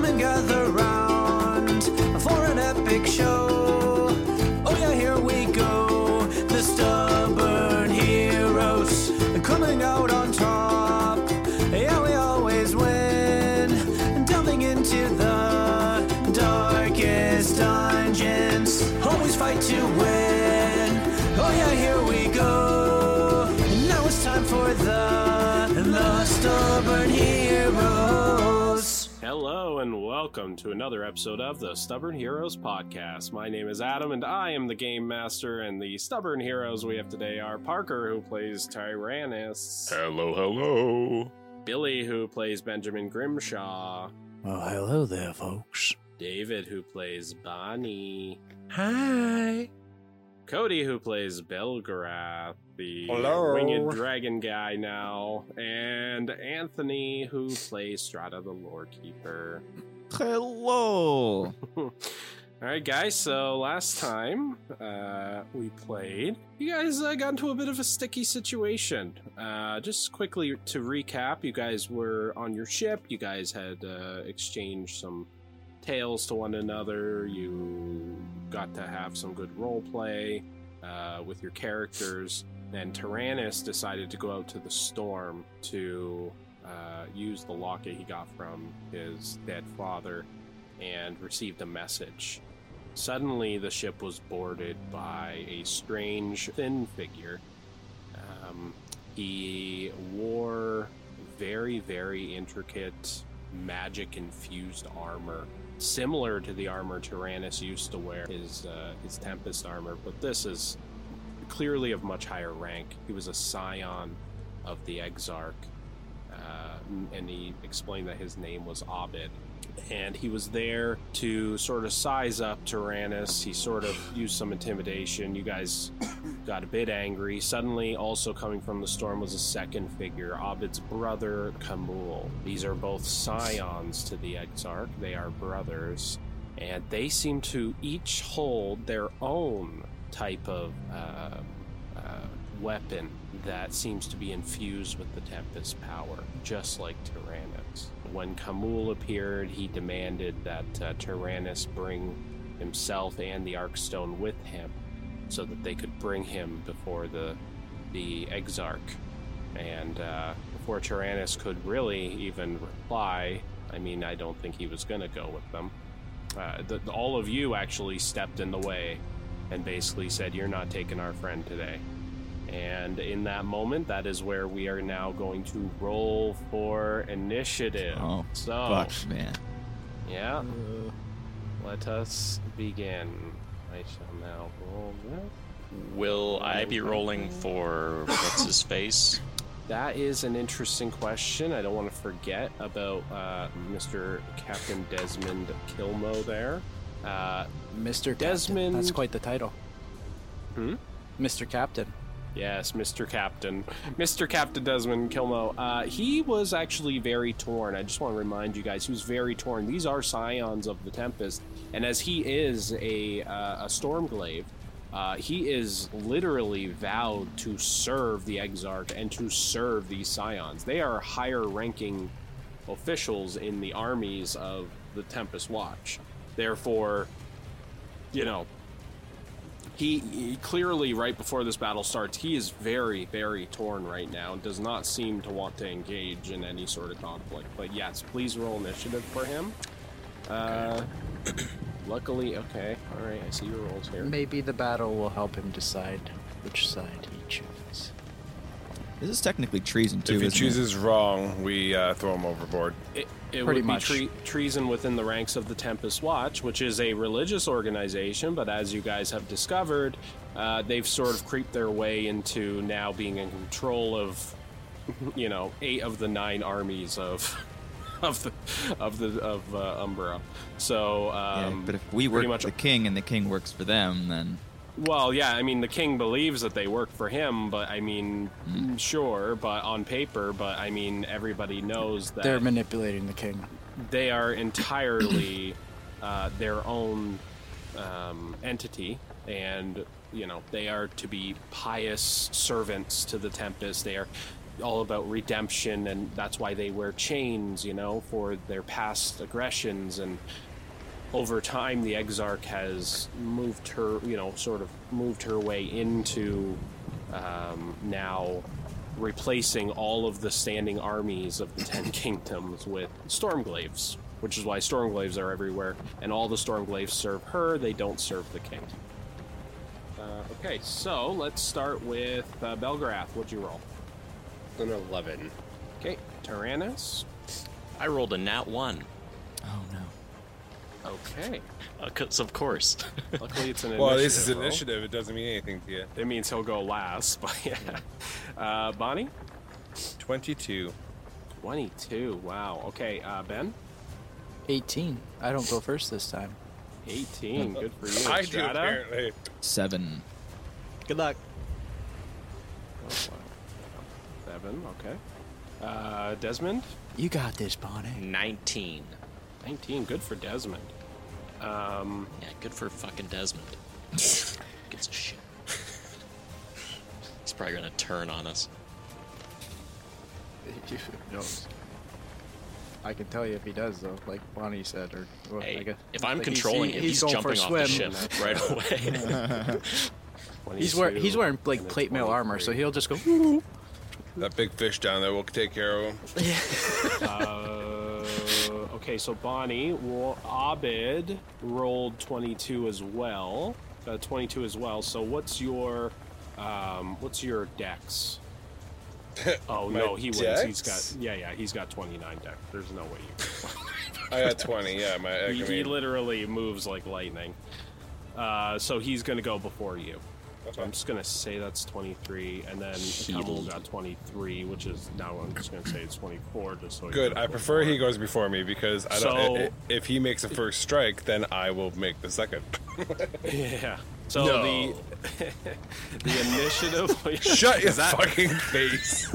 Come and gather round for an epic show. Welcome to another episode of the Stubborn Heroes podcast. My name is Adam and I am the game master and the stubborn heroes we have today are Parker who plays Tyrannus, Hello, hello. Billy who plays Benjamin Grimshaw, Well, hello there, folks. David who plays Bonnie, Hi. Cody who plays Belgarath, the Hello. winged dragon guy now, and Anthony who plays Strata the Lore Keeper. Hello. All right, guys. So last time uh, we played, you guys uh, got into a bit of a sticky situation. Uh, just quickly to recap, you guys were on your ship. You guys had uh, exchanged some tales to one another. You got to have some good role play uh, with your characters. And Tyrannus decided to go out to the storm to uh, use the locket he got from his dead father and received a message. Suddenly, the ship was boarded by a strange, thin figure. Um, he wore very, very intricate, magic infused armor, similar to the armor Tyrannus used to wear, his, uh, his Tempest armor, but this is clearly of much higher rank. He was a scion of the Exarch, and he explained that his name was Abid and he was there to sort of size up Tyrannus. He sort of used some intimidation. You guys got a bit angry. Suddenly, also coming from the storm was a second figure, Abid's brother Kamul. These are both scions to the Exarch. They are brothers, and they seem to each hold their own type of uh, uh, weapon that seems to be infused with the Tempest power, just like Tyrannus. When Kamul appeared, he demanded that uh, Tyrannus bring himself and the Arkstone with him, so that they could bring him before the the Exarch. And uh, before Tyrannus could really even reply, I mean, I don't think he was going to go with them. Uh, the, all of you actually stepped in the way and basically said, "You're not taking our friend today." And in that moment, that is where we are now going to roll for initiative. Oh, so, Fuck, man. yeah, let us begin. I shall now roll that. Will I be rolling for what's his face? That is an interesting question. I don't want to forget about uh, Mr. Captain Desmond Kilmo there. Uh, Mr. Desmond- Captain. That's quite the title. Hmm? Mr. Captain. Yes, Mr. Captain. Mr. Captain Desmond Kilmo. Uh, he was actually very torn. I just want to remind you guys, he was very torn. These are scions of the Tempest, and as he is a, uh, a Stormglaive, uh, he is literally vowed to serve the Exarch and to serve these scions. They are higher ranking officials in the armies of the Tempest Watch. Therefore, you know, he, he clearly right before this battle starts he is very very torn right now and does not seem to want to engage in any sort of conflict. But yes please roll initiative for him. Uh luckily okay. All right i see your rolls here. Maybe the battle will help him decide which side. he chooses. This is technically treason too. if he isn't it? chooses wrong, we uh, throw him overboard. it, it Pretty would be tre- treason within the ranks of the Tempest Watch, which is a religious organization, but as you guys have discovered, uh, they've sort of creeped their way into now being in control of, you know, eight of the nine armies of, of the, of the of uh, Umbra. So, Yeah, um, but if we pretty work much- for the king and the king works for them, then Well, yeah, I mean, the king believes that they work for him, but I mean, sure, but on paper, but I mean, everybody knows that They're manipulating the king. they are entirely uh, their own um, entity, and you know they are to be pious servants to the Tempest. They are all about redemption, and that's why they wear chains, you know, for their past aggressions. And over time, the Exarch has moved her, you know, sort of moved her way into um, now replacing all of the standing armies of the Ten Kingdoms with Stormglaives, which is why Stormglaives are everywhere, and all the Stormglaives serve her, they don't serve the king. Uh, okay, so let's start with uh, Belgrath. What'd you roll? An 11. Okay, Tyrannus. I rolled a nat 1. Okay, Because of course. luckily it's an Well, this is roll. initiative. It doesn't mean anything to you. It means he'll go last, but yeah. Uh, Bonnie? 22. 22. Wow. Okay, uh, Ben? 18. I don't go first this time. 18. Good for you. I do, Strata? apparently. Seven. Good luck. Seven. Okay. Uh, Desmond? You got this, Bonnie. 19. 19. Good for Desmond. Um, Yeah, good for fucking Desmond. Gives a shit. He's probably gonna turn on us. Who knows? I can tell you if he does, though, like Bonnie said, or well, I guess, if I'm like he's- controlling he- him, he's, going jumping for off a the swim. ship right away. He's wearing he's wearing like and then plate mail armor, so 23. he'll just go. That big fish down there will take care of him. Okay, so Bonnie, well, Abed rolled 22 as well. Uh, 22 as well. So what's your, um, what's your dex? Oh no, he wins. He's got yeah, yeah. He's got 29 dex. There's no way you. I got 20. Yeah, my. He, he literally moves like lightning. Uh, so he's gonna go before you. So Okay. I'm just gonna say that's 23, and then Kamul got 23, which is now I'm just gonna say it's 24, just so. he Good. I prefer before. he goes before me because I don't. So- i- i- if he makes the first strike, then I will make the second. Yeah. So No. the the initiative. Shut your that- fucking face.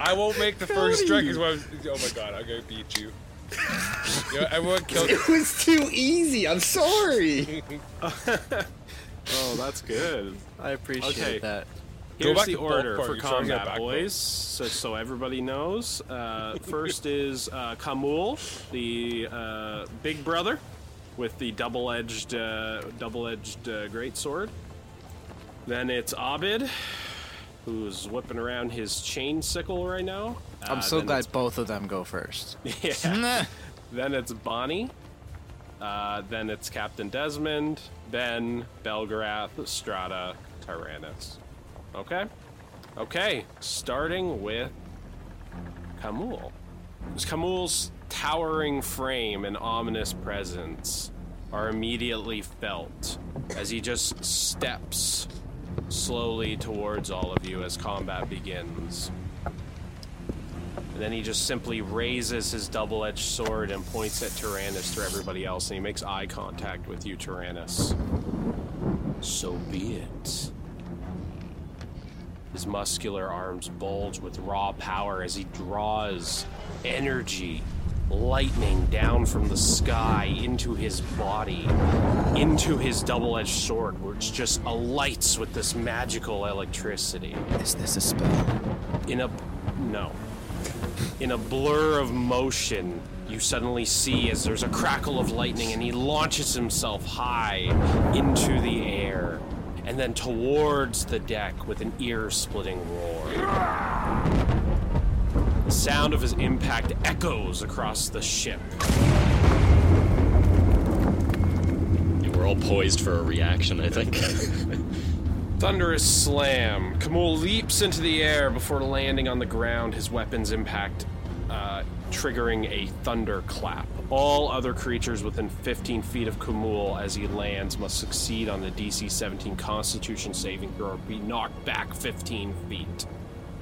I won't make the first strike. Is what I'm, oh my god, I'm gonna beat you. you know, everyone killed. It was too easy. I'm sorry. Oh, that's good. I appreciate Okay. that. Here's the order for you're trying to get combat, boys, so, so everybody knows. Uh, first is uh, Kamul, the uh, big brother, with the double-edged, uh, double-edged uh, greatsword. Then it's Abid, who's whipping around his chain sickle right now. I'm Uh, so glad both of them go first. Yeah. then it's Bonnie. Uh, then it's Captain Desmond. Then Belgrath, Strata, Tyrannus. Okay? Okay, starting with Kamul. Kamul's towering frame and ominous presence are immediately felt as he just steps slowly towards all of you as combat begins. And then he just simply raises his double edged sword and points at Tyrannus to everybody else, and he makes eye contact with you, Tyrannus. So be it. His muscular arms bulge with raw power as he draws energy, lightning down from the sky into his body, into his double edged sword, which just alights with this magical electricity Is this a spell? in a no in a blur of motion you suddenly see as there's a crackle of lightning and he launches himself high into the air and then towards the deck with an ear-splitting roar the sound of his impact echoes across the ship We're all poised for a reaction, I think. Thunderous slam. Kamul leaps into the air before landing on the ground, his weapon's impact uh, triggering a thunderclap. All other creatures within 15 feet of Kamul as he lands must succeed on the DC 17 Constitution saving throw or be knocked back 15 feet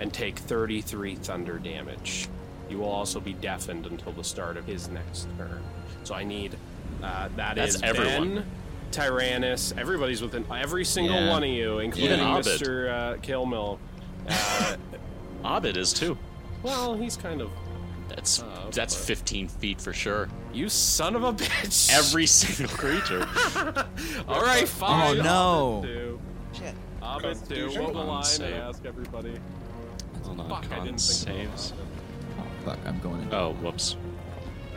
and take 33 thunder damage. You will also be deafened until the start of his next turn. So I need uh, that That's is everyone. Ben, Tyrannus. Everybody's within every single Yeah. one of you, including Even Abed. Mr. Uh, Kilmill. Uh, Abed is too. well, he's kind of That's Oh, that's but- 15 feet for sure. you son of a bitch. Every single creature. All right, fine. Oh, no. Abed do. Shit. Abed do. What will I Save. ask everybody? Hold on, Fuck, I didn't think saves. Oh, fuck, I'm going in. Oh, whoops.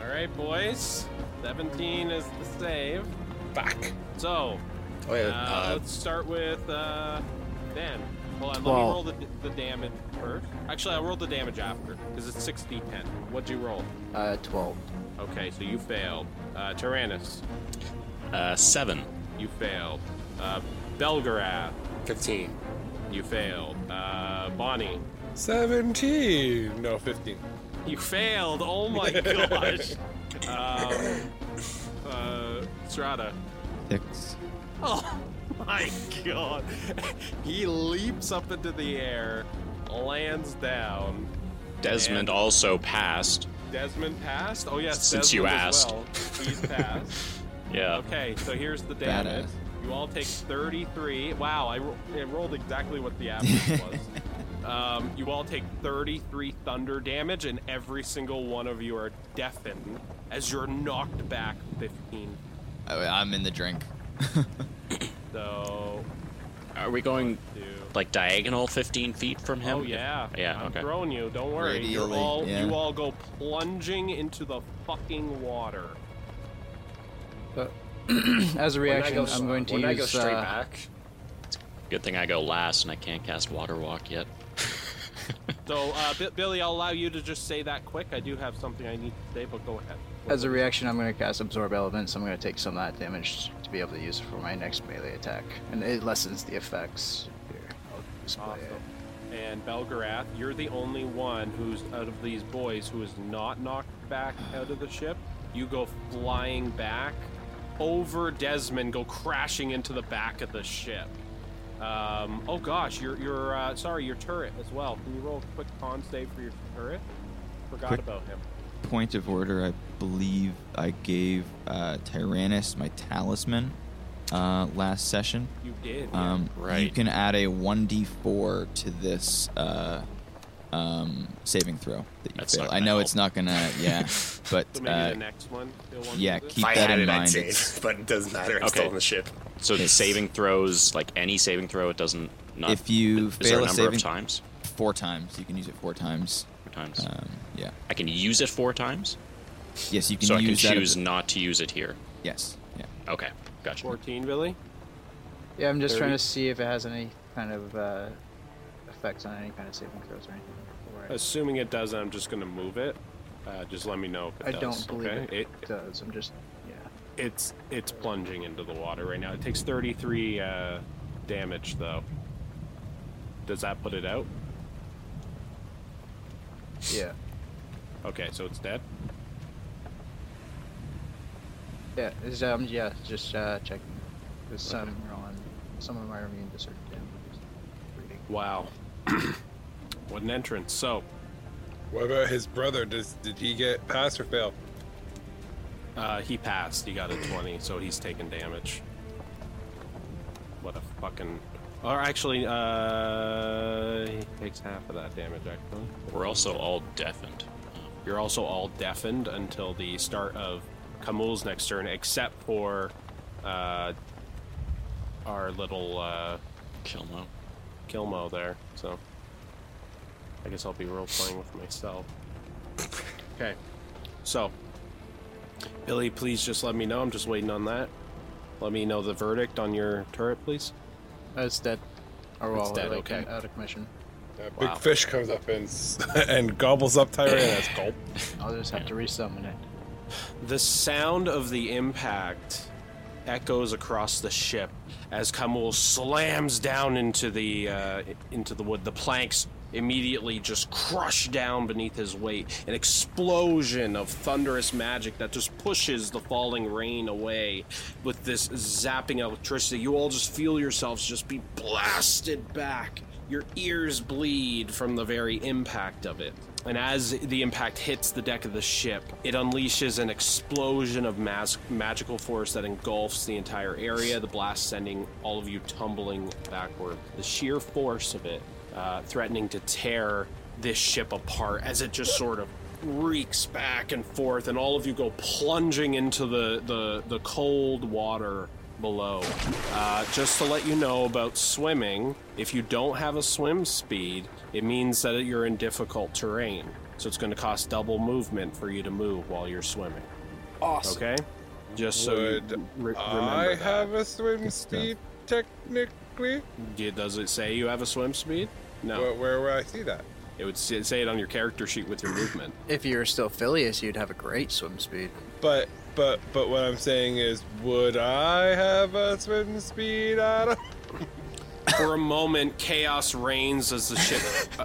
All right, boys. 17 is the save. Back. So, Oh yeah. uh, Uh, let's start with uh, Dan. Hold on, let me roll the, the damage first. Actually, I'll roll the damage after, because it's 6d10. What'd you roll? Uh, 12. Okay, so you failed. Uh, Tyrannus, Uh, seven. you failed. Uh, Belgarath, 15. you failed. Uh, Bonnie, 17. No, 15. you failed. Oh my gosh. um, uh, Strata. Six. Oh my god. He leaps up into the air, lands down. Desmond also passed. Desmond passed? Oh, yes. Since you Desmond as asked. well. He's passed. Yeah. okay, so here's the damage. Badass. You all take 33. Wow, I, ro- I rolled exactly what the average was. Um, you all take 33 thunder damage, and every single one of you are deafened as you're knocked back 15. I, I'm in the drink. So, Are we going like diagonal 15 feet from him? Oh yeah, Yeah, I'm okay. throwing you. Don't worry. You're all yeah. you all go plunging into the fucking water. But as a reaction, go, I'm going to when use. I go straight uh, back. Good thing I go last and I can't cast Water Walk yet. So, uh, B- Billy, I'll allow you to just say that quick. I do have something I need to say, but go ahead. As a reaction, I'm going to cast Absorb Elements. I'm going to take some of that damage to be able to use it for my next melee attack. And it lessens the effects. Here, I'll display it. Awesome. And Belgarath, you're the only one who's out of these boys who is not knocked back out of the ship. You go flying back over Desmond, go crashing into the back of the ship. Um, oh gosh, your your uh, sorry, your turret as well. Can you roll a quick con save for your turret? Forgot Quick- about him. Point of order, I believe I gave uh, Tyrannus my talisman uh, last session. You did. yeah. Um, You can add a 1d4 to this uh, um, saving throw that you That's fail. I know help. it's not gonna, yeah, but so maybe uh, the next one. you'll want to yeah, do this? keep if I that had in it, I'd mind. say it, but it doesn't matter. I'm Okay. still on the ship. So the It's- saving throws, like any saving throw, it doesn't. Not, If you is fail there a a number saving- of times? four times. You can use it four times. Four times. Um, yeah. I can use it four times, Yes, you can so I can use that. choose as a- not to use it here. yes. Yeah. Okay, gotcha. 14, Billy. Yeah, I'm just trying to see if it has any kind of uh, effects on any kind of saving throws or anything. before I- Assuming it does, I'm just gonna move it. Uh, just let me know if it I does. I don't believe okay? it, does. I'm just, yeah. It's it's plunging into the water right now. It takes 33 uh, damage though. Does that put it out? Yeah. Okay, so it's dead. Yeah, it's, um, yeah, just uh, checking. Because some are on, some of them are immune to certain damages. Reading. Wow. what an entrance. So, What about his brother? Does did he get pass or fail? uh, he passed. He got a 20, so he's taking damage. What a fucking. Or actually, uh, he takes half of that damage. Actually, We're also all deafened. You're also all deafened until the start of Kamul's next turn, except for uh, our little uh, Kilmo. Kilmo there. So I guess I'll be role playing with myself. Okay. So Billy, please just let me know. I'm just waiting on that. Let me know the verdict on your turret, please. Uh, it's dead. Or well, It's dead, like, okay. out of commission. A Wow. big fish comes up and and gobbles up Tyrannus. Gulp. I'll just have to resummon it. The sound of the impact echoes across the ship as Kamul slams down into the uh, into the wood. The planks immediately just crush down beneath his weight. An explosion of thunderous magic that just pushes the falling rain away with this zapping electricity. You all just feel yourselves just be blasted back. Your ears bleed from the very impact of it. And as the impact hits the deck of the ship, it unleashes an explosion of magical force that engulfs the entire area, the blast sending all of you tumbling backward. The sheer force of it uh, threatening to tear this ship apart as it just sort of reeks back and forth, and all of you go plunging into the, the, the cold water below. Uh, just to let you know about swimming, if you don't have a swim speed, it means that you're in difficult terrain. So it's going to cost double movement for you to move while you're swimming. Awesome. Okay? Just so Would you re- remember I that. have a swim speed technically? Yeah, Does it say you have a swim speed? No. Where, where would I see that? It would say say it on your character sheet with your movement. If you were still Phileas, you'd have a great swim speed. But but but what I'm saying is, would I have a swim speed? I don't. For a moment, chaos reigns as the ship.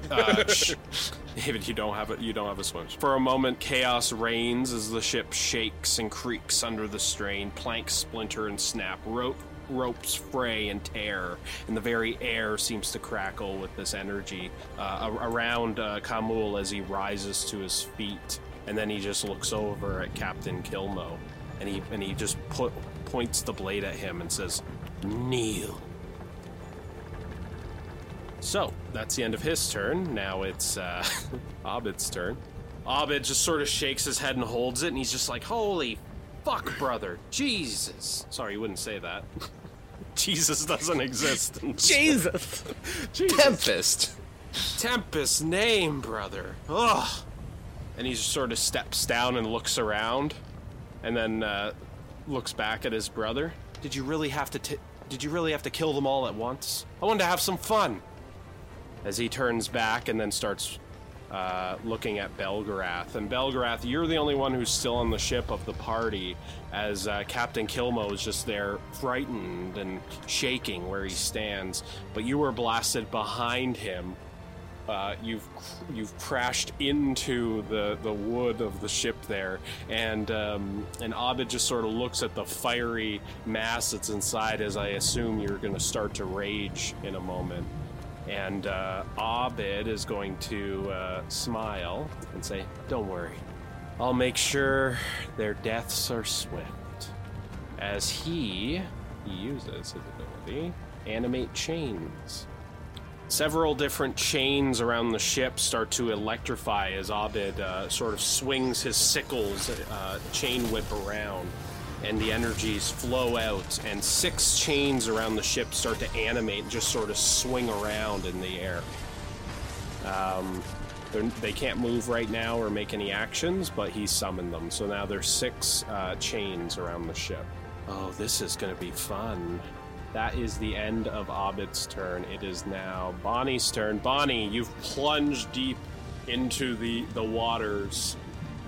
Uh, sh- David, you don't have it. You don't have a swim. For a moment, chaos reigns as the ship shakes and creaks under the strain. Planks splinter and snap. Rope ropes fray and tear, and the very air seems to crackle with this energy uh, around uh, Kamul as he rises to his feet, and then he just looks over at Captain Kilmo, and he and he just put, points the blade at him and says, "Kneel." So that's the end of his turn. Now it's uh, Abed's turn. Abed just sort of shakes his head and holds it, and he's just like, "Holy fuck, brother, Jesus!" Sorry, you wouldn't say that. Jesus doesn't exist. Jesus. Jesus. Tempest. Tempest name, brother. Ugh. And he just sort of steps down and looks around, and then uh, looks back at his brother. Did you really have to? T- did you really have to kill them all at once? I wanted to have some fun. As he turns back and then starts uh, looking at Belgarath. And Belgarath, you're the only one who's still on the ship of the party, as uh, Captain Kilmo is just there, frightened and shaking where he stands. But you were blasted behind him. Uh, you've you've crashed into the, the wood of the ship there, and um, and Abed just sort of looks at the fiery mass that's inside. As I assume you're going to start to rage in a moment and uh, Abed is going to uh, smile and say, "Don't worry, I'll make sure their deaths are swift." As he he uses his ability, animate chains. Several different chains around the ship start to electrify as Abed uh, sort of swings his sickles uh, chain whip around and the energies flow out, and six chains around the ship start to animate and just sort of swing around in the air. Um, they're- can't move right now or make any actions, but he summoned them. So now there's six uh, chains around the ship. Oh, this is going to be fun. That is the end of Abed's turn. It is now Bonnie's turn. Bonnie, you've plunged deep into the, the waters.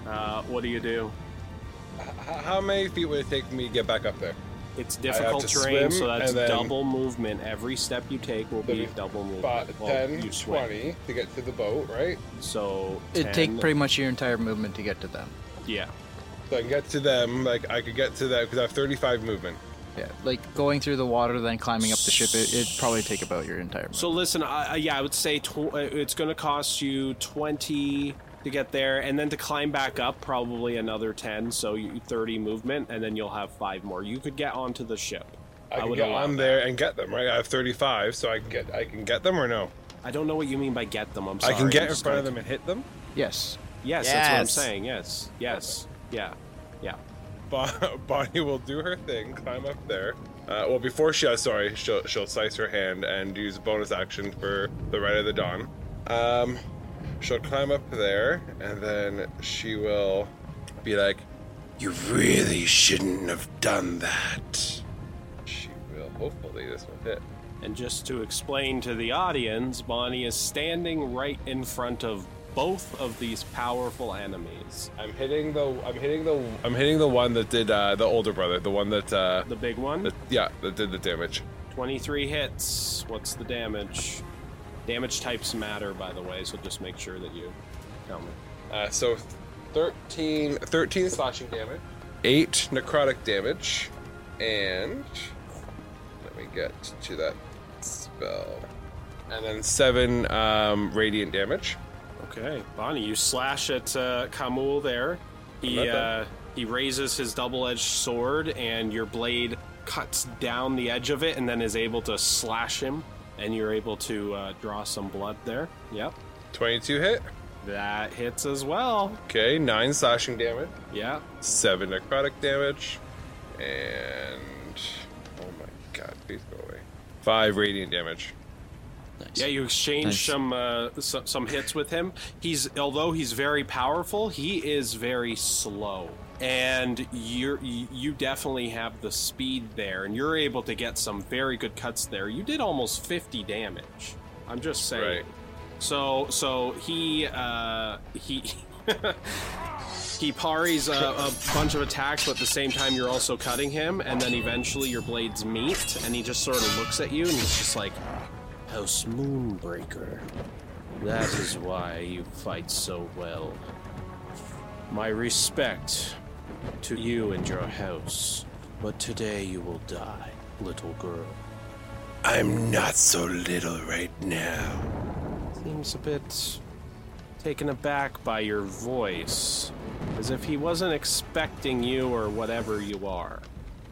Uh, what do you do? H- how many feet would it take me to get back up there? It's difficult to terrain, swim, so that's then- double movement. Every step you take will be double movement. About Well, 10, you 20 to get to the boat, right? So It'd 10, take pretty much your entire movement to get to them. yeah. So I can get to them, like, I could get to them because I have 35 movement. Yeah, like going through the water, then climbing up the ship. It, it'd probably take about your entire. So listen, I, I- yeah, I would say tw- uh, it's going to cost you twenty to get there, and then to climb back up, probably another ten. So you, thirty movement, and then you'll have five more. You could get onto the ship. I, can would get allow on that. there and get them, right? I have 35, so I can get I can get them or no? I don't know what you mean by get them. I'm sorry. I can get I'm in just front of like- them and hit them. yes. Yes, that's what I'm Yes. saying. Yes, yes, yeah, yeah. Bon- Bonnie will do her thing, climb up there. Uh, well, before she does, sorry, she'll she'll slice her hand and use bonus action for the rite of the dawn. Um, she'll climb up there, and then she will be like, "You really shouldn't have done that." She will. Hopefully, this will hit. And just to explain to the audience, Bonnie is standing right in front of both of these powerful enemies. I'm hitting the. I'm hitting the. I'm hitting the one that did uh, the older brother. The one that. Uh, The big one, that yeah, that did the damage. 23 hits. What's the damage? Damage types matter, by the way, so just make sure that you tell me. Uh, so 13, 13 slashing damage, 8 necrotic damage, and let me get to that spell. And then 7 um, radiant damage. Okay, Bonnie, you slash at uh, Kamul there. He uh, he raises his double-edged sword, and your blade cuts down the edge of it, and then is able to slash him, and you're able to uh, draw some blood there. Yep, 22 hit. that hits as well. Okay, 9 slashing damage, Yeah, 7 necrotic damage, and oh my God, please go away. Five radiant damage. Nice. Yeah, you exchange Nice. some uh, some some hits with him. He's although he's very powerful, he is very slow, and you're you you definitely have the speed there, and you're able to get some very good cuts there. You did almost fifty damage. I'm just saying. Right. So so he uh, he. He parries a, a bunch of attacks, but at the same time you're also cutting him, and then eventually your blades meet, and he just sort of looks at you, and he's just like, House Moonbreaker. That is why you fight so well. My respect to you and your house, but today you will die, little girl. I'm not so little right now. Seems a bit taken aback by your voice, as if he wasn't expecting you or whatever you are.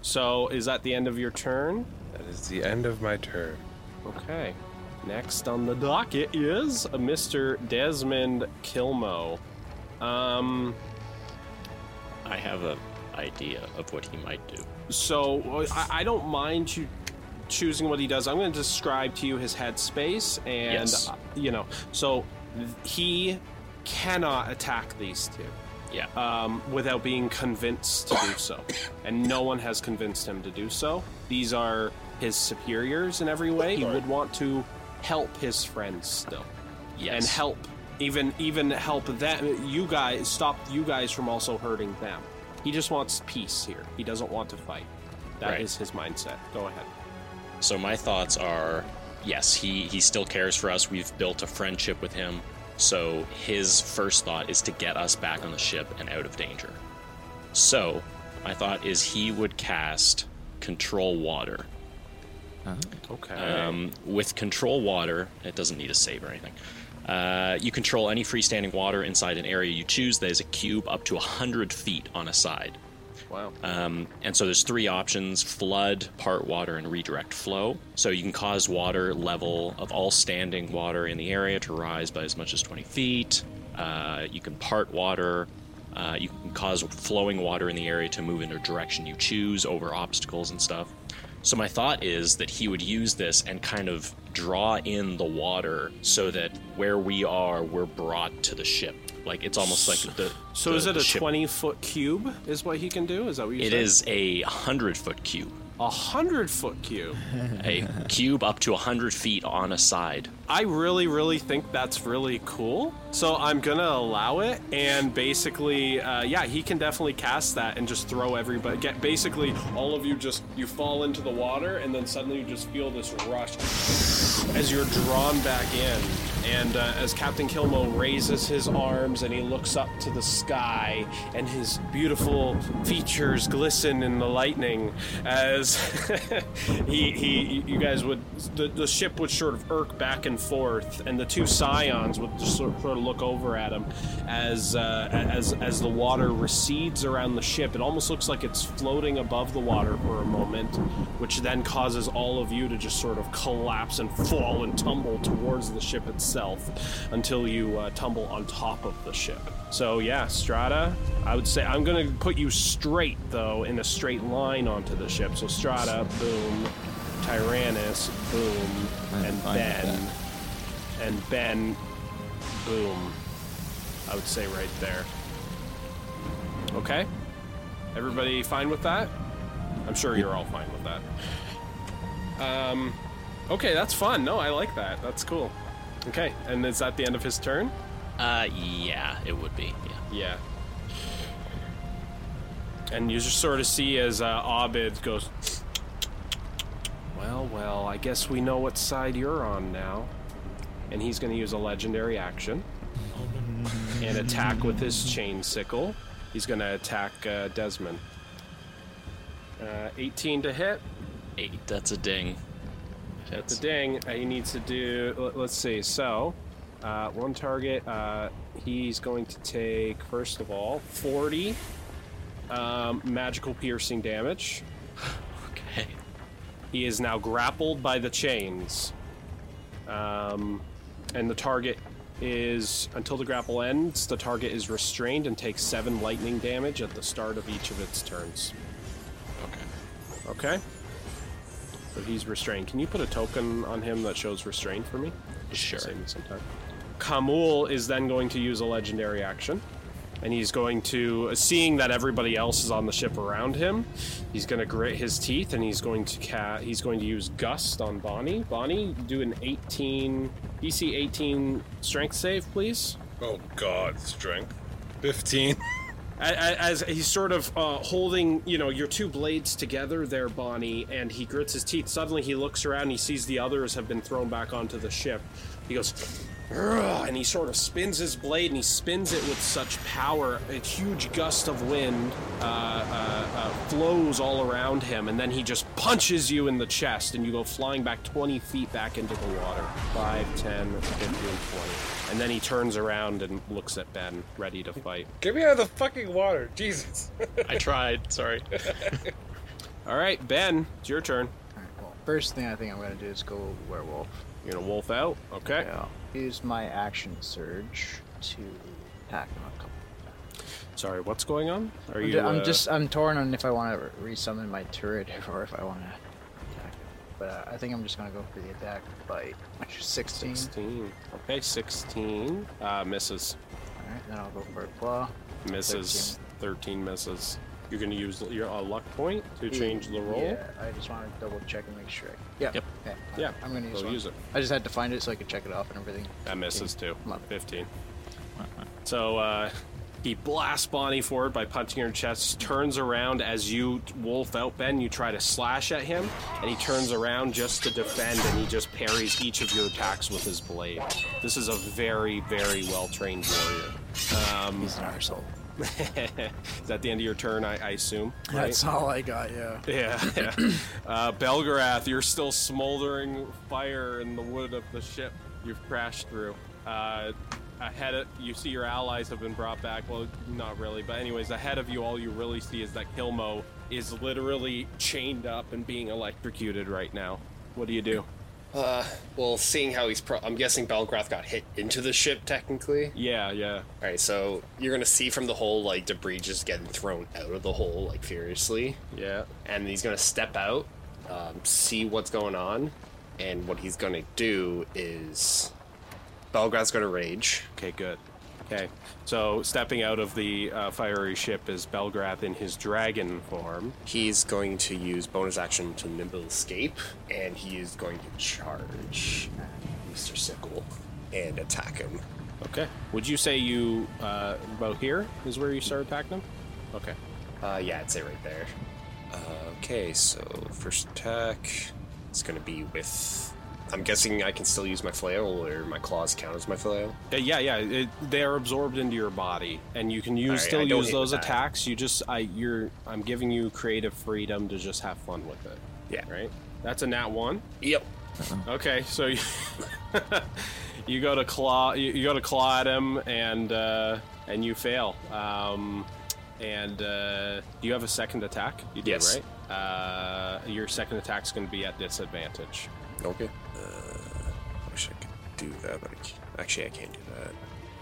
So, is that the end of your turn? That is the end of my turn. Okay. Next on the docket is a Mr. Desmond Kilmo. Um, I have a idea of what he might do. so I, I don't mind you choosing what he does. I'm going to describe to you his headspace, and Yes. uh, you know, so he cannot attack these two. Yeah. um, without being convinced to do so. And no one has convinced him to do so. These are his superiors in every way. He would want to help his friends still. yes. And help even even help them you guys stop you guys from also hurting them. He just wants peace here. He doesn't want to fight. That is Right. his mindset. Go ahead. So my thoughts are, yes, he he still cares for us. We've built a friendship with him. So his first thought is to get us back on the ship and out of danger. So my thought is he would cast control water. Okay. Um, with control water, it doesn't need a save or anything. Uh, you control any freestanding water inside an area you choose that is a cube up to 100 feet on a side. wow. Um, and so there's three options flood, part water, and redirect flow. So you can cause water level of all standing water in the area to rise by as much as 20 feet. Uh, you can part water. Uh, you can cause flowing water in the area to move in a direction you choose over obstacles and stuff. So my thought is that he would use this and kind of draw in the water so that where we are, we're brought to the ship. Like it's almost like the. so the- is it a ship- 20 foot cube is what he can do? Is that what you It said? is a hundred foot cube. A 100 foot cube. a cube up to a 100 feet on a side. I really, really think that's really cool. So I'm gonna allow it, and basically, uh, yeah, he can definitely cast that and just throw everybody. Get basically all of you just you fall into the water, and then suddenly you just feel this rush as you're drawn back in. And uh, as Captain Kilmo raises his arms and he looks up to the sky, and his beautiful features glisten in the lightning, as he, he, you guys would, the, the ship would sort of irk back and forth, and the two scions would just sort of, look over at him as, uh, as, as the water recedes around the ship. It almost looks like it's floating above the water for a moment, which then causes all of you to just sort of collapse and fall and tumble towards the ship itself until you uh, tumble on top of the ship. So yeah, Strata, I would say I'm gonna put you straight though in a straight line onto the ship. So Strata, boom, Tyrannus, boom, and Ben, and Ben, boom. I would say right there. Okay, everybody fine with that? I'm sure you're all fine with that. Um, okay, that's fun. No, I like that. That's cool. Okay, and is that the end of his turn? Uh, yeah, it would be. Yeah. Yeah. And you just sort of see as uh, Abid goes, Well, well, I guess we know what side you're on now. And he's going to use a legendary action and attack with his chain sickle. He's going to attack uh, Desmond. Uh, 18 to hit. Eight. That's a ding. That's a ding. He needs to do. let- Let's see. So, uh, one target. Uh, he's going to take first of all 40 um, magical piercing damage. Okay. He is now grappled by the chains, um, and the target is until the grapple ends. The target is restrained and takes seven lightning damage at the start of each of its turns. Okay. Okay. But he's restrained. Can you put a token on him that shows restrained for me? Sure. Save me some time. Kamul is then going to use a legendary action. And he's going to, uh, seeing that everybody else is on the ship around him, he's going to grit his teeth and he's going to ca- he's going to use gust on Bonnie. Bonnie, do an 18 DC 18 strength save, please. Oh God, strength. 15. as, as he's sort of uh, holding, you know, your two blades together there, Bonnie, and he grits his teeth. Suddenly, he looks around. He sees the others have been thrown back onto the ship. He goes, and he sort of spins his blade and he spins it with such power. A huge gust of wind uh, uh, uh, flows all around him, and then he just punches you in the chest, and you go flying back 20 feet back into the water. 5, 10, 15, 20. And then he turns around and looks at Ben, ready to fight. Get me out of the fucking water, Jesus. I tried. Sorry. All right, Ben, it's your turn. Alright, well, first thing I think I'm gonna do is go werewolf. You're gonna wolf out, okay? Yeah. Use my action surge to attack him a couple. Sorry, what's going on? Are I'm, you? ju- I'm uh, just I'm torn on if I want to resummon my turret or if I want to attack him. But uh, I think I'm just gonna go for the attack bite. 16. 16. Okay, 16. Uh, misses. Alright, then I'll go for a claw. Misses. 13 misses. You're gonna use your uh, luck point to change the roll. Yeah, I just want to double check and make sure. Yeah. Yep. Okay. Yeah, I'm gonna use, so use it. I just had to find it so I could check it off and everything. That misses too. 15. So uh, he blasts Bonnie forward by punching her chest, turns around as you wolf out, Ben. You try to slash at him, and he turns around just to defend, and he just parries each of your attacks with his blade. This is a very, very well trained warrior. Um, He's an arsehole. is that the end of your turn, I, I assume? right? That's all I got. Yeah. Yeah, yeah. Uh, Belgarath, you're still smoldering fire in the wood of the ship you've crashed through. Uh, ahead of you see your allies have been brought back. Well, not really, but anyways, ahead of you, all you really see is that Kilmo is literally chained up and being electrocuted right now. What do you do? Uh, well, seeing how he's, pro- I'm guessing Belgrath got hit into the ship technically. Yeah, yeah. All right, so you're gonna see from the hole like debris just getting thrown out of the hole like furiously, Yeah. and he's gonna step out, um, see what's going on, and what he's gonna do is Belgrath's gonna rage. Okay, good. Okay, so stepping out of the uh, fiery ship is Belgrath in his dragon form. He's going to use bonus action to nimble escape, and he is going to charge Mr. Sickle and attack him. Okay. Would you say you uh, about here is where you start attacking him? Okay. Uh, yeah, I'd say right there. Uh, okay, so first attack is going to be with. I'm guessing I can still use my flail, or my claws count as my flail. Uh, yeah, yeah. It, they are absorbed into your body, and you can use Alright, still use those attacks. You just, I, you're, I'm giving you creative freedom to just have fun with it. Yeah. Right. That's a nat one. Yep. Okay, so you, you go to claw, you, you go to claw at him, and uh, and you fail. Um, and uh, do you have a second attack? You do, Yes. right? Uh, your second attack's going to be at disadvantage. Okay. Uh, wish I could do that, but I can't. actually I can't do that.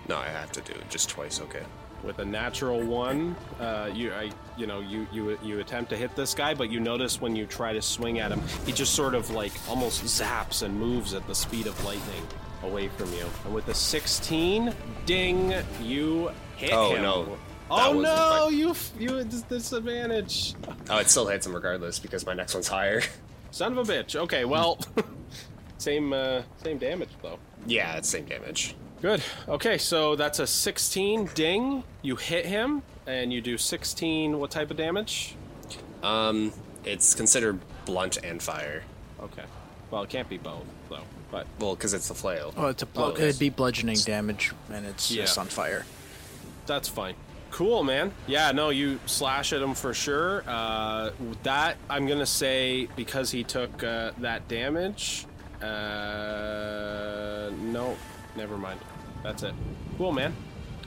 No, I have to do it just twice. Okay. with a natural one uh, you I, you know you, you you attempt to hit this guy but you notice when you try to swing at him he just sort of like almost zaps and moves at the speed of lightning away from you and with a 16 ding you hit Oh, him no. Oh wasn't no you you disadvantage Oh, it still hits him regardless because my next one's higher. son of a bitch okay well same uh, same damage though yeah, it's same damage. Good. Okay, so that's a 16 ding. You hit him, and you do 16. What type of damage? Um, it's considered blunt and fire. Okay. Well, it can't be both, though. But Well, because it's the flail. Oh, it's a blo- Oh, it'd be bludgeoning damage, and it's Yeah. just on fire. that's fine. Cool, man. Yeah, no, you slash at him for sure. Uh, that I'm gonna say because he took uh, that damage. Uh, no, never mind. That's it. Cool, man.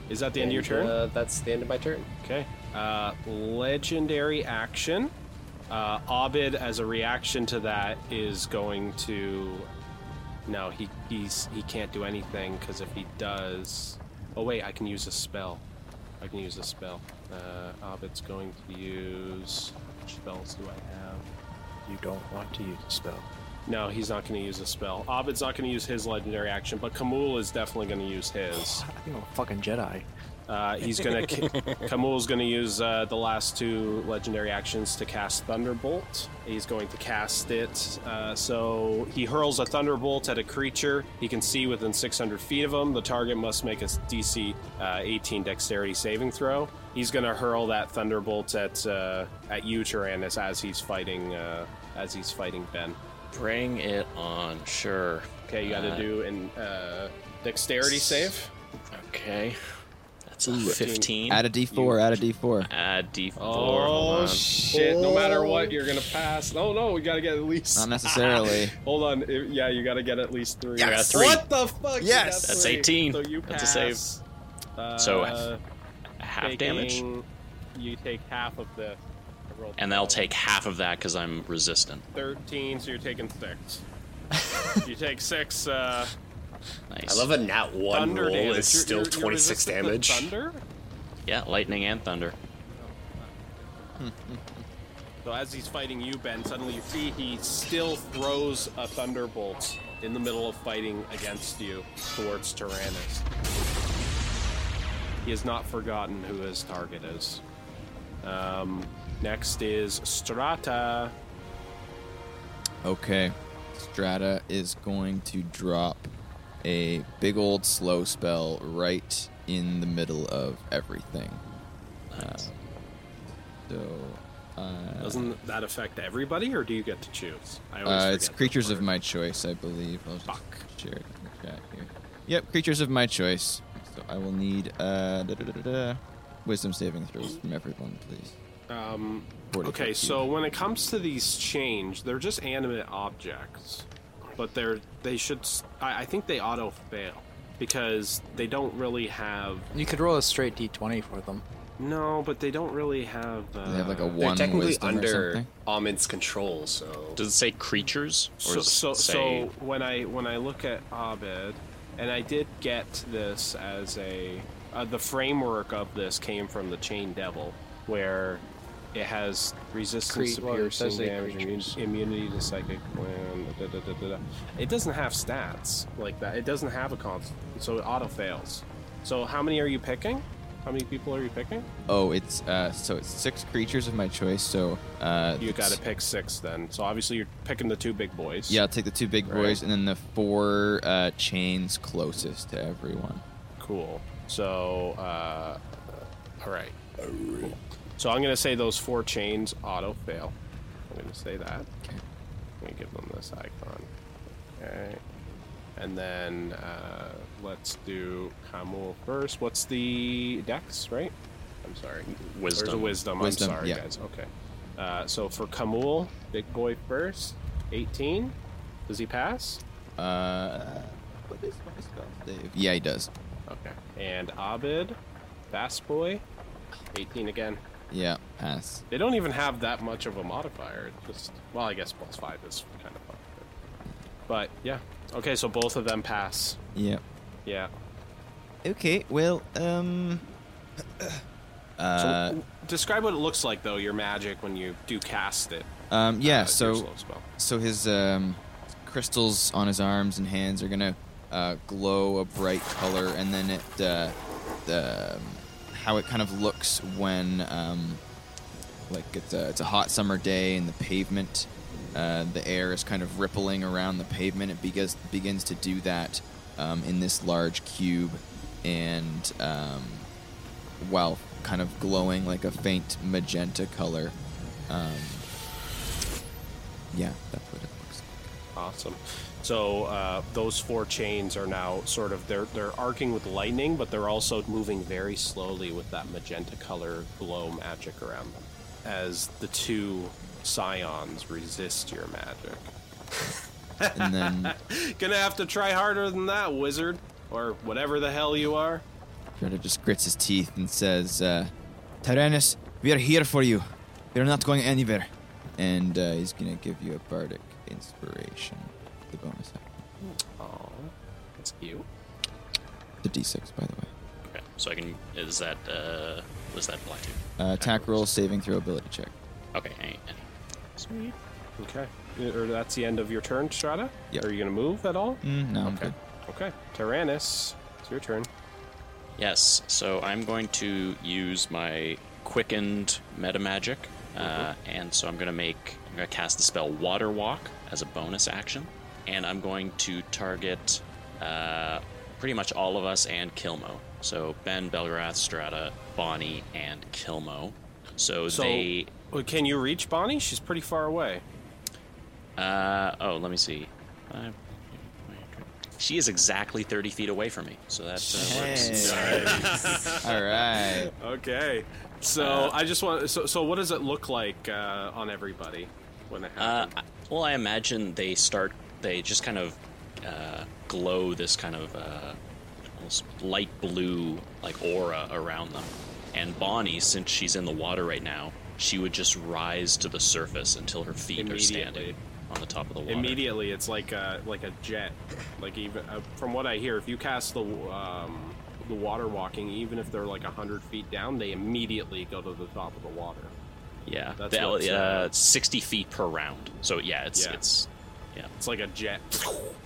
Is that the end of your turn? Uh, that's the end of my turn. Okay. Uh, legendary action. Uh, Abid, as a reaction to that, is going to. No, he he's he can't do anything because if he does, oh wait, I can use a spell. I can use a spell. Uh, Abid's going to use. Which spells do I have? you don't want to use a spell. No, he's not going to use a spell. Abed's not going to use his legendary action, but Kamul is definitely going to use his. I think I'm a fucking Jedi. Uh, he's gonna. Kamul's gonna use uh, the last two legendary actions to cast Thunderbolt. He's going to cast it. Uh, so he hurls a Thunderbolt at a creature he can see within 600 feet of him. The target must make a DC uh, 18 Dexterity saving throw. He's gonna hurl that Thunderbolt at uh, at you, Tyrannus, as he's fighting uh, as he's fighting Ben. Bring it on, sure. Okay, you got to Uh, do an uh, Dexterity save. Okay. That's a 15. Add a d4. Add a d4. Add D4. Oh hold on. shit! No matter what, you're gonna pass. No, no, we gotta get at least. Not necessarily. Hold on. It- yeah, you gotta get at least three. I got three. What the fuck? You Yes! got That's three. 18. So you That's a pass. save. Uh, So, Half damage. taking- You take half of the. I rolled And they'll take half of that because I'm resistant. thirteen. So you're taking six. you take six. Uh, Nice. I love a nat one thunder roll damage. is You're- still you're- you're 26 damage. Thunder. Yeah, lightning and thunder. So as he's fighting you, Ben, suddenly you see he still throws a thunderbolt in the middle of fighting against you towards Tyrannus. He has not forgotten who his target is. Um, next is Strata. Okay. Strata is going to drop a big old slow spell right in the middle of everything. Uh, so, uh, Doesn't that affect everybody, or do you get to choose? I always uh, it's creatures of my choice, I believe. I'll just Fuck. share it in the chat here. Yep, creatures of my choice. So I will need uh, da, da, da, da, da, wisdom saving throws from everyone, please. Um, okay, so when it comes to these change, they're just animate objects, but they're they should—I think they auto fail because they don't really have. You could roll a straight d20 for them. No, but they don't really have. Uh, They have like a one. They're technically under something. Ahmed's control, so. Does it say creatures? Or So so, say... so when I when I look at Abed, and I did get this as a uh, the framework of this came from the Chain Devil, where it has resistance Cre- to well, piercing does damage, immu- creatures. immunity to psychic wind. Da, da, da, da, da. It doesn't have stats like that. It doesn't have a constant, so it auto fails. So how many are you picking? How many people are you picking? Oh, it's uh, so it's six creatures of my choice. So uh, You got to pick six then. So obviously you're picking the two big boys. Yeah, I'll take the two big Right. boys and then the four uh, chains closest to everyone. Cool. So, uh, all right. Cool. So I'm gonna say those four chains auto fail. I'm gonna say that. Okay. I'm give them this icon. Okay. And then uh, let's do Kamul first. What's the dex, right? I'm sorry. There's a Wisdom. wisdom. Wisdom, I'm sorry, yeah. guys. Okay. Uh, so for Kamul, big boy first. 18. Does he pass? Uh, what is my spell save? Yeah, he does. Okay. And Abid, fast boy, 18 again. Yeah, pass. They don't even have that much of a modifier. It's just well, I guess plus five is kind of fun. But yeah. Okay, so both of them pass. Yeah. Yeah. Okay. Well, um. Uh, So describe what it looks like though, your magic when you do cast it. um. Yeah. uh, so. So his um, crystals on his arms and hands are gonna uh, glow a bright color, and then it uh, the um, how it kind of looks when um, like it's a, it's a hot summer day and the pavement, uh, the air is kind of rippling around the pavement. It begins begins to do that um, in this large cube, and um, while kind of glowing like a faint magenta color. Um, yeah, that's what it looks like. Awesome. So uh, those four chains are now sort of they're they're arcing with lightning, but they're also moving very slowly with that magenta color glow magic around them, as the two scions resist your magic. And then Gonna have to try harder than that, wizard, or whatever the hell you are. Shredder just grits his teeth and says, uh, Tyrannus, we are here for you. We are not going anywhere. And uh, he's going to give you a bardic inspiration. The bonus action. Oh, that's cute. The d6, by the way. Okay, so I can. Is that. Uh, what does that black? to? Uh, attack roll, saving throw, ability check. Okay, any. any. Sweet. Okay. Or that's the end of your turn, Strata? Yep. Are you going to move at all? Mm, no, I'm Okay. good. Okay. Tyrannus, it's your turn. Yes, so I'm going to use my quickened meta magic, uh, and so I'm going to make I'm going to cast the spell Water Walk as a bonus action, and I'm going to target uh, pretty much all of us and Kilmo. So Ben, Belgrath, Strata, Bonnie, and Kilmo. So, So, they. well, can you reach Bonnie? She's pretty far away. Uh, oh, let me see. Uh, she is exactly 30 feet away from me, so that uh, works. All right. Okay. So I just want. So, so what does it look like uh, on everybody when it Uh, happens? I- well, I imagine they start. They just kind of uh, glow this kind of uh, almost light blue like aura around them. And Bonnie, since she's in the water right now, she would just rise to the surface until her feet are standing on the top of the water. Immediately, it's like a like a jet. Like even uh, from what I hear, if you cast the um, the water walking, even if they're like hundred feet down, they immediately go to the top of the water. Yeah, That's the- uh, uh, 60 feet per round. So yeah, it's Yeah. it's yeah. It's like a jet.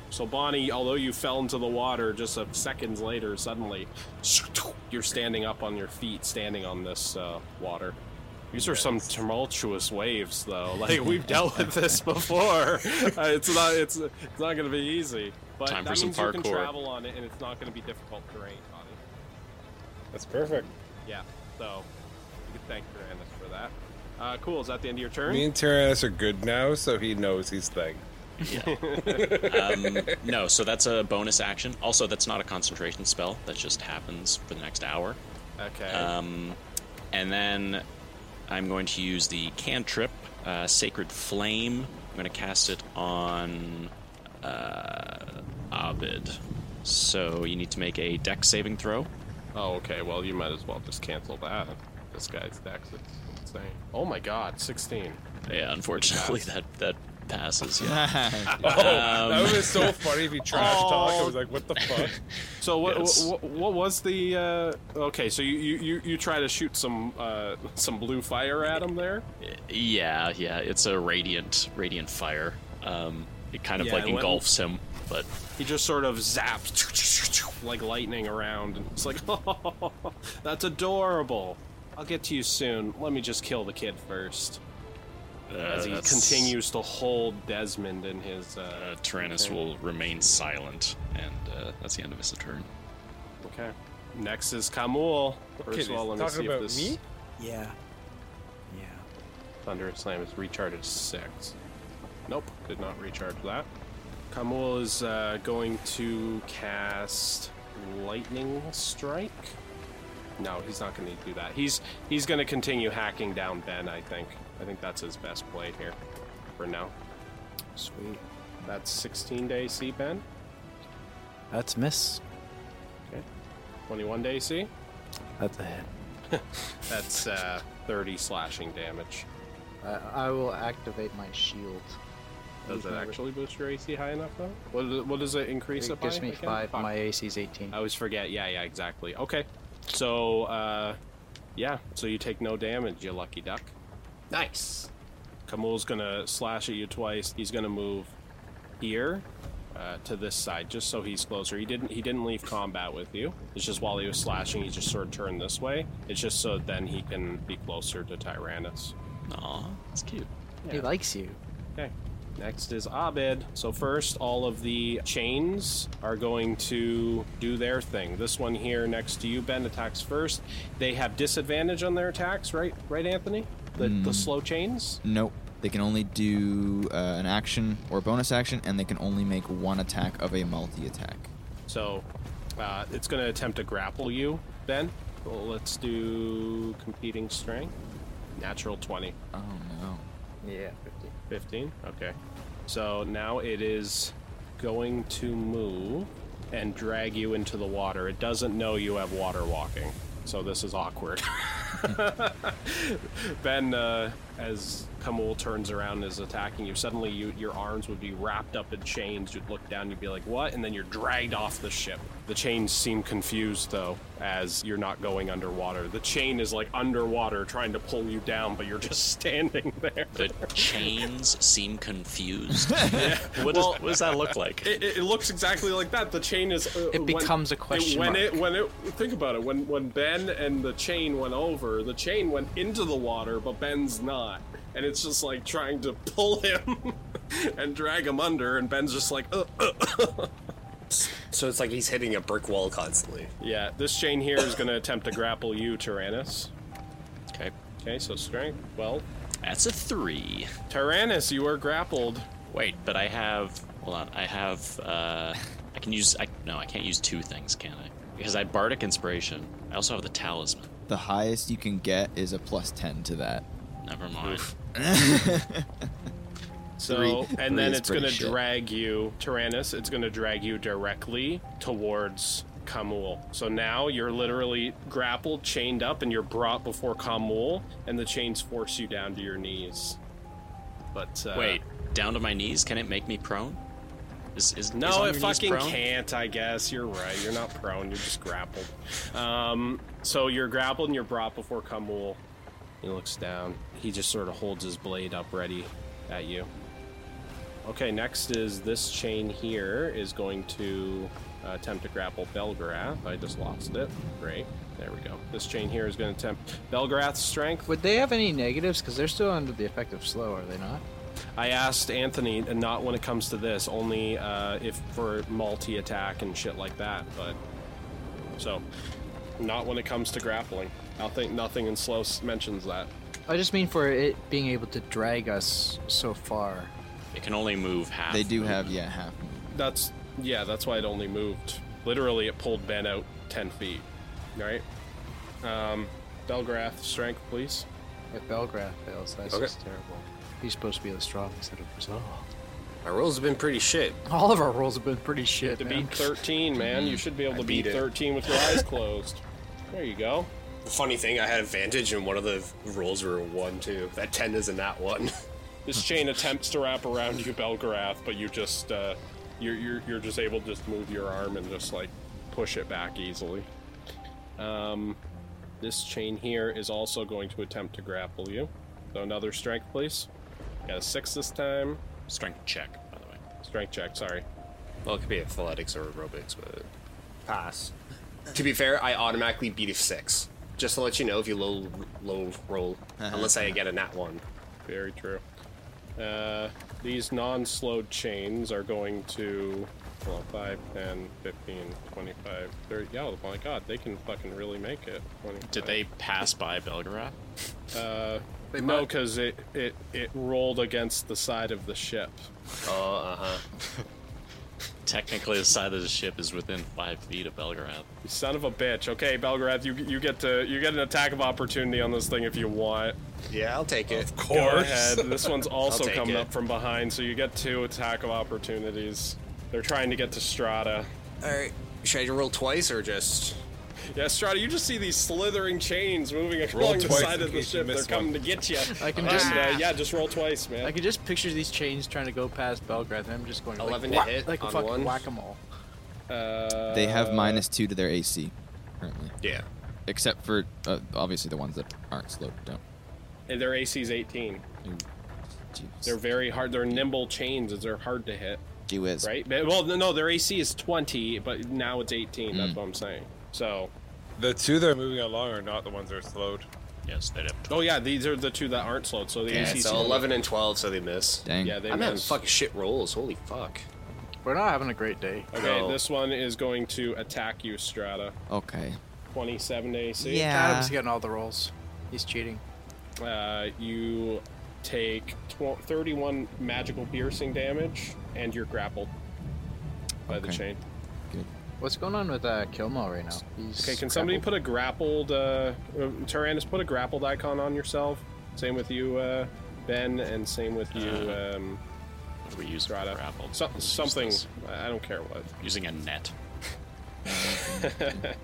So Bonnie, although you fell into the water just a seconds later, suddenly you're standing up on your feet, standing on this uh, water. These are some tumultuous waves, though. Like we've dealt with this before. Uh, it's not. It's it's not going to be easy. But Time that for some means you can parkour. travel on it, and it's not going to be difficult terrain, Bonnie. That's perfect. Yeah. So you can thank Tyrannus for that. Uh, cool. Is that the end of your turn? Me and Tyrannus are good now, so he knows he's thing. um, no, so that's a bonus action. Also, that's not a concentration spell. That just happens for the next hour. okay. Um, and then I'm going to use the cantrip, uh, Sacred Flame. I'm going to cast it on uh, Abid. So you need to make a dex saving throw. Oh, okay. Well, you might as well just cancel that. This guy's dex is insane. Oh my god, 16. Yeah, unfortunately, that that passes. Yeah. Oh, that Um, would have been so funny if he trash talk. I was like, what the fuck? So what, Yes. what what was the uh okay, so you you you, you try to shoot some uh some blue fire at him there? yeah, yeah. It's a radiant, radiant fire. Um, it kind of Yeah, like and when- engulfs him, but He just sort of zaps like lightning around and it's like, "Oh, that's adorable. I'll get to you soon. Let me just kill the kid first." Uh, As he that's- continues to hold Desmond in his uh, Uh, Tyrannus Okay. will remain silent, and uh, that's the end of his turn. Okay. Next is Kamul. First Okay, of all, let me talking see if this me? Yeah. Yeah. Thunder Slam is recharged six. Nope, did not recharge that. Kamul is uh, going to cast Lightning Strike. No, he's not going to do that. He's he's going to continue hacking down Ben. I think. I think that's his best play here, for now. Sweet. That's 16 day C Ben. That's miss. Okay. 21 day C. That's a hit. That's uh, 30 slashing damage. Uh, I will activate my shield. Does Use it actually boost your AC high enough though? What, is it- what does it increase it, It gives me again? five. Fuck. My AC is 18. I always forget. Yeah, yeah, exactly. Okay. So, uh, yeah. So you take no damage, you lucky duck. Nice. Kamul's gonna slash at you twice. He's gonna move here uh, to this side, just so he's closer. He didn't. He didn't leave combat with you. It's just while he was slashing, he just sort of turned this way. It's just so then he can be closer to Tyrannus. Aw, that's cute. He likes you. Okay. Next is Abid. So first, all of the chains are going to do their thing. This one here next to you, Ben, attacks first. They have disadvantage on their attacks, right? Right, Anthony? The, the slow chains. Nope. They can only do uh, an action or a bonus action, and they can only make one attack of a multi attack. So uh, it's going to attempt to grapple you, Ben. Well, let's do competing strength. Natural 20. Oh no. Yeah, 15? 15. Okay. So now it is going to move and drag you into the water. It doesn't know you have water walking. So this is awkward. ben uh, as Kamul turns around and is attacking you, suddenly you, your arms would be wrapped up in chains. You'd look down, you'd be like, "What?" And then you're dragged off the ship. The chains seem confused though, as you're not going underwater. The chain is like underwater, trying to pull you down, but you're just standing there. The chains seem confused. What, does, what does that look like? It, it, it looks exactly like that. The chain is. Uh, It when- becomes a it- question when mark. it when it think about it. When when Ben and the chain went over, the chain went into the water, but Ben's not, and it's just like trying to pull him and drag him under, and Ben's just like, uh, uh. So it's like he's hitting a brick wall constantly. yeah. This chain here is going to attempt to grapple you, Tyrannus. Okay, Okay, so strength. Well, that's a three. Tyrannus, you are grappled. Wait, but I have. Hold on. I have. Uh, I can use. I, no, I can't use two things, can I? Because I have bardic inspiration. I also have the talisman. The highest you can get is a plus 10 to that. Never mind. So, Three- and three then it's going to drag you, Tyrannus, it's going to drag you directly towards Kamul. So now you're literally grappled, chained up, and you're brought before Kamul, and the chains force you down to your knees. But, uh, Wait, down to my knees? Can it make me prone? Is, is, is No, on it fucking can't, I guess. You're right. You're not prone, you're just grappled. Um, so you're grappled and you're brought before Kamul. He looks down. He just sort of holds his blade up ready at you. Okay, next is this chain here is going to uh, attempt to grapple Belgrath. I just lost it. Great. There we go. This chain here is going to attempt Belgrath's strength. Would they have any negatives? Because they're still under the effect of slow, are they not? I asked Anthony, and not when it comes to this, only uh, if for multi attack and shit like that. But so, not when it comes to grappling. I think nothing in slow mentions that. I just mean for it being able to drag us so far. It can only move half. They do movement. have, yeah, half. That's yeah. That's why it only moved. Literally, it pulled Ben out ten feet. Right. Um, Belgrath, strength, please. If Belgrath fails, that's Okay. just terrible. He's supposed to be the strong instead of Brazil. Our rolls have been pretty shit. All of our rolls have been pretty shit, To man. beat thirteen, man, you should be able I to beat, beat thirteen with your eyes closed. There you go. The funny thing, I had advantage, and one of the rolls were a one too. That ten is in that one. This chain attempts to wrap around you, Belgarath, but you just uh, you're, you're you're just able to just move your arm and just like push it back easily. Um, this chain here is also going to attempt to grapple you. So another strength, please. Got a six this time. Strength check, by the way. Strength check. Sorry. well, it could be athletics or aerobics, but pass. To be fair, I automatically beat a six. Just to let you know, if you low low roll, unless I get a nat one. Very true. Uh, these non-slowed chains are going to well, 5, 10, 15, 25, 30. Yeah, oh my god, they can fucking really make it. 25. Did they pass by Belgarath? Uh, They no, because it, it it rolled against the side of the ship. Oh, uh huh. Technically, the side of the ship is within five feet of Belgarath. You son of a bitch. Okay, Belgrad, you you get to you get an attack of opportunity on this thing if you want. Yeah, I'll take it. Of course. Go course. ahead. This one's also coming it. up from behind, so you get two attack of opportunities. They're trying to get to Strata. All right. Should I roll twice or just? Yeah, Strata, you just see these slithering chains moving Roll along the side of the ship. They're miss coming one. to get you. I can And, just- uh, yeah, just roll twice, man. I can just picture these chains trying to go past Belgrade, and I'm just going 11 like, to hit like a on fucking one. whack-a-mole. Uh, They have minus two to their AC currently, Yeah. except for uh, obviously the ones that aren't slowed down. And their AC's 18. Ooh, They're very hard. They're nimble chains. As they're hard to hit. Gee whiz. Right? But- Well, no, no, their AC is 20, but now it's 18. That's Mm. what I'm saying. So, The two that are moving along are not the ones that are slowed. Yes, they'd have. oh yeah, these are the two that aren't slowed. So the Yeah. AC. So 11 and 12, so they miss. Dang. Yeah, they I'm having miss. fucking shit rolls. Holy fuck. We're not having a great day. Okay, No. this one is going to attack you, Strata. Okay. 27 to AC. Yeah. Adam's getting all the rolls. He's cheating. Uh, you take tw- 31 magical piercing damage, and you're grappled by the chain. Good. What's going on with uh, Kilmo right now? He's Okay, can somebody grappled. put a grappled, uh, uh, Tyrannus, put a grappled icon on yourself? Same with you, uh, Ben, and same with you, Uh, um, What do we use for Strata. grapple? So- something, this. I don't care what. Using a net.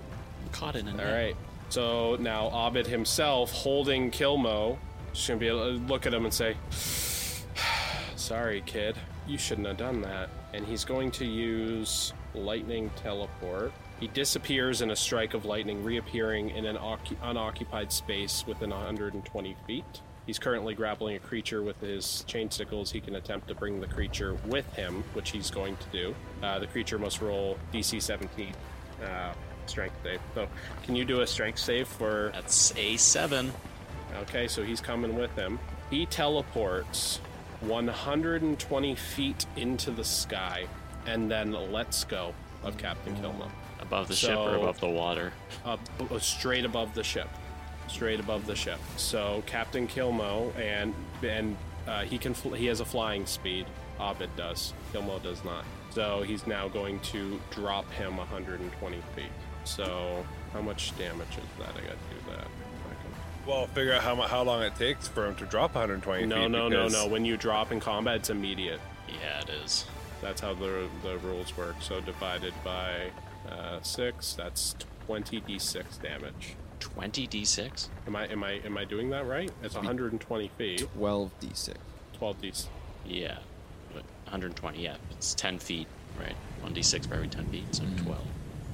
Caught in a net. All right. So now Abid himself, holding Kilmo, She's gonna be able to look at him and say, "Sorry, kid, you shouldn't have done that." And he's going to use lightning teleport. He disappears in a strike of lightning, reappearing in an occu- unoccupied space within 120 feet. He's currently grappling a creature with his chain sickles. He can attempt to bring the creature with him, which he's going to do. Uh, the creature must roll DC 17 uh, strength save. So, can you do a strength save for That's a seven. Okay, so he's coming with him. He teleports 120 feet into the sky and then lets go of Captain Kilmo. Above the ship or above the water? Up, uh, straight above the ship. Straight above the ship. So Captain Kilmo and and uh, he can fl- he has a flying speed. Abid does. Kilmo does not. So he's now going to drop him 120 feet. So how much damage is that? I gotta do that. Well, figure out how how long it takes for him to drop 120 No, feet. no, no, because- no. When you drop in combat, it's immediate. Yeah, it is. That's how the the rules work. So divided by uh, six, that's 20 d6 damage. 20d6? Am I am I am I doing that right? It's 120 feet. 12d6. 12 d. Yeah. But 120, yeah. It's 10 feet, right? 1d6 for every 10 feet, so 12.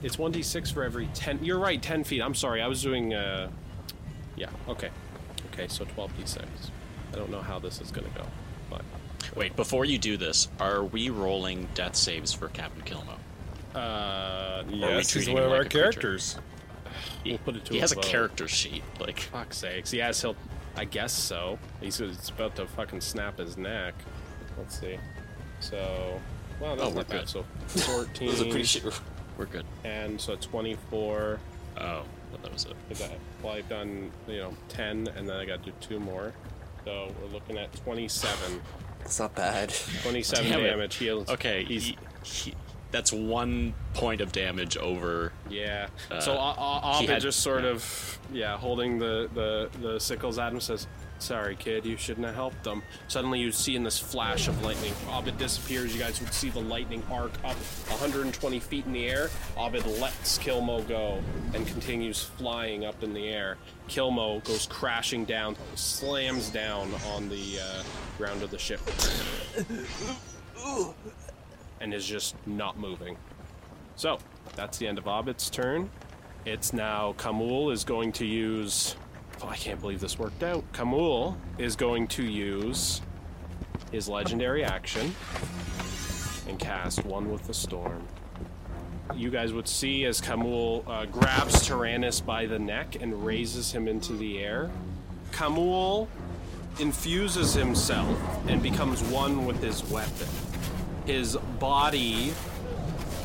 It's 1d6 for every 10. You're right, 10 feet. I'm sorry. I was doing. Uh, yeah. Okay. Okay. So 12 d6. I don't know how this is gonna go, but Wait, before you do this, are we rolling death saves for Captain Kilmo? uh, Yes, he's one of like our a characters. we'll put it to He a has a character sheet. Like, Fuck's sakes. Yes, he'll. I guess so. He's, he's about to fucking snap his neck. Let's see. So, well, that's Oh, not bad. So, 14. Those are pretty shit. we're good. And so 24. Oh, but that was it. Well, I've done, you know, 10, and then I got to do two more. So we're looking at 27. It's not bad. 27 Damn it. damage. Heals. Okay, He's. he, he, that's one point of damage over. Yeah. Uh, so uh, uh, he Abed had- just sort yeah. of, yeah, holding the, the, the sickles at him says, Sorry, kid, you shouldn't have helped them. Suddenly, you see in this flash of lightning, Abed disappears. You guys would see the lightning arc up 120 feet in the air. Abed lets Kilmo go and continues flying up in the air. Kilmo goes crashing down, slams down on the uh, ground of the ship, and is just not moving. So, that's the end of Abed's turn. It's now Kamul is going to use. Oh, I can't believe this worked out. Kamul is going to use his legendary action and cast One with the Storm. You guys would see as Kamul uh, grabs Tyrannus by the neck and raises him into the air. Kamul infuses himself and becomes one with his weapon. His body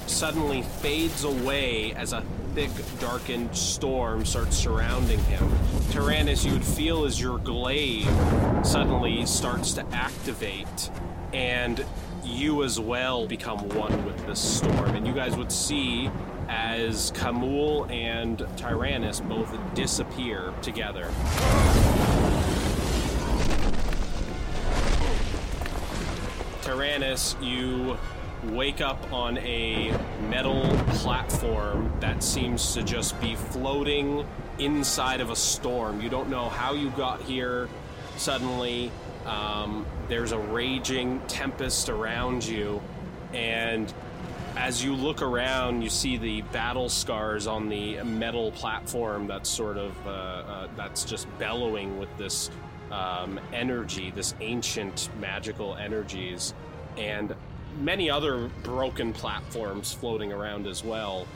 suddenly fades away as a thick, darkened storm starts surrounding him. Tyrannus, you would feel as your glaive suddenly starts to activate, and you as well become one with this storm. And you guys would see as Kamul and Tyrannus both disappear together. Tyrannus, you wake up on a metal platform that seems to just be floating inside of a storm. You don't know how you got here suddenly. Um, there's a raging tempest around you, and as you look around, you see the battle scars on the metal platform that's sort of uh, uh, that's just bellowing with this um, energy, this ancient magical energies, and many other broken platforms floating around as well.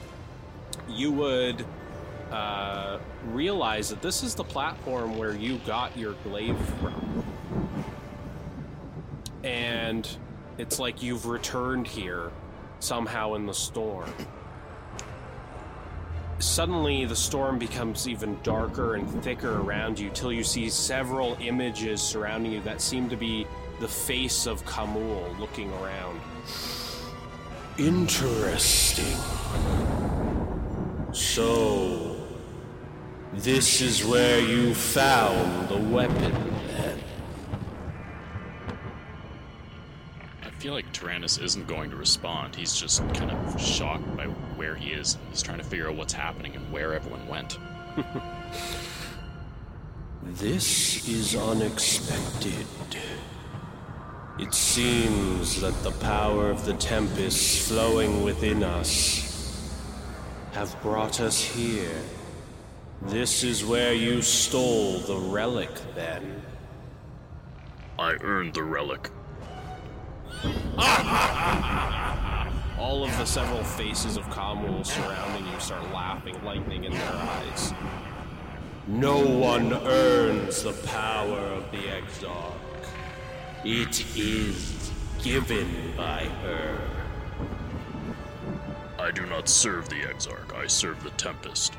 You would uh, realize that this is the platform where you got your glaive from. And it's like you've returned here somehow in the storm. Suddenly, the storm becomes even darker and thicker around you till you see several images surrounding you that seem to be the face of Kamul looking around. Interesting. So, this is where you found the weapon, then? I feel like Tyrannus isn't going to respond. He's just kind of shocked by where he is. He's trying to figure out what's happening and where everyone went. This is unexpected. It seems that the power of the Tempest flowing within us have brought us here. This is where you stole the relic, then. I earned the relic. All of the several faces of Kamul surrounding you start laughing, lightning in their eyes. No one earns the power of the Exarch. It is given by her. I do not serve the Exarch, I serve the Tempest.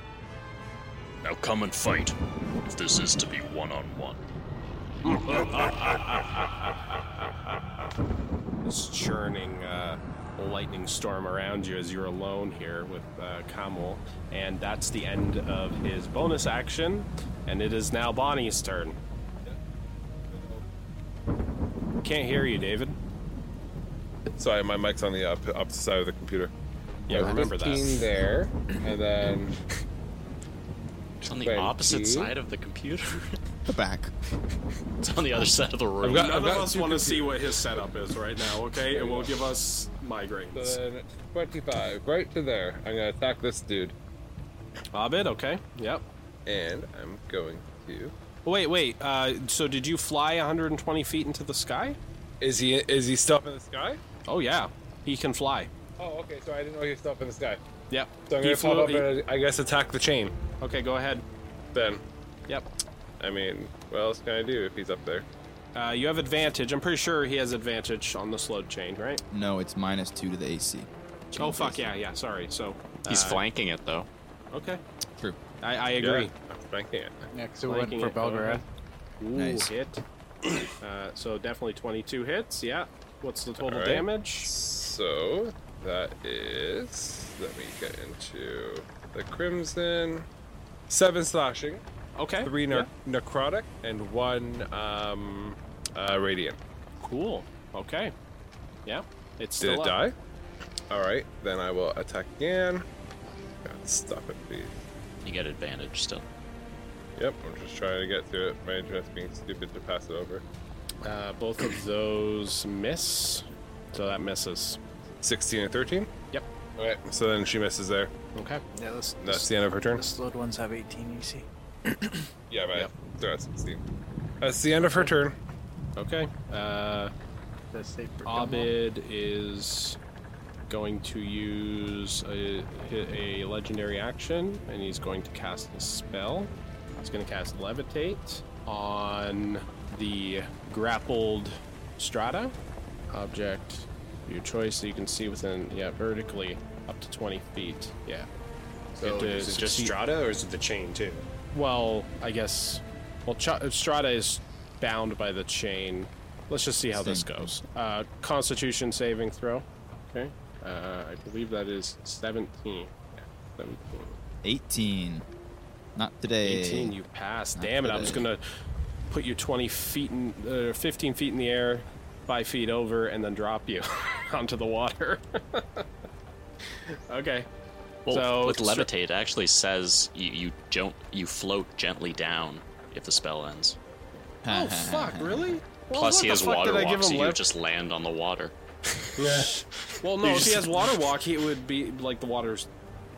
Now come and fight, if this is to be one on one. This churning uh, lightning storm around you as you're alone here with uh, Kamul. And that's the end of his bonus action. And it is now Bonnie's turn. Can't hear you, David. Sorry, my mic's on the up, opposite side of the computer. Yeah, Uh, remember 15 that. there, and then It's on the 20. opposite side of the computer. The back. it's on the other side of the room. I've got- None I've of us want to see what his setup is right now, okay? It will give us migraines. then 25, right to there. I'm gonna attack this dude, Abid, okay. Yep. and I'm going to. Wait, wait. Uh, so did you fly 120 feet into the sky? Is he is he still up in the sky? Oh yeah, he can fly. Oh, okay. So I didn't know he was still up in the sky. Yep. So I'm He gonna flew- pop up he- and I guess attack the chain. Okay, go ahead. Then, Yep. I mean, what else can I do if he's up there? Uh, you have advantage. I'm pretty sure he has advantage on the slowed chain, right? No, it's minus two to the AC. oh fuck yeah, yeah. Sorry. So He's uh, flanking it though. Okay, True. I, I agree. Yeah, I'm flanking it. Next, we went Flanking for it, go Belgrade. Ooh, Nice. hit. uh, so definitely 22 hits. Yeah. What's the total Alright. damage? So that is. Let me get into the crimson. Seven slashing, Okay. three yeah. necrotic, and one um, uh, radiant. Cool. Okay. Yeah. It's Did still it up. die? All right, then I will attack again. God, stop it, please. You get advantage still. Yep, I'm just trying to get to it. My just being stupid to pass it over. Uh, both of those miss. So that misses. 16 and 13. Yep. Okay, so then she misses there. Okay. Yeah, this, That's the end of her turn. the slowed ones have 18 AC. Yeah, but Yep. they're at 16. That's the end of her turn. Okay. Uh, safe for Abid is going to use a, a legendary action, and he's going to cast a spell. He's going to cast Levitate on the grappled strata object. Your choice, so you can see within, yeah, vertically up to 20 feet. Yeah. So You have is it just Strata or is it the chain too? Well, I guess. Well, Ch- Strata is bound by the chain. Let's just see how this goes. Uh, Constitution saving throw. Okay. Uh, I believe that is 17. Yeah, 17. 18. Not today. 18, you pass. Not Damn it, I was today. going to put you 20 feet in, uh, 15 feet in the air, 5 feet over, and then drop you onto the water. okay. Well, So- with levitate, it actually says you you don't you float gently down if the spell ends. Oh, fuck, really? Well, Plus, he has water did I give walk, so him you lev- just land on the water. Yeah. Well, no, if he has water walk, he would be like the water's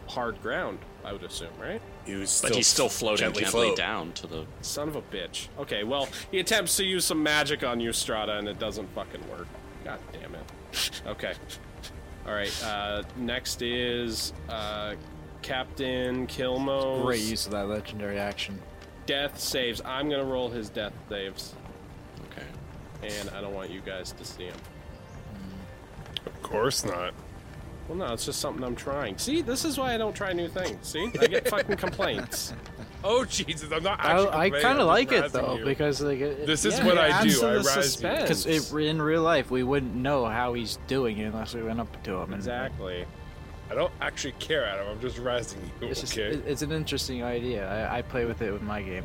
hard ground. I would assume, right? He was But he's still floating gently gently, float. down to the. Son of a bitch. Okay, well, he attempts to use some magic on you, Strata, and it doesn't fucking work. God damn it. Okay. All right. Uh, next is uh, Captain Kilmo. Great use of that legendary action. Death saves. I'm gonna roll his death saves, Okay. and I don't want you guys to see him. Of course not. Well, no, it's just something I'm trying. See, this is why I don't try new things. See, I get fucking complaints. Oh Jesus! I'm not I, actually. I complaining, kind of like it though you. because like it, This is Yeah, what it I do. to I the razz because in real life we wouldn't know how he's doing unless we went up to him. And exactly. I don't actually care, Adam. I'm just razzing you. It's, okay. it- it's an interesting idea. I, I play with it with my game.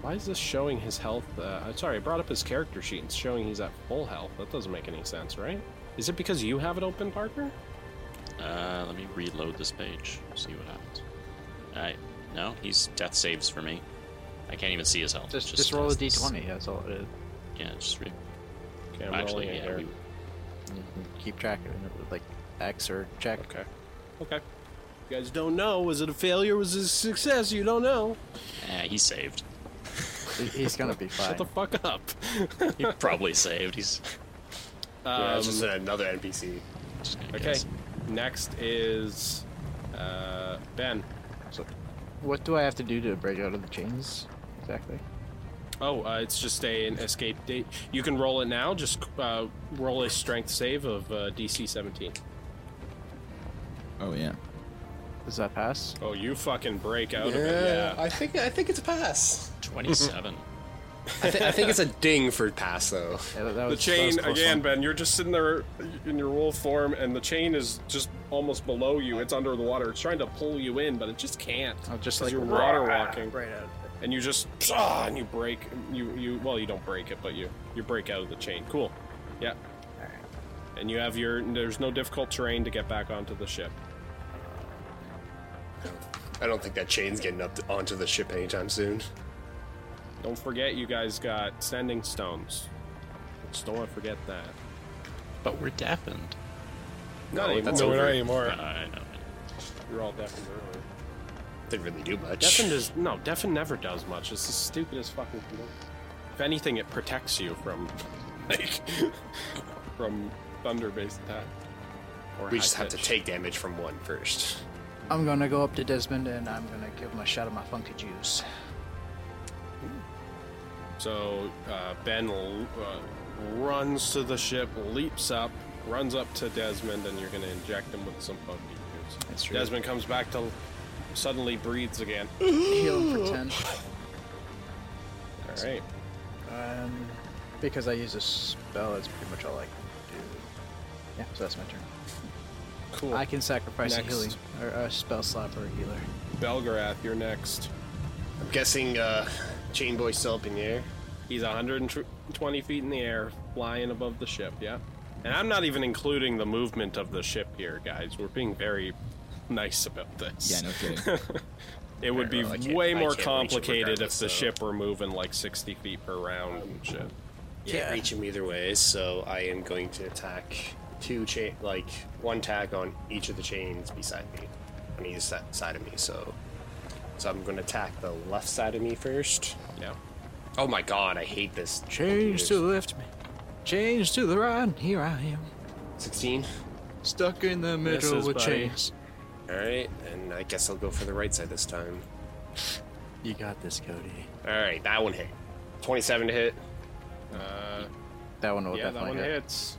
Why is this showing his health? Uh, I'm sorry, I brought up his character sheet. and It's showing he's at full health. That doesn't make any sense, right? Is it because you have it open, partner? Uh, let me reload this page. See what happens. Alright. No, he's death saves for me. I I can't even see his health. Just, It's just roll a it's- d20. That's all it is. Yeah, just re- Okay, I'm actually, yeah, here. we, You can keep track of it with like X or check. Okay. Okay. You guys don't know. Was it a failure? Was it a success? You don't know. eh, he saved. He's gonna be fine. Shut the fuck up. He probably saved. He's yeah, it's Um, just another NPC. just Okay. guess. Next is uh, Ben. So, what do I have to do to break out of the chains exactly? Oh, uh, it's just a, an escape date. You can roll it now. Just uh, roll a strength save of uh, DC 17. Oh yeah. Does that pass? Oh, you fucking break out of it. Yeah. I think I think it's a pass. Twenty-seven. I, th- I think it's a ding for pass though. Yeah, that, that The was, that chain was again, one. Ben. You're just sitting there in your wolf form, and the chain is just almost below you. It's under the water. It's trying to pull you in, but it just can't. Oh, just 'Cause like you're water walking, right out. and you just ah, and you break. You you well, you don't break it, but you you break out of the chain. Cool. Yeah. And you have your. There's no difficult terrain to get back onto the ship. I don't think that chain's getting up to, onto the ship anytime soon. Don't forget, you guys got sending stones. Just don't forget that. But we're deafened. Not No, anymore. that's No, we're not anymore. Ah, I know. You're all deafened earlier. Didn't really do much. Deafen does no. Deafen never does much. It's the stupidest fucking thing. If anything, it protects you from like from thunder-based attack. Or we just have to take damage from one first. I'm gonna go up to Desmond and I'm gonna give him a shot of my funky juice. So uh, Ben l- uh, runs to the ship, leaps up, runs up to Desmond, and you're gonna inject him with some funky juice. That's true. Desmond comes back to suddenly breathes again. Heal for ten. All right. Um, because I use a spell, that's pretty much all I can do. Yeah, so that's my turn. Cool. I can sacrifice Next. a healing or a spell slot for a healer. Belgarath, you're next. I'm guessing uh, Chain Boy's still up in the air. He's 120 feet in the air, flying above the ship, yeah? And I'm not even including the movement of the ship here, guys. We're being very nice about this. Yeah, no kidding. It would be Well, way more can't reach it complicated if the so- ship were moving like 60 feet per round and shit. Can't Yeah. reach him either way, so I am going to attack two chain, like one tag on each of the chains beside me, on either si- side of me. So, so I'm going to attack the left side of me first. Yeah. Oh my god, I hate this. Change to the left, me. Change to the right. Here I am. 16. Stuck in the middle Misses, with buddy. chains. All right, and I guess I'll go for the right side this time. You got this, Cody. All right, that one hit. 27 to hit, Uh, That one will yeah, that definitely one hit. hits.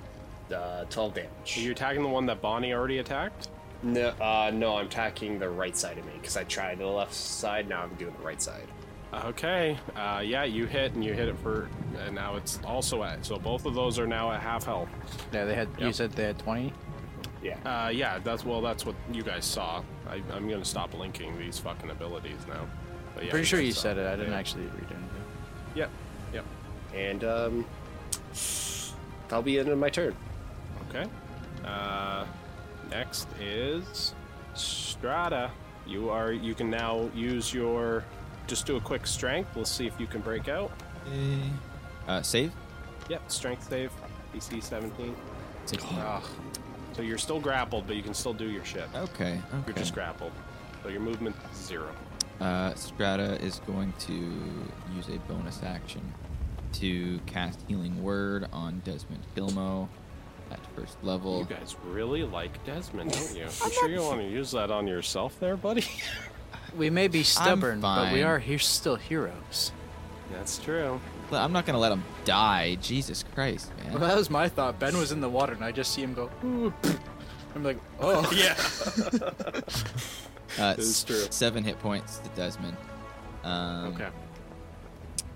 uh, 12 damage. Are you attacking the one that Bonnie already attacked? No, uh, no, I'm attacking the right side of me because I tried the left side. Now I'm doing the right side. Okay. Uh, yeah, you hit and you hit it for, and now it's also at. So both of those are now at half health. Yeah, they had. You Yep. said they had twenty. Yeah. Uh, yeah, that's well, that's what you guys saw. I, I'm gonna stop linking these fucking abilities now. But yeah, Pretty sure guys you saw. said it. I didn't Yeah. actually read anything. Yep. Yep. And um, that'll be the end of my turn. Okay. Uh, next is Strata. You are. You can now use your. Just do a quick strength. Let's see if you can break out. Uh, save. Yep. Strength save. DC 17. 16. Ugh. So you're still grappled, but you can still do your shit. Okay. You're just grappled. So your movement is zero. Uh, Strata is going to use a bonus action to cast Healing Word on Desmond Kilmo at first level. You guys really like Desmond, don't you? You sure you want to use that on yourself there, buddy? We may be stubborn, but we are he- still heroes. That's true. Well, I'm not gonna let him die. Jesus Christ, man. Well, that was my thought. Ben was in the water, and I just see him go. Ooh. I'm like, oh. Yeah. Uh, is true. Seven hit points to Desmond. Um, Okay.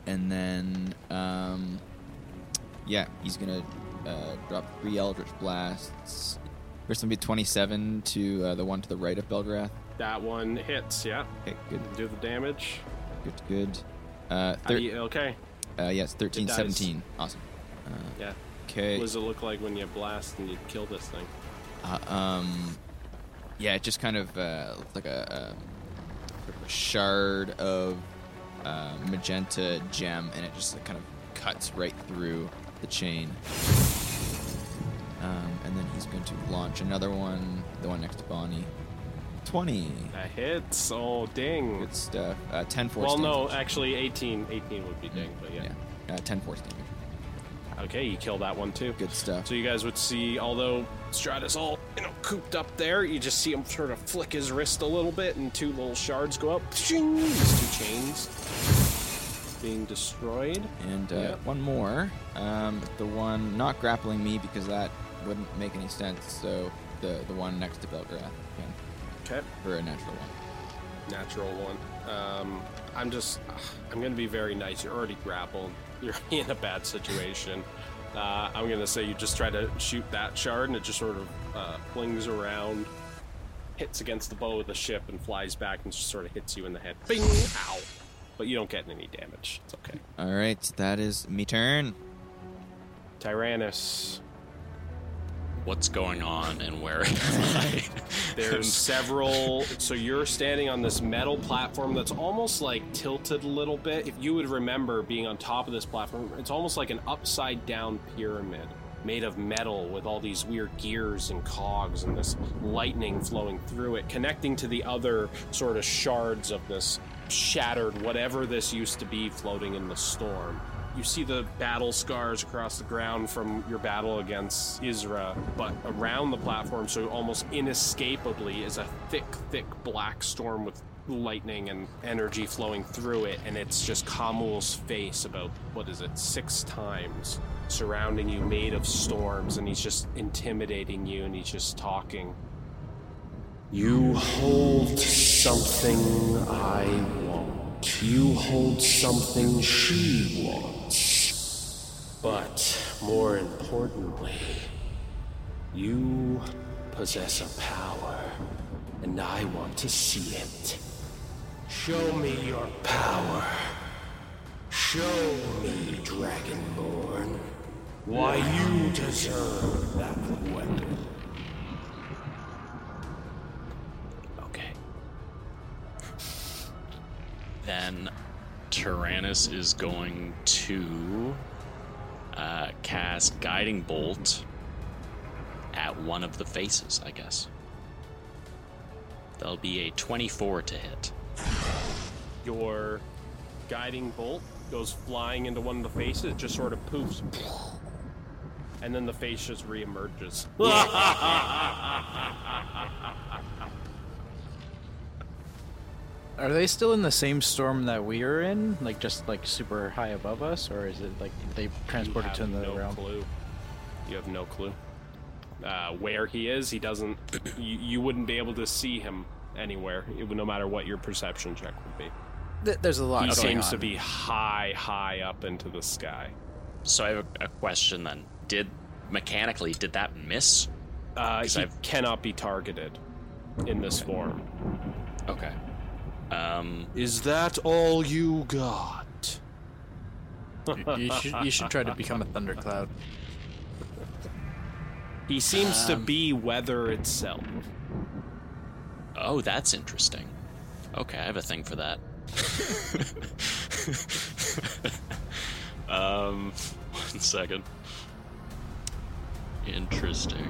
And then, um, yeah, he's gonna uh, drop three Eldritch Blasts. First one be 27 to uh, the one to the right of Belgrath. That one hits, yeah. Okay, good, Do the damage. good, good. Uh, thir- you- okay. uh, yes, 13, 17. Awesome. Uh, Yeah. okay. What does it look like when you blast and you kill this thing? Uh, um, yeah, it just kind of uh, looks like a, sort of a shard of uh, magenta gem, and it just like, kind of cuts right through the chain. Um, and then he's going to launch another one, the one next to Bonnie. 20. That hits. Oh, ding. Good stuff. Uh, 10 force Well, no, damage. actually, 18. 18 would be ding, but yeah. Yeah. Uh, 10 force damage. Okay, you kill that one too. Good stuff. So you guys would see, although Strata's all you know cooped up there, you just see him sort of flick his wrist a little bit, and two little shards go up. These two chains being destroyed. And uh, Yeah. one more. Um, the one not grappling me because that wouldn't make any sense. So the the one next to Belgrath can Okay, for a natural one. natural one. Um, I'm just, I'm gonna be very nice. You're already grappled. You're in a bad situation. Uh, I'm gonna say you just try to shoot that shard, and it just sort of uh, flings around, hits against the bow of the ship, and flies back, and just sort of hits you in the head. Bing! Ow! But you don't get any damage. It's okay. All right, that is me turn. Tyrannus. What's going on and where am I? There's several. So you're standing on this metal platform that's almost like tilted a little bit. If you would remember being on top of this platform, it's almost like an upside down pyramid made of metal with all these weird gears and cogs and this lightning flowing through it, connecting to the other sort of shards of this shattered whatever this used to be floating in the storm. You see the battle scars across the ground from your battle against Isra, but around the platform, so almost inescapably, is a thick, thick black storm with lightning and energy flowing through it, and it's just Kamul's face about, what is it, six times surrounding you, made of storms, and he's just intimidating you, and he's just talking. You hold something I want. You hold something she wants. But more importantly, you possess a power, and I want to see it. Show me your power. Show me, Dragonborn, why you deserve that weapon. Okay. then Tyrannus is going to uh, cast Guiding Bolt at one of the faces, I guess. That'll be a 24 to hit. Your guiding bolt goes flying into one of the faces, it just sort of poofs. And then the face just reemerges. Are they still in the same storm that we are in? Like just like super high above us, or is it like they transported to you have another no realm? clue. You have no clue. Uh, where he is, he doesn't. You, you wouldn't be able to see him anywhere, it would- no matter what your perception check would be. Th- There's a lot. He going seems on. to be high, high up into the sky. So I have a, a question then. Did mechanically did that miss? Uh, 'Cause he I've- cannot be targeted in this form. Okay. Um, Is that all you got? You- you should you should try to become a thundercloud. He seems to Um, be weather itself. oh, that's interesting. Okay, I have a thing for that. um, one second. Interesting.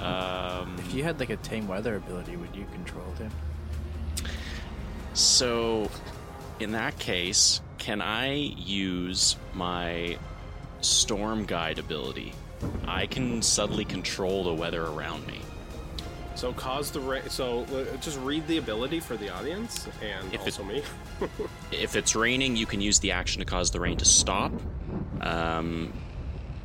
Um, If you had like a tame weather ability, would you control him? So, in that case, can I use my storm guide ability? I can subtly control the weather around me. So cause the rain. So uh, just read the ability for the audience and If it- also me. If it's raining, you can use the action to cause the rain to stop. Um,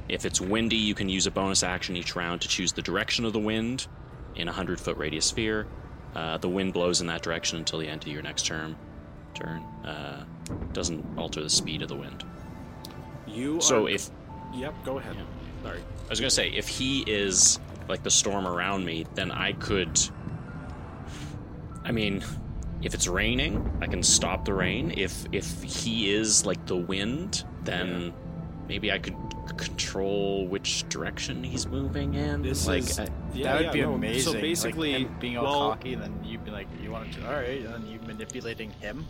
if it's windy, you can use a bonus action each round to choose the direction of the wind in a 100 foot radius sphere. Uh, the wind blows in that direction until the end of your next term. Turn. Uh, doesn't alter the speed of the wind. You. So are, if Yep. Go ahead. Yeah. Sorry. I was gonna say, if he is like the storm around me, then I could. I mean, if it's raining, I can stop the rain. If if he is like the wind, then maybe I could control which direction he's moving in. This like, is. I- yeah, that would yeah, be no, amazing. So basically, like him being all well, cocky, then you'd be like, you want to, all right, and then you manipulating him.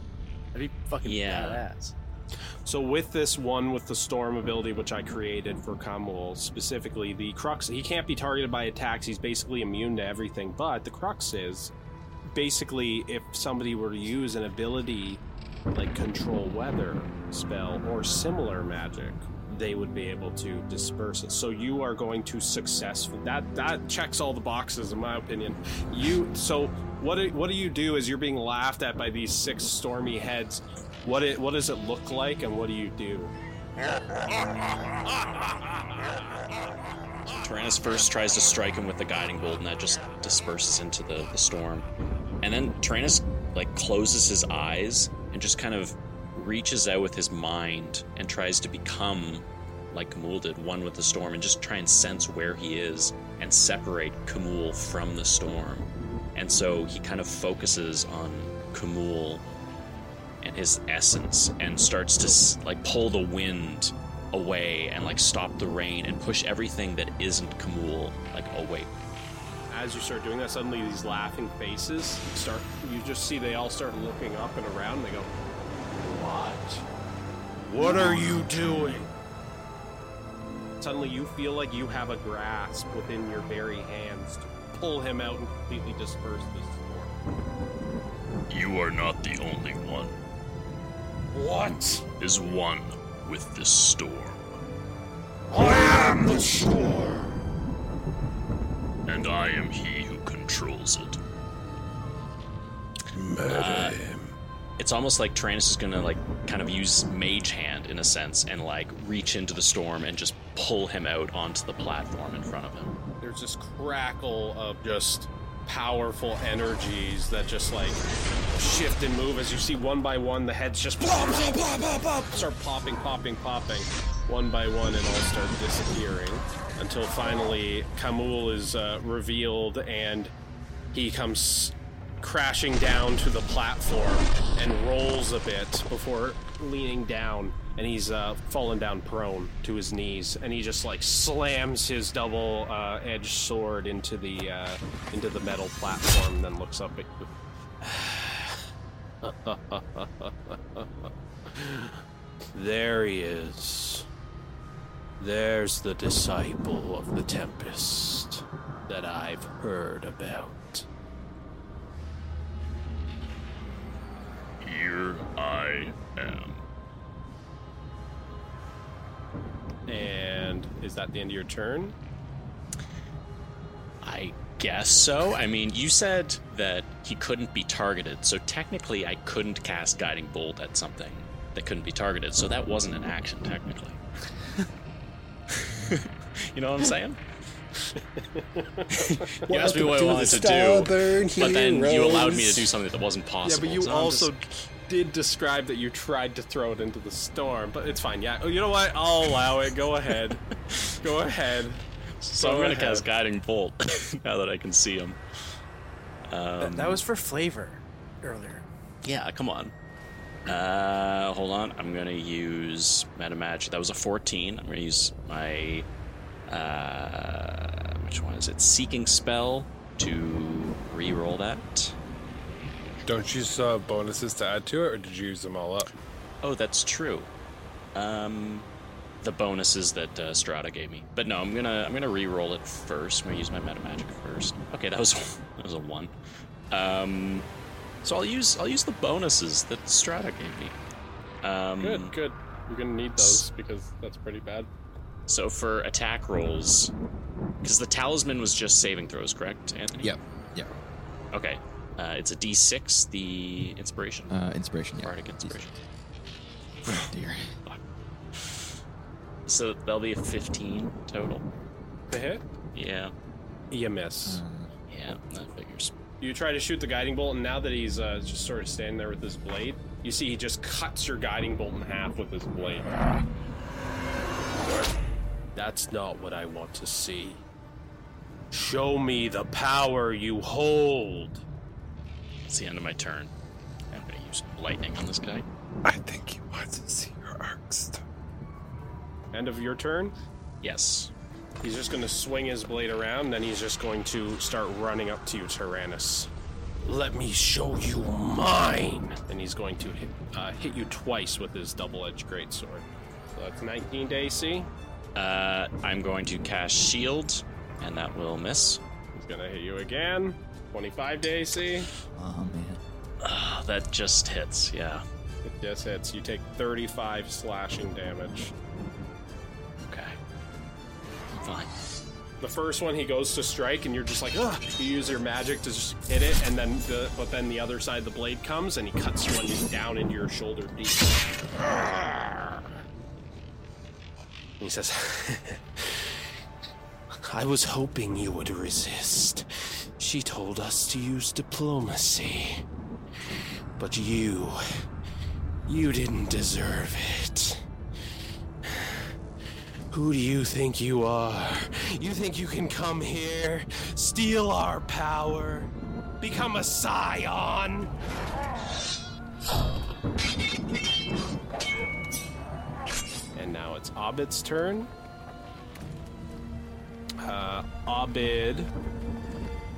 That'd be fucking Yeah. badass. So with this one with the storm ability, which I created for Kamul specifically, the crux he can't be targeted by attacks. He's basically immune to everything. But the crux is basically if somebody were to use an ability like control weather spell or similar magic, they would be able to disperse it. So you are going to successfully that that checks all the boxes in my opinion. You so what do, what do you do as you're being laughed at by these six stormy heads? What it what does it look like and what do you do? Tyrannus first tries to strike him with the guiding bolt, and that just disperses into the, the storm. And then Tyrannus like closes his eyes and just kind of reaches out with his mind and tries to become like Kamul did, one with the storm, and just try and sense where he is and separate Kamul from the storm. And so he kind of focuses on Kamul and his essence and starts to like pull the wind away and like stop the rain and push everything that isn't Kamul like away. As you start doing that, suddenly these laughing faces start. You just see they all start looking up and around. And they go, "What? What are you doing?" Suddenly, you feel like you have a grasp within your very hands to pull him out and completely disperse this storm. You are not the only one. What? Is one with this storm. I am the storm. And I am he who controls it. Murder uh, him. It's almost like Tyrannus is gonna like kind of use Mage Hand in a sense and like reach into the storm and just pull him out onto the platform in front of him. There's this crackle of just powerful energies that just like shift and move as you see one by one the heads just blah, blah, blah, blah, blah, start popping, popping, popping, one by one, and all start disappearing until finally Kamul is uh, revealed and he comes crashing down to the platform and rolls a bit before leaning down and he's uh, fallen down prone to his knees and he just like slams his double uh, edged sword into the uh, into the metal platform then looks up at there he is. There's the disciple of the tempest that i've heard about Here I am. And is that the end of your turn? I guess so. I mean, you said that he couldn't be targeted, so technically I couldn't cast Guiding Bolt at something that couldn't be targeted, so that wasn't an action, technically. you know what I'm saying? you asked me what I wanted to do, but then you allowed me to do something that wasn't possible. Yeah, possible. but you so also just- did describe that you tried to throw it into the storm, but it's fine. Yeah, oh, you know what? I'll allow it. Go ahead. Go ahead. So I'm gonna ahead. cast Guiding Bolt now that I can see him. Um, That, that was for flavor earlier. Yeah, come on. Uh, hold on. I'm gonna use meta magic. That was a 14. I'm gonna use my uh, which one is it? Seeking spell to re-roll that. Don't you still have bonuses to add to it, or did you use them all up? Oh, that's true. Um, the bonuses that uh, Strata gave me. But no, I'm gonna I'm gonna re-roll it first. I'm gonna use my meta magic first. Okay, that was that was a one. Um, so I'll use I'll use the bonuses that Strata gave me. Um, Good, good. You're gonna need those because that's pretty bad. So for attack rolls, because the talisman was just saving throws, correct, Anthony? Yep. Yep. Okay. Uh, it's a D6, the inspiration. Uh, inspiration. Yeah. Bardic inspiration. Oh, dear. So that'll be a 15 total. The hit? Yeah. You miss. Yeah, that figures. You try to shoot the guiding bolt, and now that he's uh, just sort of standing there with his blade, you see he just cuts your guiding bolt in half with his blade. That's not what I want to see. Show me the power you hold. It's the end of my turn. I'm gonna use lightning on this guy. I think he wants to see your arcs. End of your turn. Yes. He's just going to swing his blade around, then he's just going to start running up to you, Tyrannus. Let me show you mine. And he's going to hit, uh, hit you twice with his double-edged greatsword. So that's 19 to AC. Uh, I'm going to cast Shield, and that will miss. He's gonna hit you again. 25 to AC. Oh man. Ah, that just hits, yeah. It just hits. You take 35 slashing damage. Okay. Fine. The first one he goes to strike, and you're just like, ugh. You use your magic to just hit it, and then the but then the other side of the blade comes, and he cuts one down into your shoulder deep. He says, I was hoping you would resist. She told us to use diplomacy. But you. You didn't deserve it. Who do you think you are? You think you can come here, steal our power, become a scion? And now it's Abid's turn. Uh,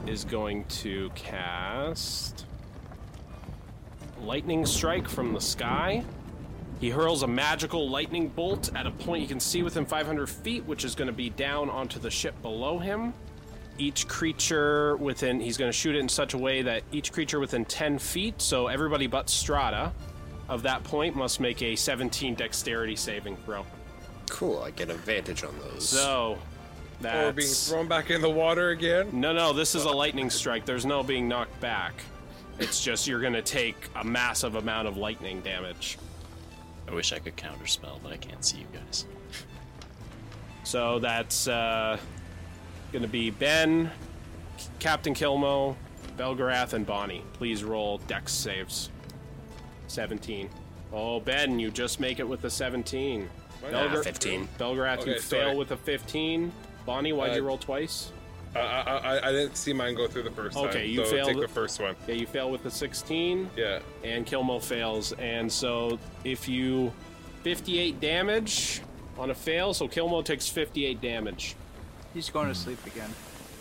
is going to cast Lightning Strike from the sky. He hurls a magical lightning bolt at a point you can see within 500 feet, which is going to be down onto the ship below him. Each creature within, he's going to shoot it in such a way that each creature within 10 feet, so everybody but Strata, of that point must make a 17 dexterity saving throw. Cool, I get advantage on those. So, Or being thrown back in the water again. No, no, this is a lightning strike. There's no being knocked back. It's just you're going to take a massive amount of lightning damage. I wish I could counterspell, but I can't see you guys. So that's uh, going to be Ben, C- Captain Kilmo, Belgarath, and Bonnie. Please roll dex saves. 17. Oh, Ben, you just make it with a 17. Nah, 15. Belgarath, you Okay, fail with a 15. Bonnie, why'd Uh, you roll twice? I, I, I, I didn't see mine go through the first time. Okay, you so failed Take it. the first one. Yeah, you fail with the 16. Yeah. and Kilmo fails. And so if you 58 damage on a fail, so Kilmo takes 58 damage. He's going to sleep again.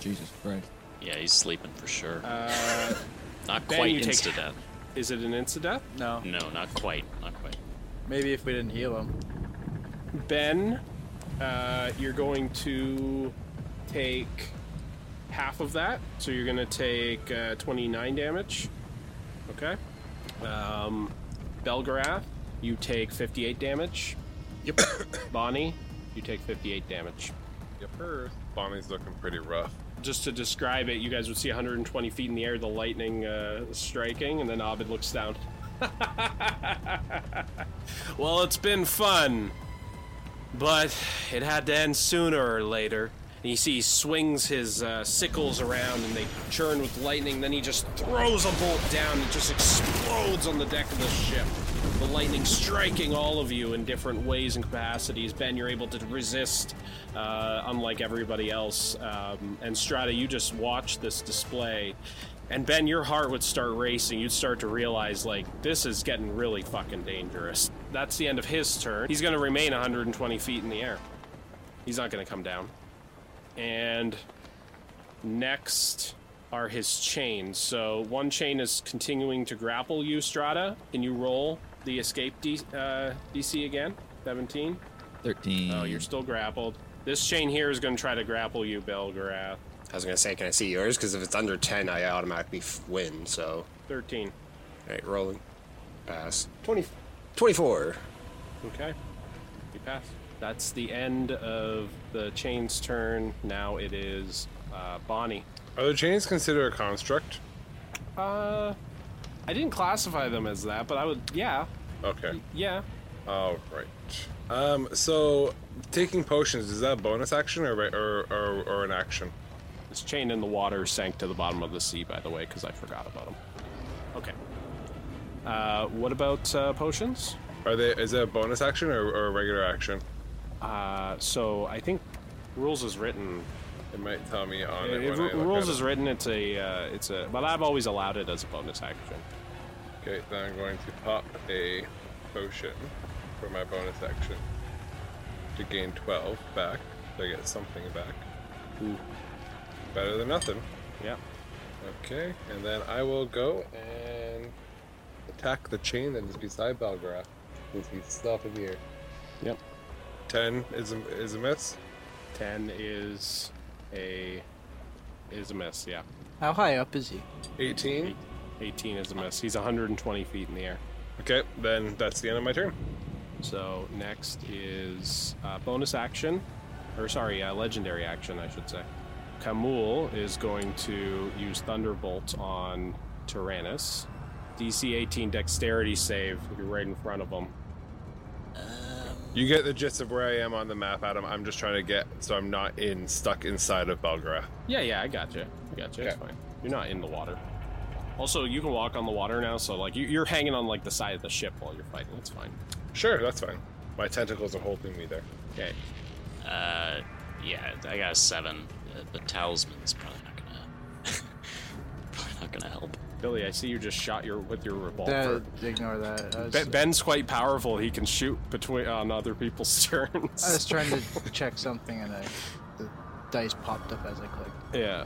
Jesus Christ. Yeah, he's sleeping for sure. Uh, not quite you insta death. is it an insta death? No. No, not quite. Not quite. Maybe if we didn't heal him. Ben, uh, you're going to take half of that, so you're going to take uh, 29 damage. Okay. Um, Belgarath, you take 58 damage. Yep. Bonnie, you take 58 damage. Yep. Her. Bonnie's looking pretty rough. just to describe it, you guys would see 120 feet in the air, the lightning uh, striking, and then Abid looks down. well, it's been fun, but it had to end sooner or later. And you see he swings his uh, sickles around and they churn with lightning. Then he just throws a bolt down and it just explodes on the deck of the ship. The lightning striking all of you in different ways and capacities. Ben, you're able to resist, uh, unlike everybody else. Um, and Strata, you just watch this display. And Ben, your heart would start racing. You'd start to realize, like, this is getting really fucking dangerous. That's the end of his turn. He's going to remain 120 feet in the air. He's not going to come down. And next are his chains. So one chain is continuing to grapple you, Strata. Can you roll the escape D- uh, DC again? 17. 13. Oh, you're still grappled. This chain here is going to try to grapple you, Belgarath. I was gonna say, can I see yours? Because if it's under 10, I automatically f- win, so. 13. Alright, rolling. Pass. 20, 24. Okay. You pass. That's the end of the chain's turn. Now it is uh, Bonnie. Are the chains considered a construct? Uh, I didn't classify them as that, but I would. Yeah, Okay. yeah. All right. Um. So, taking potions is that a bonus action or or or, or an action? This chain in the water sank to the bottom of the sea, by the way, because I forgot about them. Okay. Uh, what about uh, potions? Are they? Is it a bonus action or, or a regular action? Uh, so I think rules is written. It might tell me on it. when I rules is it. written. It's a. Uh, it's a. But I've always allowed it as a bonus action. Okay, then I'm going to pop a potion for my bonus action to gain 12 back. So I get something back. Ooh. Better than nothing. Yeah. Okay, and then I will go and attack the chain that is beside Belgrath. Since he's still up in the air. Yep. 10 is a, is a miss. 10 is a is a miss, yeah. How high up is he? 18. 18 is a miss. He's 120 feet in the air. Okay, then that's the end of my turn. So next is uh, bonus action, or sorry, uh, legendary action, I should say. Kamul is going to use Thunderbolt on Tyrannus. DC 18 Dexterity save you're right in front of him. You get the gist of where I am on the map, Adam. I'm just trying to get so I'm not in stuck inside of Belgrath. Yeah, yeah, I got you. I got you. It's Okay. fine. You're not in the water. Also, you can walk on the water now, so like you, you're hanging on like the side of the ship while you're fighting. It's fine. Sure, that's fine. My tentacles are holding me there. Okay. Uh, yeah, I got a seven. The talisman's probably not gonna, probably not gonna help. Billy, I see you just shot your with your revolver. That, ignore that. Was, Ben, Ben's quite powerful. He can shoot between on other people's turns. I was trying to check something and I, the dice popped up as I clicked. yeah.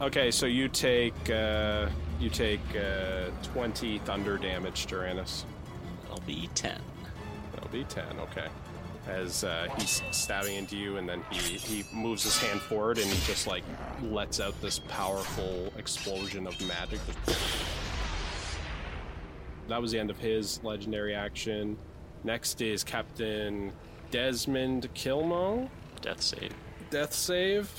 Okay, so you take uh, you take uh, twenty thunder damage, Tyrannus. That'll be ten. That'll be ten. Okay. As uh, he's stabbing into you, and then he he moves his hand forward, and he just like lets out this powerful explosion of magic. That was the end of his legendary action. Next is Captain Desmond Kilmo. Death save. death save.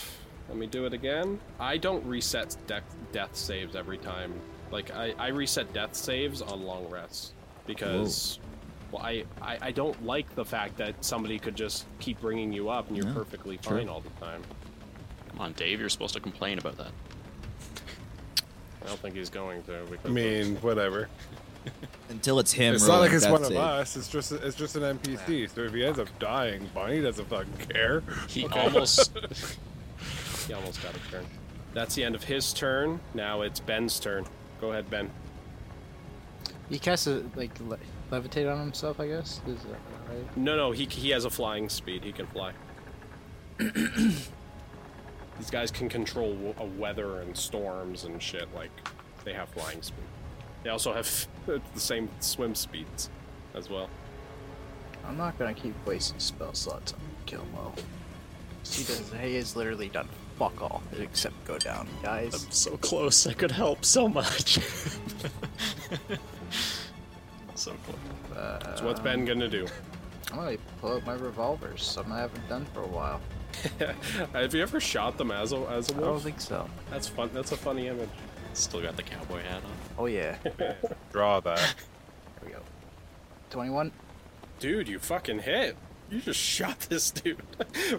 Let me do it again. I don't reset de- death saves every time. Like I, I reset death saves on long rests because well, I, I I don't like the fact that somebody could just keep bringing you up and you're Yeah, perfectly sure. fine all the time. Come on, Dave. You're supposed to complain about that. I don't think he's going to. I mean, whatever. Until it's him. It's not like it's one of save. us. It's just it's just an NPC. So if he ends up dying, Bonnie doesn't fucking care. He almost. he almost got a turn. That's the end of his turn. Now it's Ben's turn. Go ahead, Ben. He casts a, like le- levitate on himself, I guess. Is that right? No, no, he he has a flying speed. He can fly. These guys can control w- uh, weather and storms and shit. Like they have flying speed. They also have the same swim speeds as well. I'm not gonna keep wasting spell slots on Kilmo. He does. He has literally done fuck all except go down, guys. I'm so close. I could help so much. so close. Uh, So what's Ben gonna do? I'm gonna pull out my revolvers. Something I haven't done for a while. have you ever shot them as a as a I don't think so. That's fun. That's a funny image. Still got the cowboy hat on. Oh yeah. Draw that. we go. Twenty-one. Dude, you fucking hit. You just shot this dude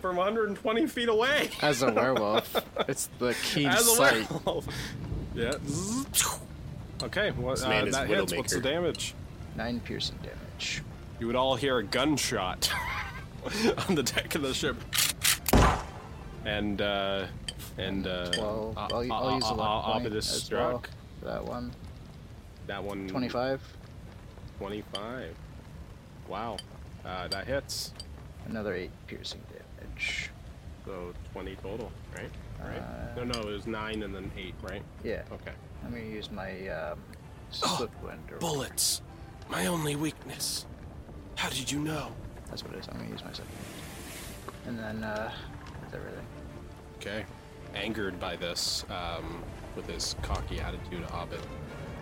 from 120 feet away. As a werewolf, it's the keen As a sight. werewolf. Yeah. Okay, what, This uh, is that hits. What's the damage? Nine piercing damage. You would all hear a gunshot on the deck of the ship. And, uh, and, uh, Twelve. uh, I'll, uh, I'll use a uh, luck point as well for that one. That one. Twenty-five. 25. Wow. Uh, that hits. Another eight piercing damage. So 20 total, right? Right. Uh, no, no, it was 9 and then 8, right? Yeah. Okay. I'm gonna use my um. Or Bullets. My only weakness. How did you know? That's what it is. I'm gonna use my second. And then uh, that's everything. Okay. Angered by this, um, with his cocky attitude, Abid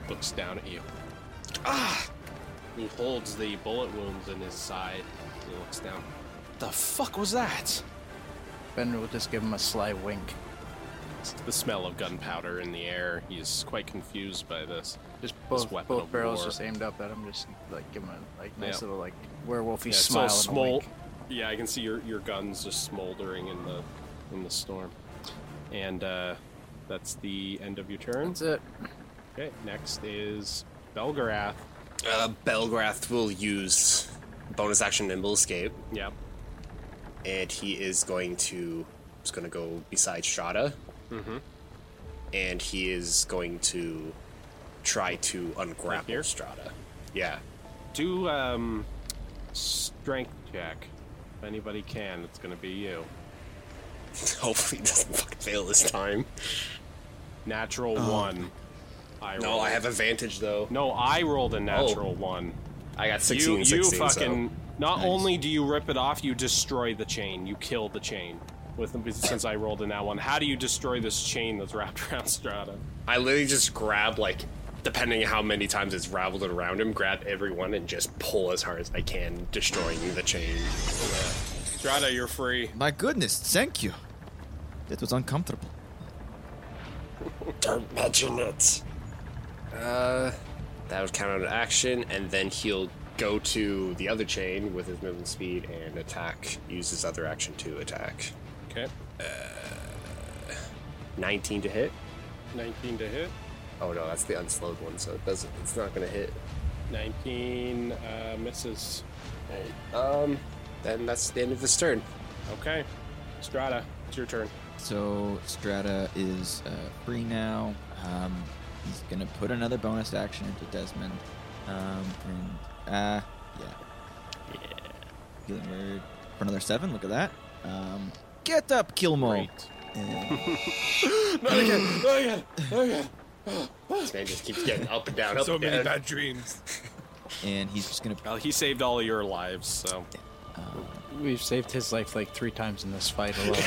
looks down at you. Ah! He holds the bullet wounds in his side. He looks down. The fuck was that? Ben will just give him a sly wink. It's the smell of gunpowder in the air. He's quite confused by this. Just This both, weapon both of barrels war. just aimed up at him, just like give him a like nice Yeah. little like werewolfy Yeah, smile so and smol- wink. Yeah, I can see your, your guns just smoldering in the in the storm. And uh, that's the end of your turn. That's it. Okay, next is Belgarath. Uh, Belgrath will use bonus action Nimble Escape, Yep. and he is going to is going to go beside Strata, Mm-hmm. and he is going to try to ungrapple here? Strata. Yeah. Do um strength check. If anybody can, it's gonna be you. Hopefully, he doesn't fucking fail this time. Natural Oh. one. I No, rolled. I have advantage though. No, I rolled a natural one. I got 16 you, and you 16. fucking. Not Nice. only do you rip it off, you destroy the chain. You kill the chain. With since I rolled in that one, how do you destroy this chain that's wrapped around Strata? I literally just grab like, depending on how many times it's raveled around him, grab everyone and just pull as hard as I can, destroying the chain. Strata, you're free. My goodness, thank you. That was uncomfortable. Don't mention it. Uh, that would count as an action, and then he'll go to the other chain with his movement speed and attack. Use his other action to attack. Okay. 19 to hit. 19 to hit. Oh no, that's the unslowed one, so it doesn't. It's not gonna hit. 19 uh, misses. Um, then that's the end of this turn. Okay. Strata, it's your turn. So Strata is uh, free now. Um, he's gonna put another bonus action into Desmond. Um, and uh, yeah, yeah. Healing word for another seven. Look at that. Um, get up, Kilmo. Great. Not again! Not again! Not again! This man just keeps getting up and down, up So and many down. bad dreams. and he's just gonna. Well, he saved all of your lives, so. We've saved his life like three times in this fight alone.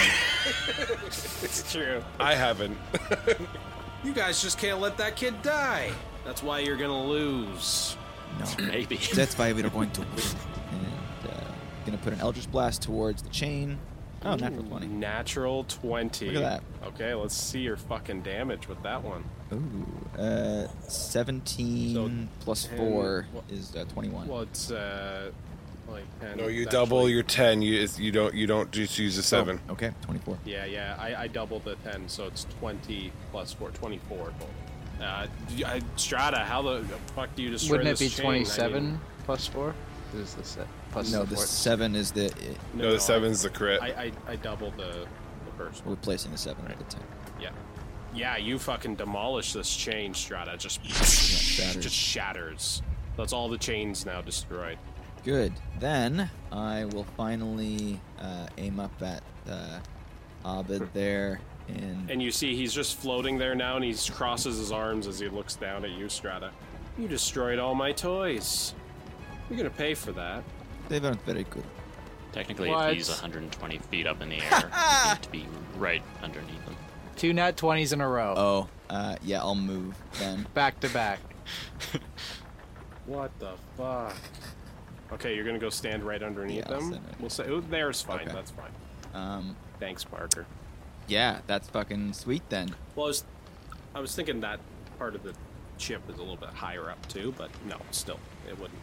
It's true. I haven't. You guys just can't let that kid die. That's why you're gonna lose. No, Maybe. that's why we're going to win. And uh, gonna put an Eldritch Blast towards the chain. Oh, natural twenty. Natural 20. Look at that. Okay, let's see your fucking damage with that one. Ooh, uh, 17 So, plus 10 4 wha- is uh, 21. Well, it's, uh, like 10. No, you double actually- your ten. You it's- you don't you don't just use a seven. Oh, okay, 24. Yeah, yeah, I, I doubled the 10, so it's 20 plus 4, 24 total. Uh, d- I- Strata, how the fuck do you destroy Wouldn't it this be chain? I mean- 27 plus 4? This is the set. Plus No, the the 7 is the. No, the seven's the crit. I, I, I doubled the, the first We're one. replacing the 7 with the 10. Yeah. Yeah, you fucking demolish this chain, Strata. Just, shatters. just shatters. That's all the chains now destroyed. Good. Then I will finally uh, aim up at uh, Abid there. And, And you see he's just floating there now, and he crosses his arms as he looks down at you, Strata. You destroyed all my toys. You're gonna pay for that. They weren't very good. Technically, What? if he's 120 feet up in the air, you need to be right underneath him. Two nat 20s in a row. Oh, uh, yeah, I'll move then. Back to back. What the fuck? Okay, you're gonna go stand right underneath Yeah, them. right We'll say, oh, there's fine. Okay. That's fine. Um, Thanks, Parker. yeah, that's fucking sweet then. Well, I was, I was thinking that part of the chip is a little bit higher up too, but no, still, it wouldn't.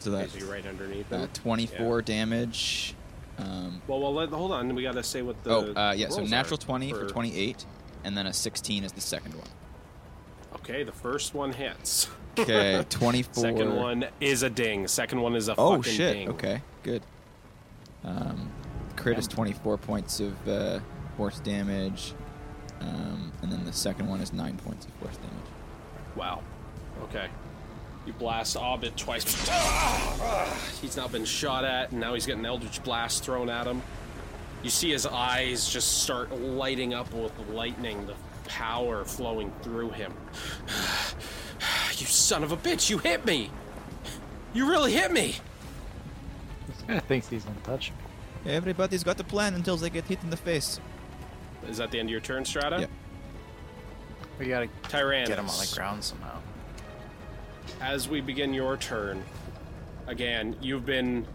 So that's right underneath uh, them? 24 damage. Um, Well, well, let, hold on. We gotta say what the. oh, uh, yeah, so natural 20 for 28, and then a 16 is the second one. Okay, the first one hits. Okay, 24. Second one is a ding. Second one is a Oh fucking shit! ding. Okay, good. Um, crit is 24 points of uh, force damage, um, and then the second one is nine points of force damage. Wow. Okay. You blast Abid twice. He's now been shot at, and now he's getting Eldritch Blast thrown at him. You see his eyes just start lighting up with lightning, the power flowing through him. you son of a bitch, you hit me! You really hit me! This guy thinks he's untouchable. Everybody's got a plan until they get hit in the face. Is that the end of your turn, Strata? Yep. We gotta Tyrannus. get him on the ground somehow. As we begin your turn, again, you've been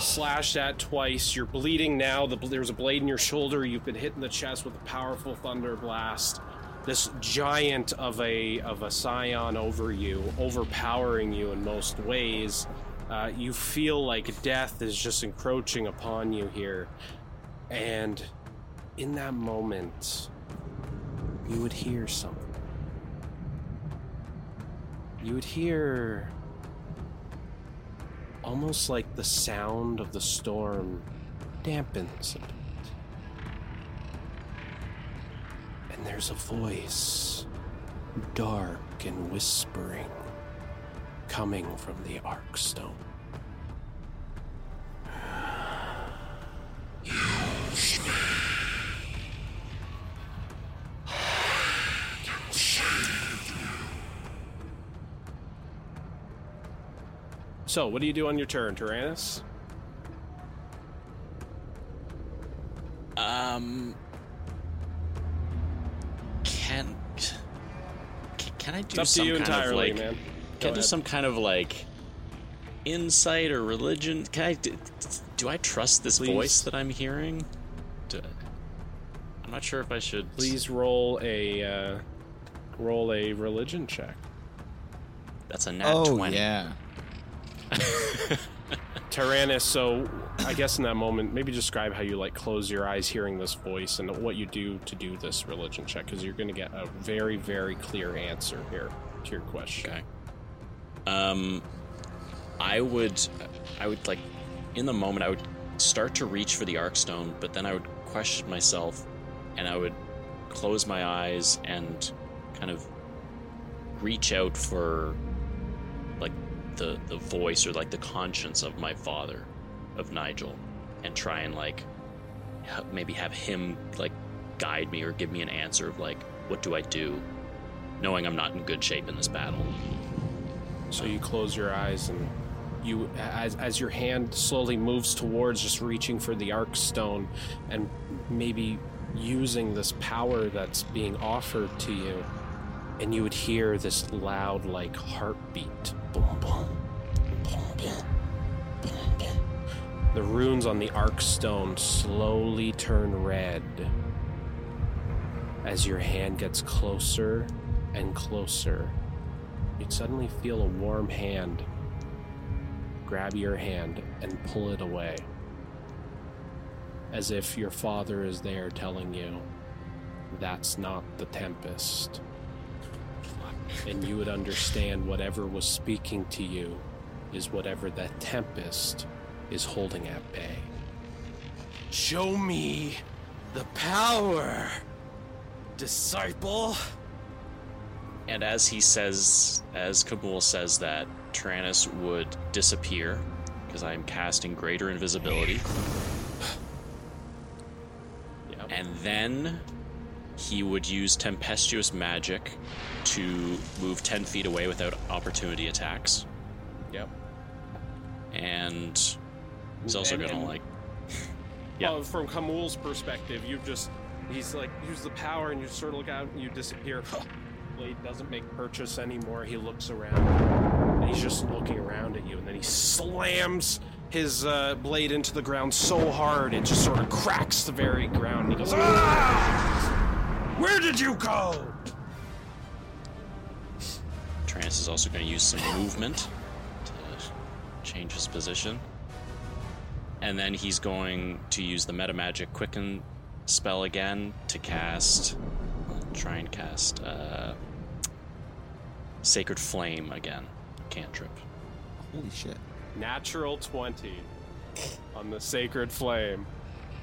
slashed at twice. You're bleeding now. The, there's a blade in your shoulder. You've been hit in the chest with a powerful thunder blast. This giant of a of a scion over you, overpowering you in most ways. Uh, you feel like death is just encroaching upon you here, and in that moment, you would hear something you would hear almost like the sound of the storm dampens a bit. And there's a voice, dark and whispering, coming from the ark Arkstone. So, what do you do on your turn, Tyrannus? Um, can can I do It's up to some you kind entirely, of like man. can Go I do some kind of like insight or religion? Can I do, do I trust this Please. voice that I'm hearing? Do, I'm not sure if I should. Please roll a uh, roll a religion check. That's a nat Oh 20. yeah. Tyrannus, so I guess in that moment, maybe describe how you like close your eyes hearing this voice and what you do to do this religion check, because you're going to get a very, very clear answer here to your question. Okay. Um, I would, I would like, in the moment, I would start to reach for the arc stone, but then I would question myself, and I would close my eyes and kind of reach out for, the the voice or like the conscience of my father, of Nigel, and try and like, maybe have him like guide me or give me an answer of like, what do I do, knowing I'm not in good shape in this battle. So you close your eyes and you as as your hand slowly moves towards just reaching for the arc stone and maybe using this power that's being offered to you and you would hear this loud like heartbeat boom boom boom boom boom boom the runes on the arc stone slowly turn red as your hand gets closer and closer you'd suddenly feel a warm hand grab your hand and pull it away. As if your father is there telling you, that's not the Tempest. And you would understand whatever was speaking to you is whatever the Tempest is holding at bay. Show me the power, disciple. And as he says, as Kamul says that, Tyrannus would disappear because I am casting greater invisibility. Yep. And then he would use tempestuous magic to move 10 feet away without opportunity attacks. Yep. And he's also And- to, and- like. Yeah. Uh, from Kamul's perspective, you just he's like use the power and you sort of look out and you disappear. Blade doesn't make purchase anymore. He looks around and he's just looking around at you, and then he slams his uh, blade into the ground so hard it just sort of cracks the very ground. And he goes, "Ah! Where did you go?" Trance is also going to use some movement to change his position. And then he's going to use the meta magic quicken spell again to cast. Try and cast uh, Sacred Flame again. Cantrip. Holy shit. Natural twenty on the sacred flame.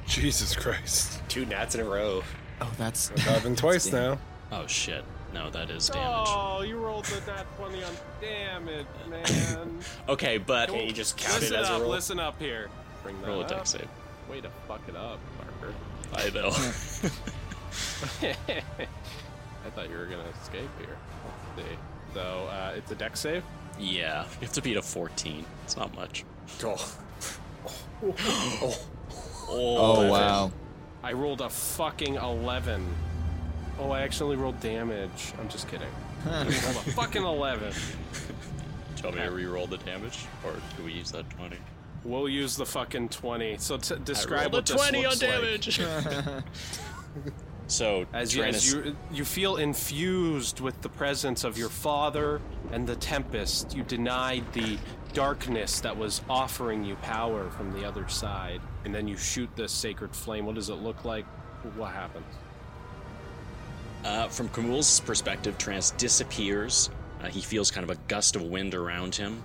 Jesus Christ. Two nats in a row. Oh, that's It's happened twice now. Oh shit. No, that is damage. Oh, you rolled the nat twenty on damage, man. Okay, but Can't you just count it listen as a up, roll? listen up here. Bring that roll a up. dex save. Way to fuck it up, Parker. I know. I thought you were gonna escape here. Let's see. So uh, it's a dex save. yeah, you have to beat a 14. It's not much. Oh. Oh wow. I rolled a fucking eleven. Oh, I actually rolled damage. I'm just kidding. I rolled a fucking eleven. Tell you me to re-roll the damage, or do we use that 20? We'll use the fucking twenty. So t- describe rolled what a this 20 on looks like. damage. so As, you, as you you feel infused with the presence of your father and the tempest, you denied the darkness that was offering you power from the other side, and then you shoot this sacred flame. What does it look like? What happens? Uh, from Kamul's perspective, Trance disappears. Uh, he feels kind of a gust of wind around him,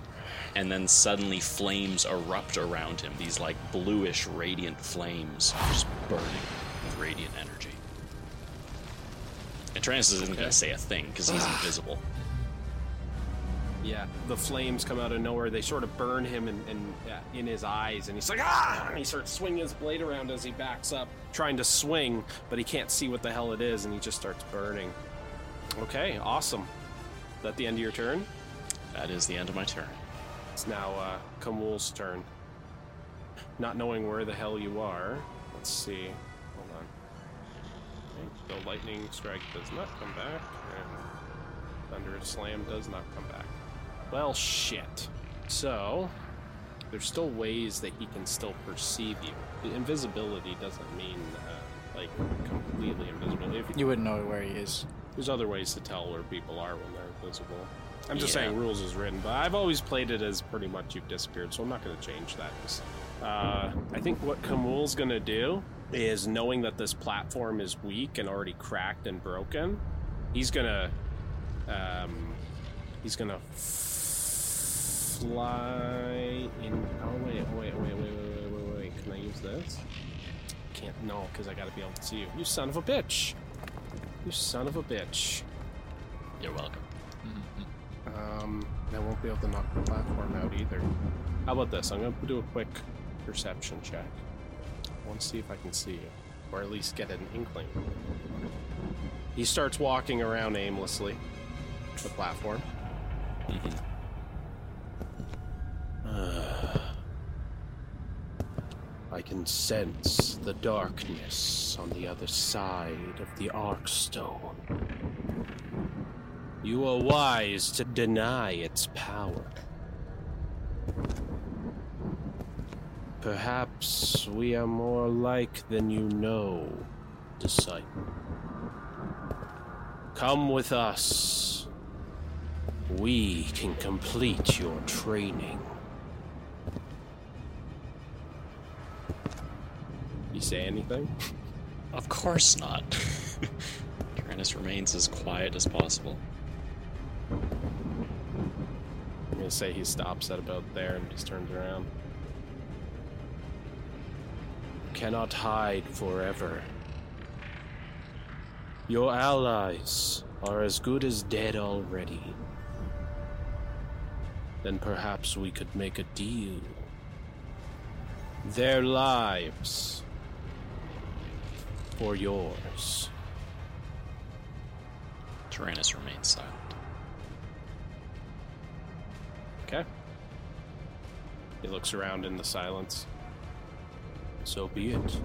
and then suddenly flames erupt around him. These like bluish, radiant flames, just burning with radiant energy. And Trance isn't going to say a thing because he's invisible. Yeah, the flames come out of nowhere. They sort of burn him in, in, uh, in his eyes, and he's like, ah! And he starts swinging his blade around as he backs up, trying to swing, but he can't see what the hell it is, and he just starts burning. Okay, awesome. Is that the end of your turn? That is the end of my turn. It's now uh, Kamul's turn. Not knowing where the hell you are, let's see. Hold on. Okay, the lightning strike does not come back, and thunder slam does not come back. Well, shit. So, there's still ways that he can still perceive you. The invisibility doesn't mean uh, like completely invisible. If You wouldn't know where he is. there's other ways to tell where people are when they're invisible. I'm just Yeah. saying rules is written, but I've always played it as pretty much you've disappeared, so I'm not going to change that. Uh, I think what Kamul's going to do is knowing that this platform is weak and already cracked and broken, he's going to um, he's going to fly in. Oh wait, wait, wait, wait, wait, wait, wait, wait. Can I use this? Can't. No, because I got to be able to see you. You son of a bitch. You son of a bitch. You're welcome. Um, I won't be able to knock the platform out either. How about this? I'm gonna do a quick perception check. I want to see if I can see you, or at least get an inkling. He starts walking around aimlessly. The platform. I can sense the darkness on the other side of the Arkstone. You are wise to deny its power. Perhaps we are more alike than you know, disciple. Come with us. We can complete your training. You say anything? Of course not. Tyrannus remains as quiet as possible. I'm gonna say he stops at about there and just turns around. Cannot hide forever. Your allies are as good as dead already. Then perhaps we could make a deal. Their lives for yours. Tyrannus remains silent. Okay. He looks around in the silence. So be it.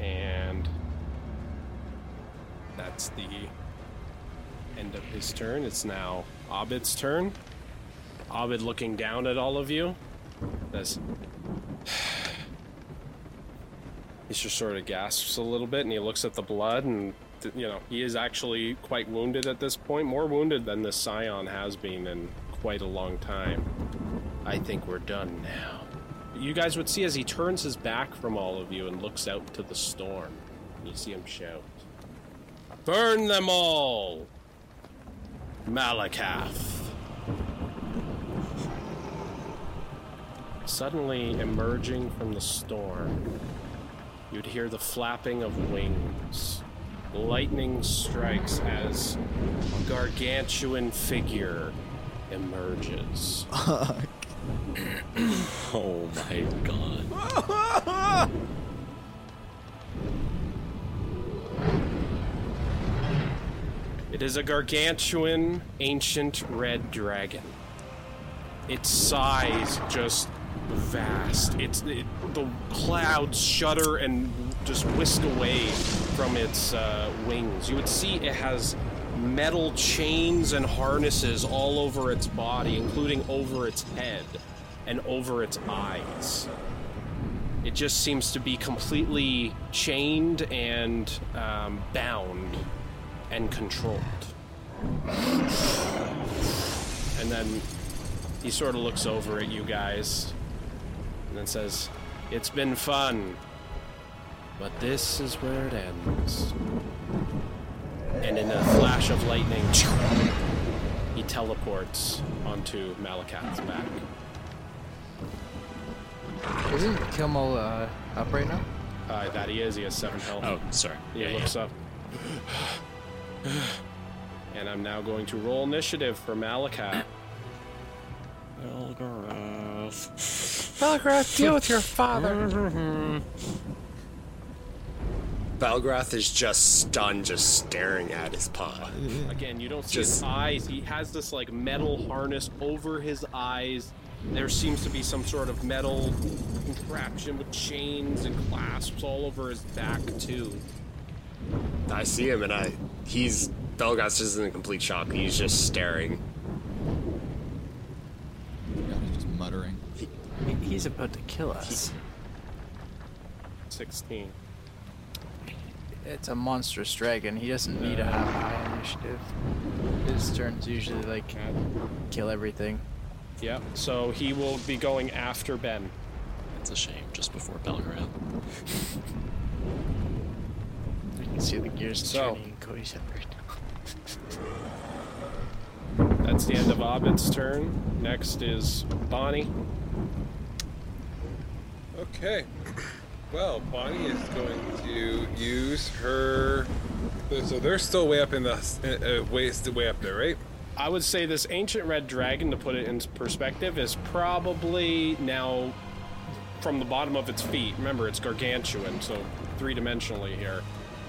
And that's the end of his turn. It's now Abid's turn. Abid looking down at all of you. Says, he just sort of gasps a little bit and he looks at the blood and you know he is actually quite wounded at this point more wounded than the scion has been in quite a long time. I think we're done now. You guys would see as he turns his back from all of you and looks out to the storm you see him shout burn them all Malakath. Suddenly emerging from the storm You'd hear the flapping of wings. Lightning strikes as a gargantuan figure emerges. Oh my god. It is a gargantuan, ancient red dragon. Its size just vast. It's it, the clouds shudder and just whisk away from its uh, wings. You would see it has metal chains and harnesses all over its body, including over its head and over its eyes. It just seems to be completely chained and um, bound and controlled. And then he sort of looks over at you guys and then says, It's been fun, but this is where it ends. And in a flash of lightning, he teleports onto Malakath's back. Isn't Kilmo uh, up right now? Uh, that he is, he has seven health. Oh, sorry. He looks up. And I'm now going to roll initiative for Malakath. Belgarath, deal with your father. Belgarath is just stunned, just staring at his paw. Again, you don't see his eyes. He has this like metal harness over his eyes. There seems to be some sort of metal contraption with chains and clasps all over his back too. I see him, and I he's Belgarath is in complete shock. He's just staring. God, he's just muttering. He, he's about to kill us. Sixteen. It's a monstrous dragon. He doesn't need to have high initiative. His turn's usually like kill everything. Yep. So he will be going after Ben. It's a shame, just before Belgarath. You can see the gears So- turning in Cody's head right now. That's the end of Abid's turn. Next is Bonnie. Okay. Well, Bonnie is going to use her. So they're still way up in the uh, uh, way up there, right? I would say this ancient red dragon, to put it in perspective, is probably now from the bottom of its feet. Remember, it's gargantuan, so three dimensionally here.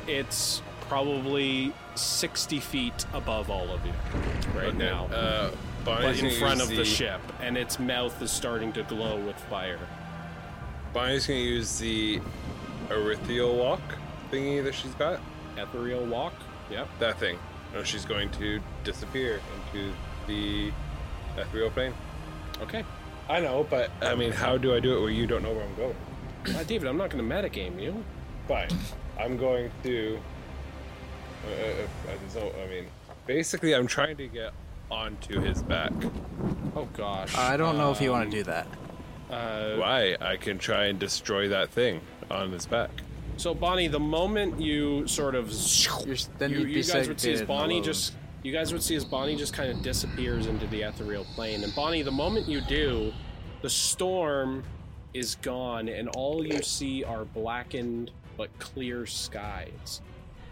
It's probably 60 feet above all of you right Okay, now, Uh, but in front of the ship, and its mouth is starting to glow with fire. Bonnie's going to use the ethereal walk thingy that she's got. Ethereal walk. Yep. That thing. And she's going to disappear into the ethereal plane. Okay. I know, but I mean, how do I do it where you don't know where I'm going? Uh, David, I'm not going to metagame you. Fine. I'm going to. Uh, uh, uh, there's. I mean, basically, I'm trying to get onto his back. Oh gosh. I don't know if you want Um, to do that. Uh, Why? I can try and destroy that thing on his back. So Bonnie, the moment you sort of, You're then you, you'd be you guys would see as Bonnie alone. just, you guys would see as Bonnie just kind of disappears into the ethereal plane. And Bonnie, the moment you do, the storm is gone, and all you see are blackened but clear skies.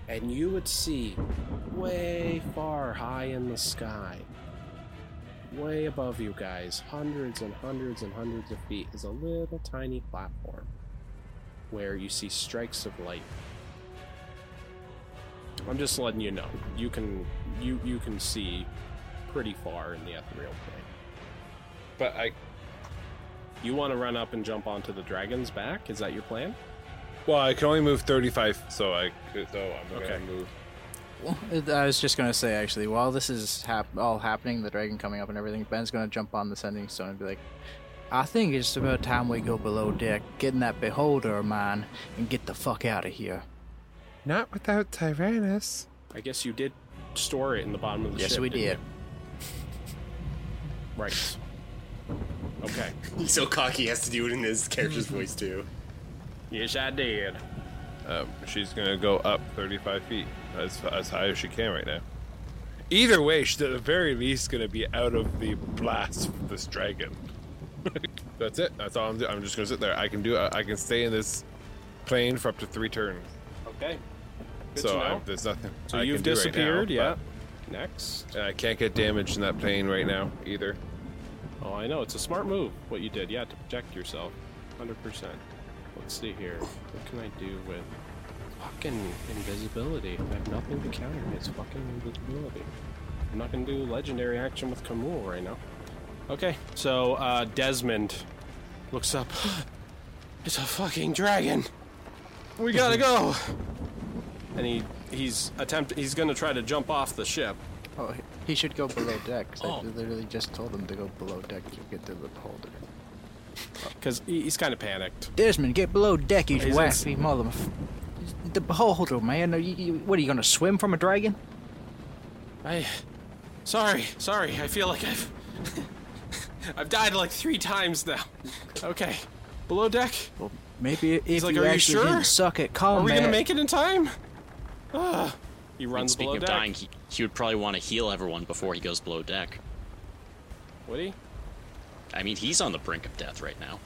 And you would see way far high in the sky, way above you guys, hundreds and hundreds and hundreds of feet, is a little tiny platform where you see strikes of light. I'm just letting you know. You can you you can see pretty far in the ethereal plane. But I. You want to run up and jump onto the dragon's back? Is that your plan? Well, I can only move 35, so I could. So I'm Okay. gonna move. Well, it- I was just gonna say actually, while this is hap- all happening, the dragon coming up and everything, Ben's gonna jump on the sending stone and be like, "I think it's about time we go below deck, get in that beholder of mine, and get the fuck out of here." Not without Tyrannus. I guess you did store it in the bottom of the Yes, ship. Yes, we didn't did. you? Right. Okay. He's so cocky, he has to do it in his character's voice too. Yes, I did. Um, she's gonna go up 35 feet, as as high as she can right now. Either way, she's at the very least gonna be out of the blast of this dragon. That's it. That's all I'm doing. I'm just gonna sit there. I can do. I I can stay in this plane for up to three turns. Okay. Good so to I, there's nothing. So I you've can do right now, disappeared, yeah. Next. I can't get damaged in that plane right now either. Oh, I know. It's a smart move, what you did. Yeah, to protect yourself. 100%. Let's see here. What can I do with fucking invisibility? I have nothing to counter his fucking invisibility. I'm not going to do legendary action with Kamul right now. Okay, so uh, Desmond looks up. It's a fucking dragon. We gotta go. And he he's attempt he's gonna try to jump off the ship. Oh, he- he should go below deck. 'cause Oh. I literally just told him to go below deck to get to the beholder. Because he's kind of panicked. Desmond, get below deck, you He's in- waspy mother. The beholder, man. Are you, you, what are you gonna swim from a dragon? I. Sorry, sorry. I feel like I've. I've died like three times now. Okay. Below deck? Well, maybe if like, you "Are you actually sure? didn't suck at Are we gonna make it in time? Ah. He I mean, runs speaking below of deck. dying, he, he would probably want to heal everyone before he goes below deck. Would he? I mean, he's on the brink of death right now.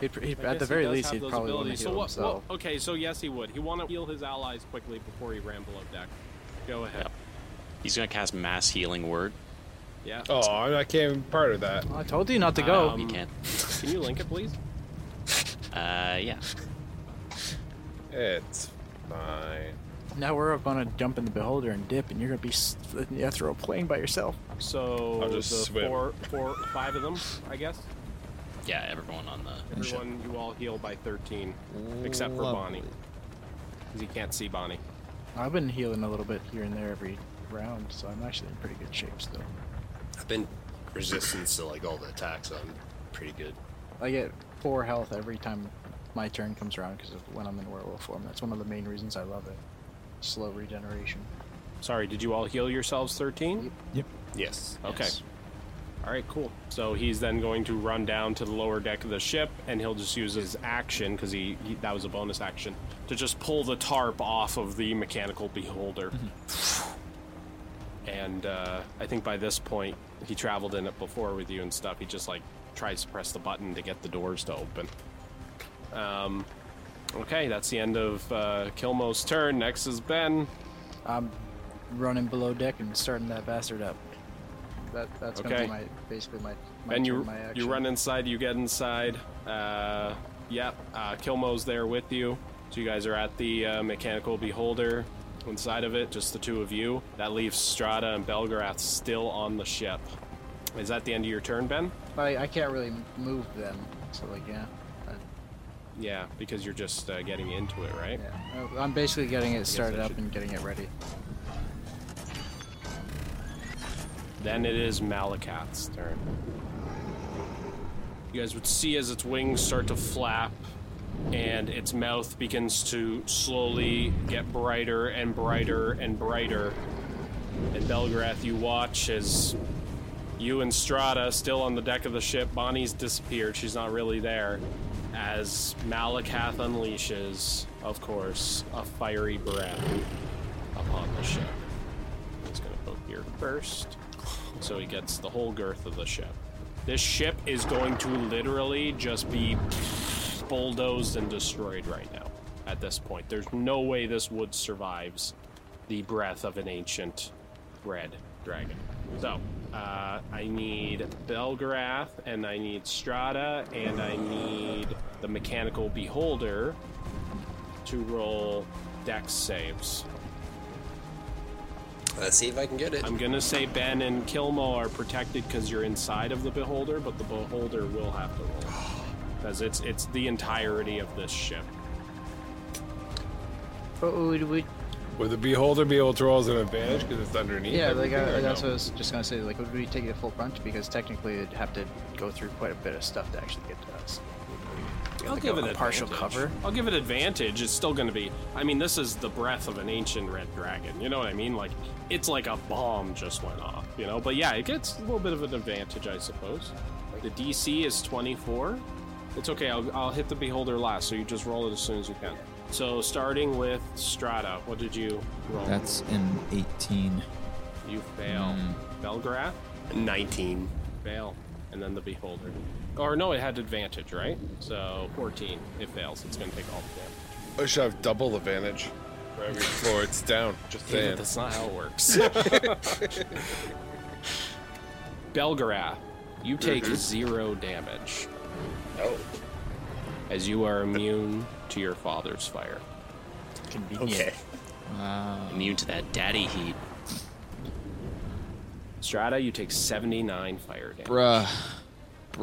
He'd, he'd, at the guess he very least, he'd probably want to abilities. heal so what, himself. what- Okay, so yes, he would. He want to heal his allies quickly before he ran below deck. Go ahead. Yep. He's gonna cast mass healing word. Yeah. Oh, I'm not even part of that. I told you not to go. Um, He can. Can you link it, please? Uh, yeah. It's Fine. Now we're up on a jump in the beholder and dip, and you're gonna be s- in the Ethereal playing by yourself. So I'll just the swim. four, four, five of them, I guess. Yeah, everyone on the. Everyone, you all heal by 13, except for Bonnie, because he can't see Bonnie. I've been healing a little bit here and there every round, so I'm actually in pretty good shape still. I've been resistance to like all the attacks, so I'm pretty good. I get four health every time my turn comes around because of when I'm in werewolf form. That's one of the main reasons I love it. Slow regeneration. Sorry, did you all heal yourselves 13? Yep. Yes. Okay. Yes. All right, cool. So he's then going to run down to the lower deck of the ship, and he'll just use his action because he, he that was a bonus action to just pull the tarp off of the mechanical beholder. and uh, I think by this point he traveled in it before with you and stuff. He just like tries to press the button to get the doors to open. Um, okay, that's the end of uh, Kilmo's turn. Next is Ben. I'm running below deck and starting that bastard up. That that's gonna Okay. be my basically my, my turn, you my you run inside, you get inside. Uh, yep, uh, Kilmo's there with you. So you guys are at the uh, mechanical beholder inside of it, just the two of you. That leaves Strata and Belgarath still on the ship. Is that the end of your turn, Ben? I, I can't really move them, so like yeah, Yeah, because you're just uh, getting into it, right? yeah. I'm basically getting it started up should- and getting it ready. Then it is Malakath's turn. You guys would see as its wings start to flap and its mouth begins to slowly get brighter and brighter and brighter. And Belgarath, you watch as you and Strata, still on the deck of the ship, Bonnie's disappeared. She's not really there. As Malakath unleashes, of course, a fiery breath upon the ship. He's gonna go here first, so he gets the whole girth of the ship. This ship is going to literally just be bulldozed and destroyed right now. At this point, there's no way this wood survives the breath of an ancient red dragon. So, uh, I need Belgarath, and I need Strata, and I need the mechanical beholder to roll dex saves. Let's see if I can get it. I'm gonna say Ben and Kilmo are protected because you're inside of the beholder, but the beholder will have to roll because it's it's the entirety of this ship. But would we? Would the beholder be able to roll as an advantage because it's underneath? Yeah, like everything, I, or that's no? what I was just gonna say. Like, would we take it a full brunt? Because technically, it'd have to go through quite a bit of stuff to actually get to us. I'll Like give a- it a partial cover? I'll give it advantage. It's still gonna be. I mean, this is the breath of an ancient red dragon. You know what I mean? Like it's like a bomb just went off. You know, but yeah, it gets a little bit of an advantage, I suppose. The DC is 24. It's okay. I'll, I'll hit the beholder last, so you just roll it as soon as you can. So starting with Strata, what did you roll? That's an 18. You fail. Hmm. Belgarath, 19. fail. And then the Beholder. Or no, it had advantage, right? So 14. It fails. It's going to take all the damage. I should have double advantage for every floor it's down. Just Yeah, saying. that's not how it works. Belgarath, you take mm-hmm. zero damage Oh. as you are immune to your father's fire. Convenient. Okay. Wow. Immune to that daddy heat. Strata, you take 79 fire damage. Bruh.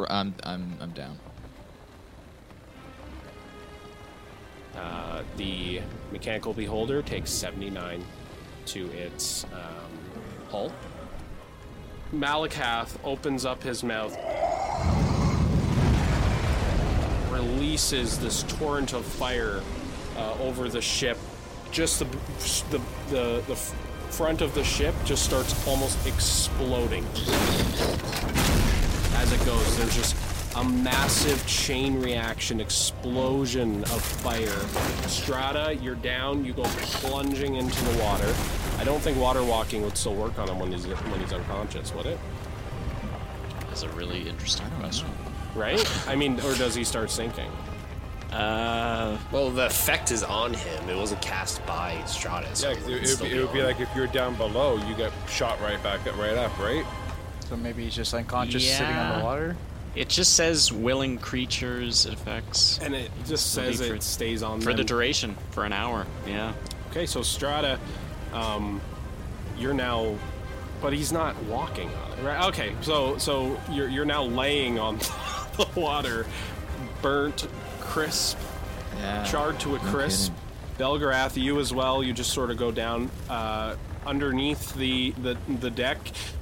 I'm, I'm, I'm down. Uh, the mechanical beholder takes 79 to its um, hull. Malakath opens up his mouth, releases this torrent of fire uh, over the ship. Just the, the the the front of the ship just starts almost exploding as it goes. There's just a massive chain reaction explosion of fire. Strata, you're down. You go plunging into the water. I don't think water walking would still work on him when he's when he's unconscious, would it? That's a really interesting question. Right? I mean, or does he start sinking? Uh, Well, the effect is on him. It wasn't cast by Strata. So Yeah, 'cause it, would it, would be, it would be like if you're down below, you get shot right back up, right up, right? So maybe he's just unconscious sitting on the water. It just says willing creatures effects And it just says for- it stays on for the duration for an hour. Yeah. Okay, so Strata, um, you're now, but he's not walking on it, right? Okay, so so you're you're now laying on the water, burnt, crisp, Yeah. charred to a no crisp. Belgarath, you as well. You just sort of go down uh, underneath the the, the deck.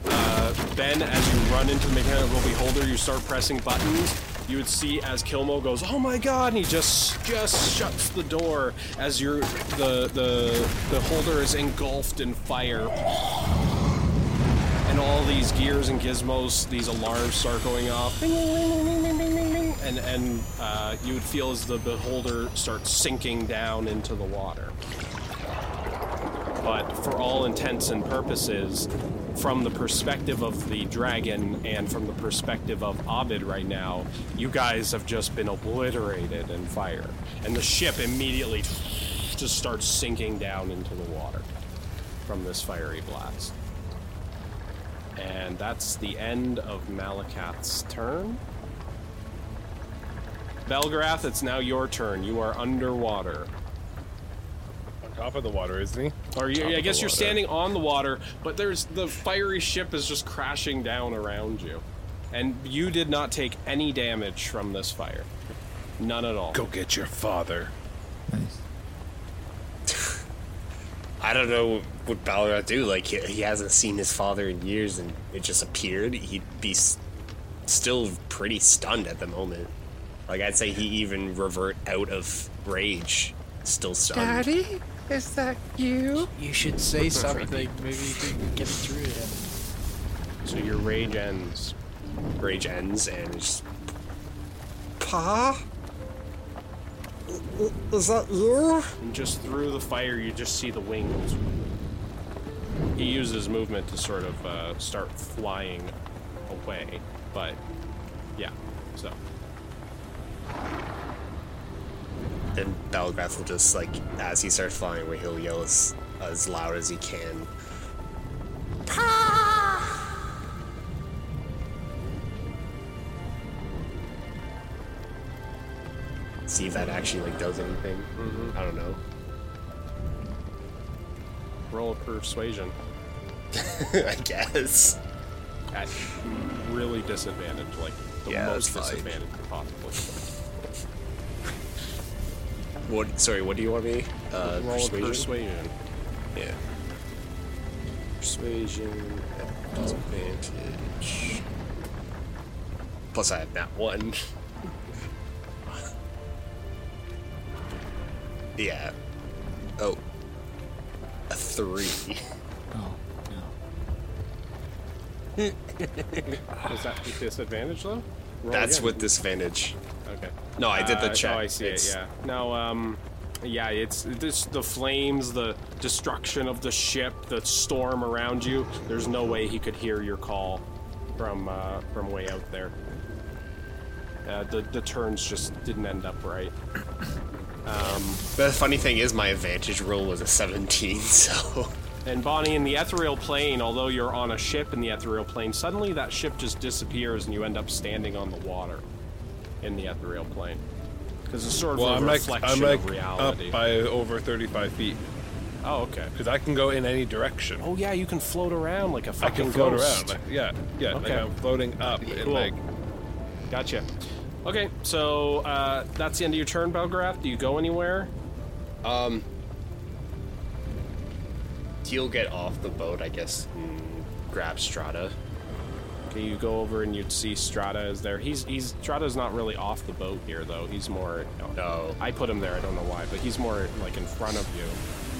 Uh, ben, as you run into the mechanical beholder, you start pressing buttons. You would see as Kilmo goes, "Oh my god!" and he just just shuts the door as your the the the holder is engulfed in fire. And all these gears and gizmos, these alarms start going off. And, and uh, you would feel as the beholder starts sinking down into the water. But for all intents and purposes, from the perspective of the dragon and from the perspective of Abid right now, you guys have just been obliterated in fire. And the ship immediately just starts sinking down into the water from this fiery blast. And that's the end of Malakath's turn. Belgarath, it's now your turn. You are underwater. On top of the water, isn't he? Or you, Top I guess you're water. standing on the water, but there's the fiery ship is just crashing down around you. And you did not take any damage from this fire. None at all. Go get your father. Nice. I don't know what Balrog do. Like he, he hasn't seen his father in years, and it just appeared. He'd be s- still pretty stunned at the moment. Like I'd say he even revert out of rage, still stunned. Is that you? You should say something. Maybe you can get through it. So your rage ends. Rage ends, and it's Pa, is that you? And just through the fire, you just see the wings. He uses movement to sort of uh, start flying away, but yeah, so. Then Belgarath will just like, as he starts flying away, he'll yell as, as loud as he can. See if that actually like does anything. Mm-hmm. I don't know. Roll persuasion. I guess. At really disadvantage, like the Yeah, most disadvantage possibly. What? Sorry, what do you want me? Uh, Roll persuasion. persuasion. Yeah. Persuasion at disadvantage. Plus, I have that one. yeah. Oh. A three. Oh, no. Is that with disadvantage though? Roll That's again. with disadvantage. Okay. No, I did the Uh, check. Oh, I see It's- it. Yeah. No. Um. Yeah. It's this the flames, the destruction of the ship, the storm around you. There's no way he could hear your call from uh, from way out there. Uh, the the turns just didn't end up right. But the funny thing is, my advantage roll was a 17, so. And Bonnie, in the ethereal plane, although you're on a ship in the ethereal plane, suddenly that ship just disappears and you end up standing on the water in the ethereal plane. Because it's sort of Well, a I'm like reflection I'm like of up by over 35 feet oh, okay. because I can go in any direction. Oh yeah, you can float around like a fucking I can float ghost. around. Like, yeah, yeah. Like Okay. I'm floating up and Cool. like Gotcha. Okay, so uh, that's the end of your turn, Belgarath. Do you go anywhere? Um. He'll get off the boat, I guess, and grab Strata. Okay, you go over and you'd see Strata is there. He's he's Strata's not really off the boat here though. He's more. You know, No. I put him there. I don't know why, but he's more like in front of you.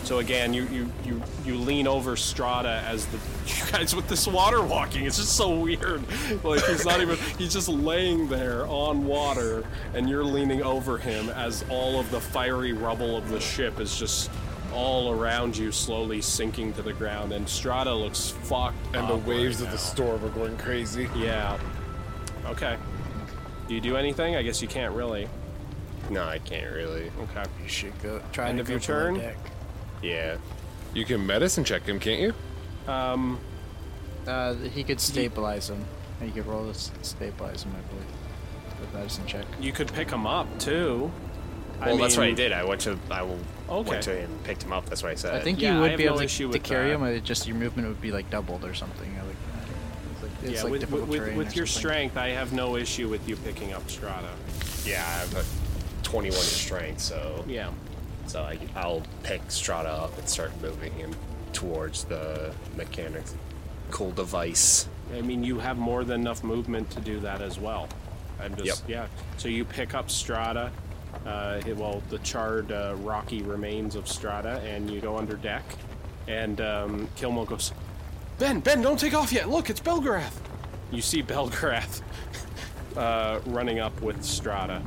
So again, you you you you lean over Strata as the you guys with this water walking. It's just so weird. Like he's not even. He's just laying there on water, and you're leaning over him as all of the fiery rubble of the ship is just all around you, slowly sinking to the ground. And Strata looks fucked. and the waves right of the storm are going crazy. Yeah. Okay. Do you do anything? I guess you can't really. No, I can't really. Okay. You should go try End to of go your turn? deck. Yeah. You can medicine check him, can't you? Um. Uh, he could stabilize him. And you could roll to stabilize him, I believe. with medicine check. You could pick him up too. Well, that's what I did. I went to I will Okay. went to him, picked him up. That's what I said. I think yeah, you would have be able no to, to carry that. him. Just your movement would be like doubled or something. Like, it's like, it's yeah, like with, difficult with, terrain with, or your something. strength, I have no issue with you picking up Strata. yeah, I have a 21 in strength, so Yeah. so I, I'll pick Strata up and start moving him towards the mechanical device. I mean, you have more than enough movement to do that as well. I'm just, Yep. yeah. So you pick up Strata, uh, well, the charred, uh, rocky remains of Strata, and you go under deck. And um, Kilmo goes, Ben, Ben, don't take off yet. Look, it's Belgarath. You see Belgarath uh, running up with Strata.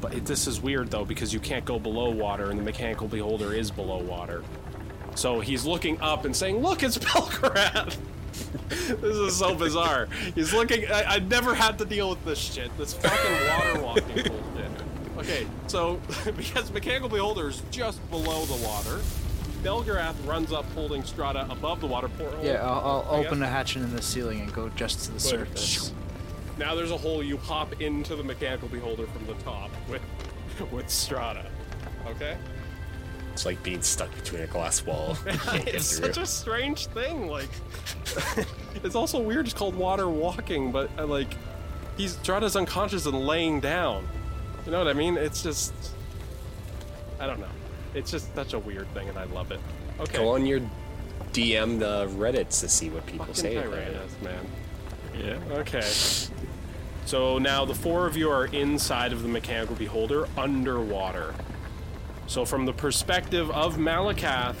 But it, this is weird though because you can't go below water, and the mechanical beholder is below water. So he's looking up and saying, "Look, it's Belgarath." this is so bizarre. He's looking. I, I never had to deal with this shit. This fucking water walking. Okay, so because mechanical beholder is just below the water, Belgarath runs up, holding Strata above the water portal. Yeah, I'll, I'll open guess. a hatch in the ceiling and go just to the surface. Now there's a hole. You hop into the mechanical beholder from the top with with Strata. Okay. It's like being stuck between a glass wall. You can't get it's such a strange thing. Like, it's also weird. It's called water walking, but uh, like, he's Strata's unconscious and laying down. You know what I mean? It's just, I don't know. It's just such a weird thing, and I love it. Okay. Go on your DM the Reddits to see what people Fucking say about it. Tyrannus, man. Yeah. Okay. So now the four of you are inside of the mechanical beholder, underwater. So from the perspective of Malakath,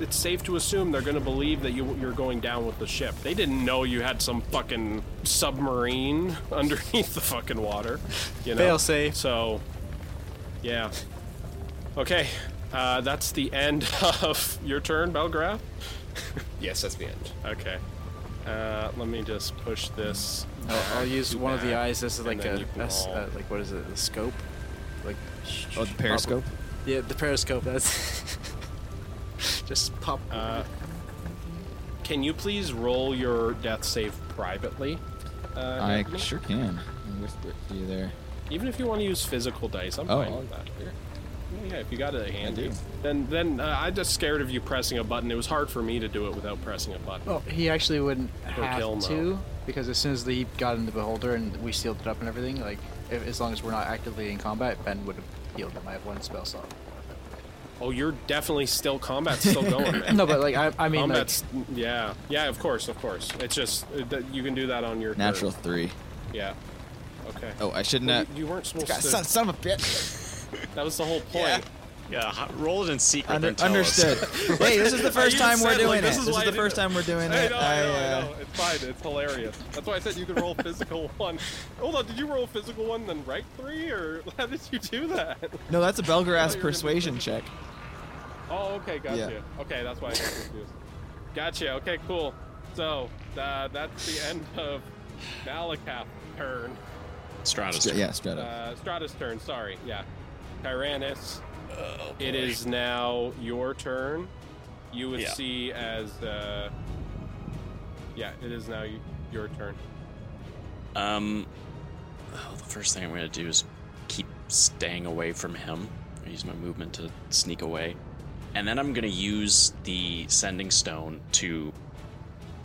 it's safe to assume they're going to believe that you, you're going down with the ship. They didn't know you had some fucking submarine underneath the fucking water. You know. Fail-safe. So, yeah. Okay. Uh, that's the end of your turn, Belgarath. Yes, that's the end. Okay. Uh, let me just push this. I'll, I'll use one of the eyes. This is like then a, you can a s- all- uh, like what is it? The scope? Like Oh, the periscope. yeah, the periscope. That's just pop. Uh, can you please roll your death save privately? Uh, I Nathan? sure can. With, with you there. Even if you want to use physical dice, I'm Oh, fine with that. Yeah, if you got it handy. do. Then, then uh, I'm just scared of you pressing a button. It was hard for me to do it without pressing a button. Well, he actually wouldn't Or have kill to because as soon as the, he got in the beholder and we sealed it up and everything, like if, as long as we're not actively in combat, Ben would have healed him. I have one spell slot. Oh, you're definitely still combat's still going. Man. No, but like I, I mean, like, Combat's yeah, yeah. Of course, of course. It's just uh, you can do that on your turn. Natural three. Yeah. Okay. Oh, I shouldn't Well, have. you, you weren't supposed God, to. son, son of a bitch. That was the whole point. Yeah, h- roll it in secret. Under, then tell us. understood. hey, this is the first time we're doing like, it. this This is is, why I the first time we're doing I it. know, I know, I uh, know. It's fine. It's hilarious. That's why I said you could roll physical one. Hold on, did you roll physical one then right three, or how did you do that? No, that's a thought Belgarath persuasion check. Oh, okay, gotcha. Yeah. Okay, that's why I got confused. Gotcha. Okay, cool. So uh, that's the end of Malakath's turn. Stratus. Stra- yeah, straight up. Uh, Strata's turn. Sorry. Yeah. Tyrannus. Oh, It is now your turn. You would Yeah. see as. Uh, yeah, it is now your turn. Um, oh, the first thing I'm going to do is keep staying away from him. I use my movement to sneak away, and then I'm going to use the sending stone to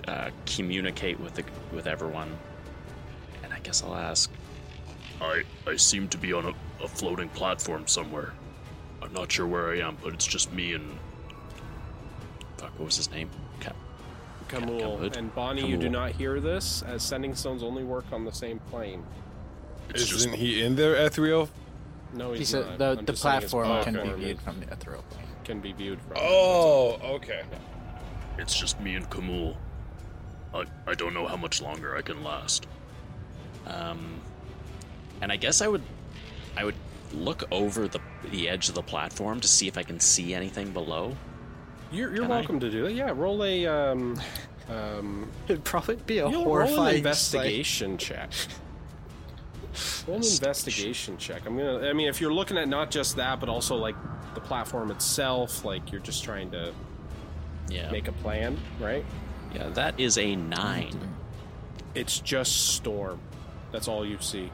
uh, communicate with the, with everyone. And I guess I'll ask. I I seem to be on a, a floating platform somewhere. I'm not sure where I am, but it's just me and Fuck, what was his name? Cap. Kamul. Kamud? And Bonnie, you do not hear this, as sending stones only work on the same plane. it's Isn't he in there, Ethereal? No, he's he said not. the, the just saying his platform can be viewed from the ethereal plane. Can be viewed from. Oh, okay. it's just me and Kamul. I I don't know how much longer I can last. Um, and I guess I would, I would look over the the edge of the platform to see if I can see anything below. You're, you're Can I? welcome to do that. Yeah, roll a um, um, It'd probably be a you'll roll an horrifying investigation check. Roll an investigation check. I'm gonna. I mean, if you're looking at not just that, but also like the platform itself, like you're just trying to Yeah. make a plan, right? yeah, that is a nine. It's just storm. That's all you see.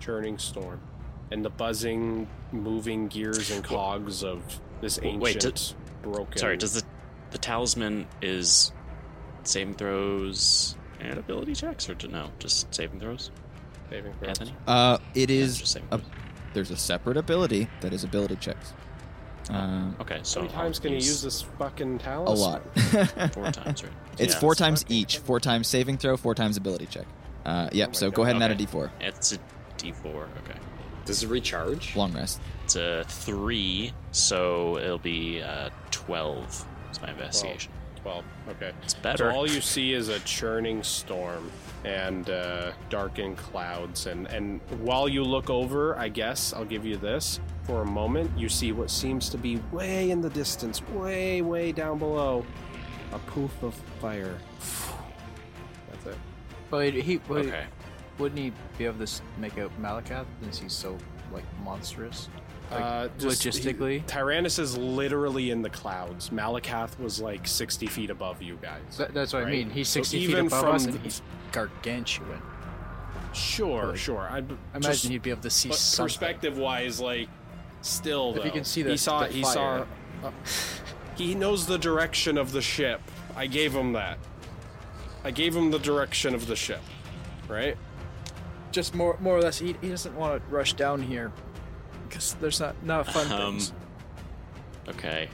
churning storm, and the buzzing, moving gears and cogs of this ancient, wait, did- broken. Sorry, does the the talisman is saving throws and ability checks, or no, just saving throws? saving throws? Anthony, Uh, it Yeah, just saving a, there's a separate ability that is ability checks. Um, Okay, so How many times can you use use this fucking talisman? a lot. Four times, right? it's Yeah. four times fucking each. Four times saving throw, four times ability check. Uh, yep. Oh so God. go ahead and add a Okay. d4. It's a D4. Okay. Does it recharge? Long rest. It's a three, so it'll be uh, twelve. It's my investigation. Twelve. Okay. It's better. So all you see is a churning storm and uh, darkened clouds, and and while you look over, I guess I'll give you this. For a moment, you see what seems to be way in the distance, way way down below, a poof of fire. That's it. But he would, okay. Wouldn't he be able to make out Malakath since he's so like monstrous? Like, Uh, just- logistically? he- Tyrannus is literally in the clouds. Malakath was like sixty feet above you guys. That- that's what I mean. He's So 60 even feet above from us, and he's gargantuan. Sure, Like, sure. I imagine he'd be able to see But something. perspective wise, like still If though, you can see he saw the he saw uh, he knows the direction of the ship. I gave him that. I gave him the direction of the ship. Right? Just more, more or less, he, he doesn't want to rush down here because there's not not fun Um, things. Okay.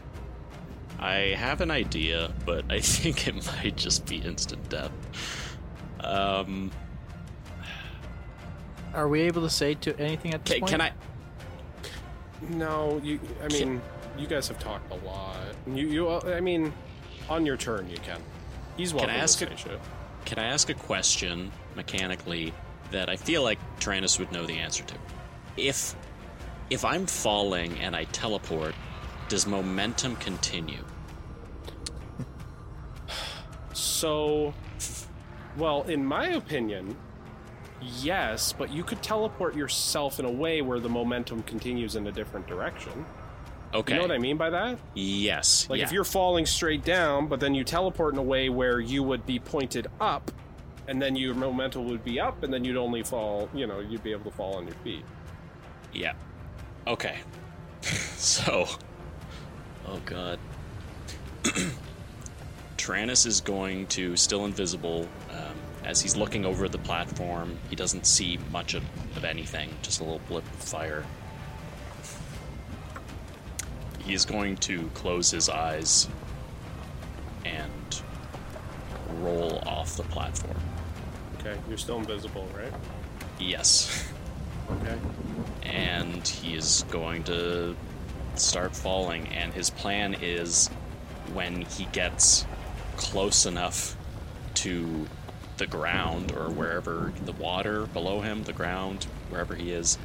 I have an idea, but I think it might just be instant death. Um, Are we able to say to anything at this can, point? can I? No, you I mean, you guys have talked a lot. You you I mean, on your turn you can. He's welcome I ask to a- shit. Can I ask a question mechanically that I feel like Tyrannus would know the answer to? If if I'm falling and I teleport, does momentum continue? So, well, in my opinion, yes, but you could teleport yourself in a way where the momentum continues in a different direction. Okay. You know what I mean by that? Yes. Like yeah. if you're falling straight down, but then you teleport in a way where you would be pointed up, and then your momentum would be up, and then you'd only fall, you know, you'd be able to fall on your feet. Yeah. Okay. so. Oh god. Tyrannus is going to still invisible. Um, as he's looking over the platform, he doesn't see much of, of anything, just a little blip of fire. He is going to close his eyes and roll off the platform. Okay, you're still invisible, right? Yes. Okay. and he is going to start falling and his plan is when he gets close enough to the ground or wherever the water below him the ground wherever he is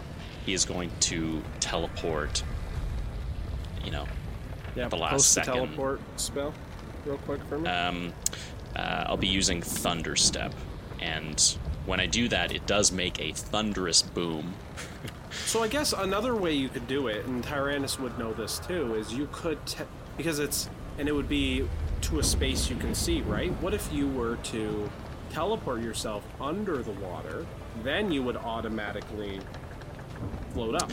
he is going to teleport you know Yeah, The last second. teleport spell, real quick for me. um, uh, I'll be using Thunderstep, and when I do that, it does make a thunderous boom. So I guess another way you could do it, and Tyrannus would know this too, is you could te- because it's and it would be to a space you can see, right? What if you were to teleport yourself under the water, then you would automatically float up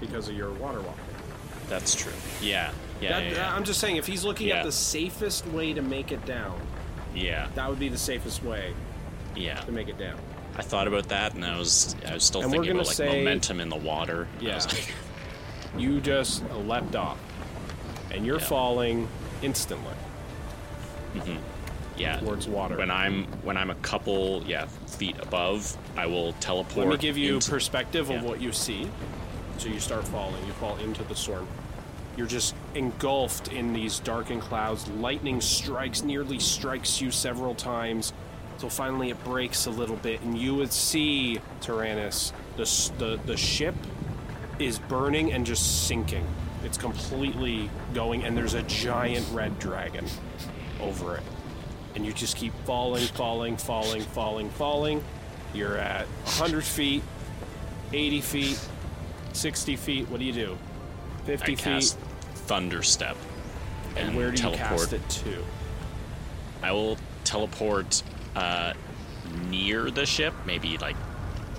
because of your water walking. That's true. Yeah, yeah, That- yeah, yeah. I'm just saying, if he's looking Yeah. at the safest way to make it down, yeah, that would be the safest way yeah. to make it down. I thought about that, and I was I was still And thinking about like say- momentum in the water. Yeah. like, You just leapt off, and you're Yeah. falling instantly mm-hmm. yeah. towards water. When I'm when I'm a couple yeah feet above, I will teleport. Let me give you into- perspective of what you see. So you start falling, you fall into the storm. You're just engulfed in these darkened clouds. Lightning strikes, nearly strikes you several times. So finally it breaks a little bit, and you would see, Tyrannus, the, the, the ship is burning and just sinking. It's completely going, and there's a giant red dragon over it. And you just keep falling, falling, falling, falling, falling. You're at 100 feet, 80 feet, 60 feet. What do you do? 50 I feet. cast Thunderstep, and, and where do teleport. you cast it to? I will teleport uh, near the ship, maybe like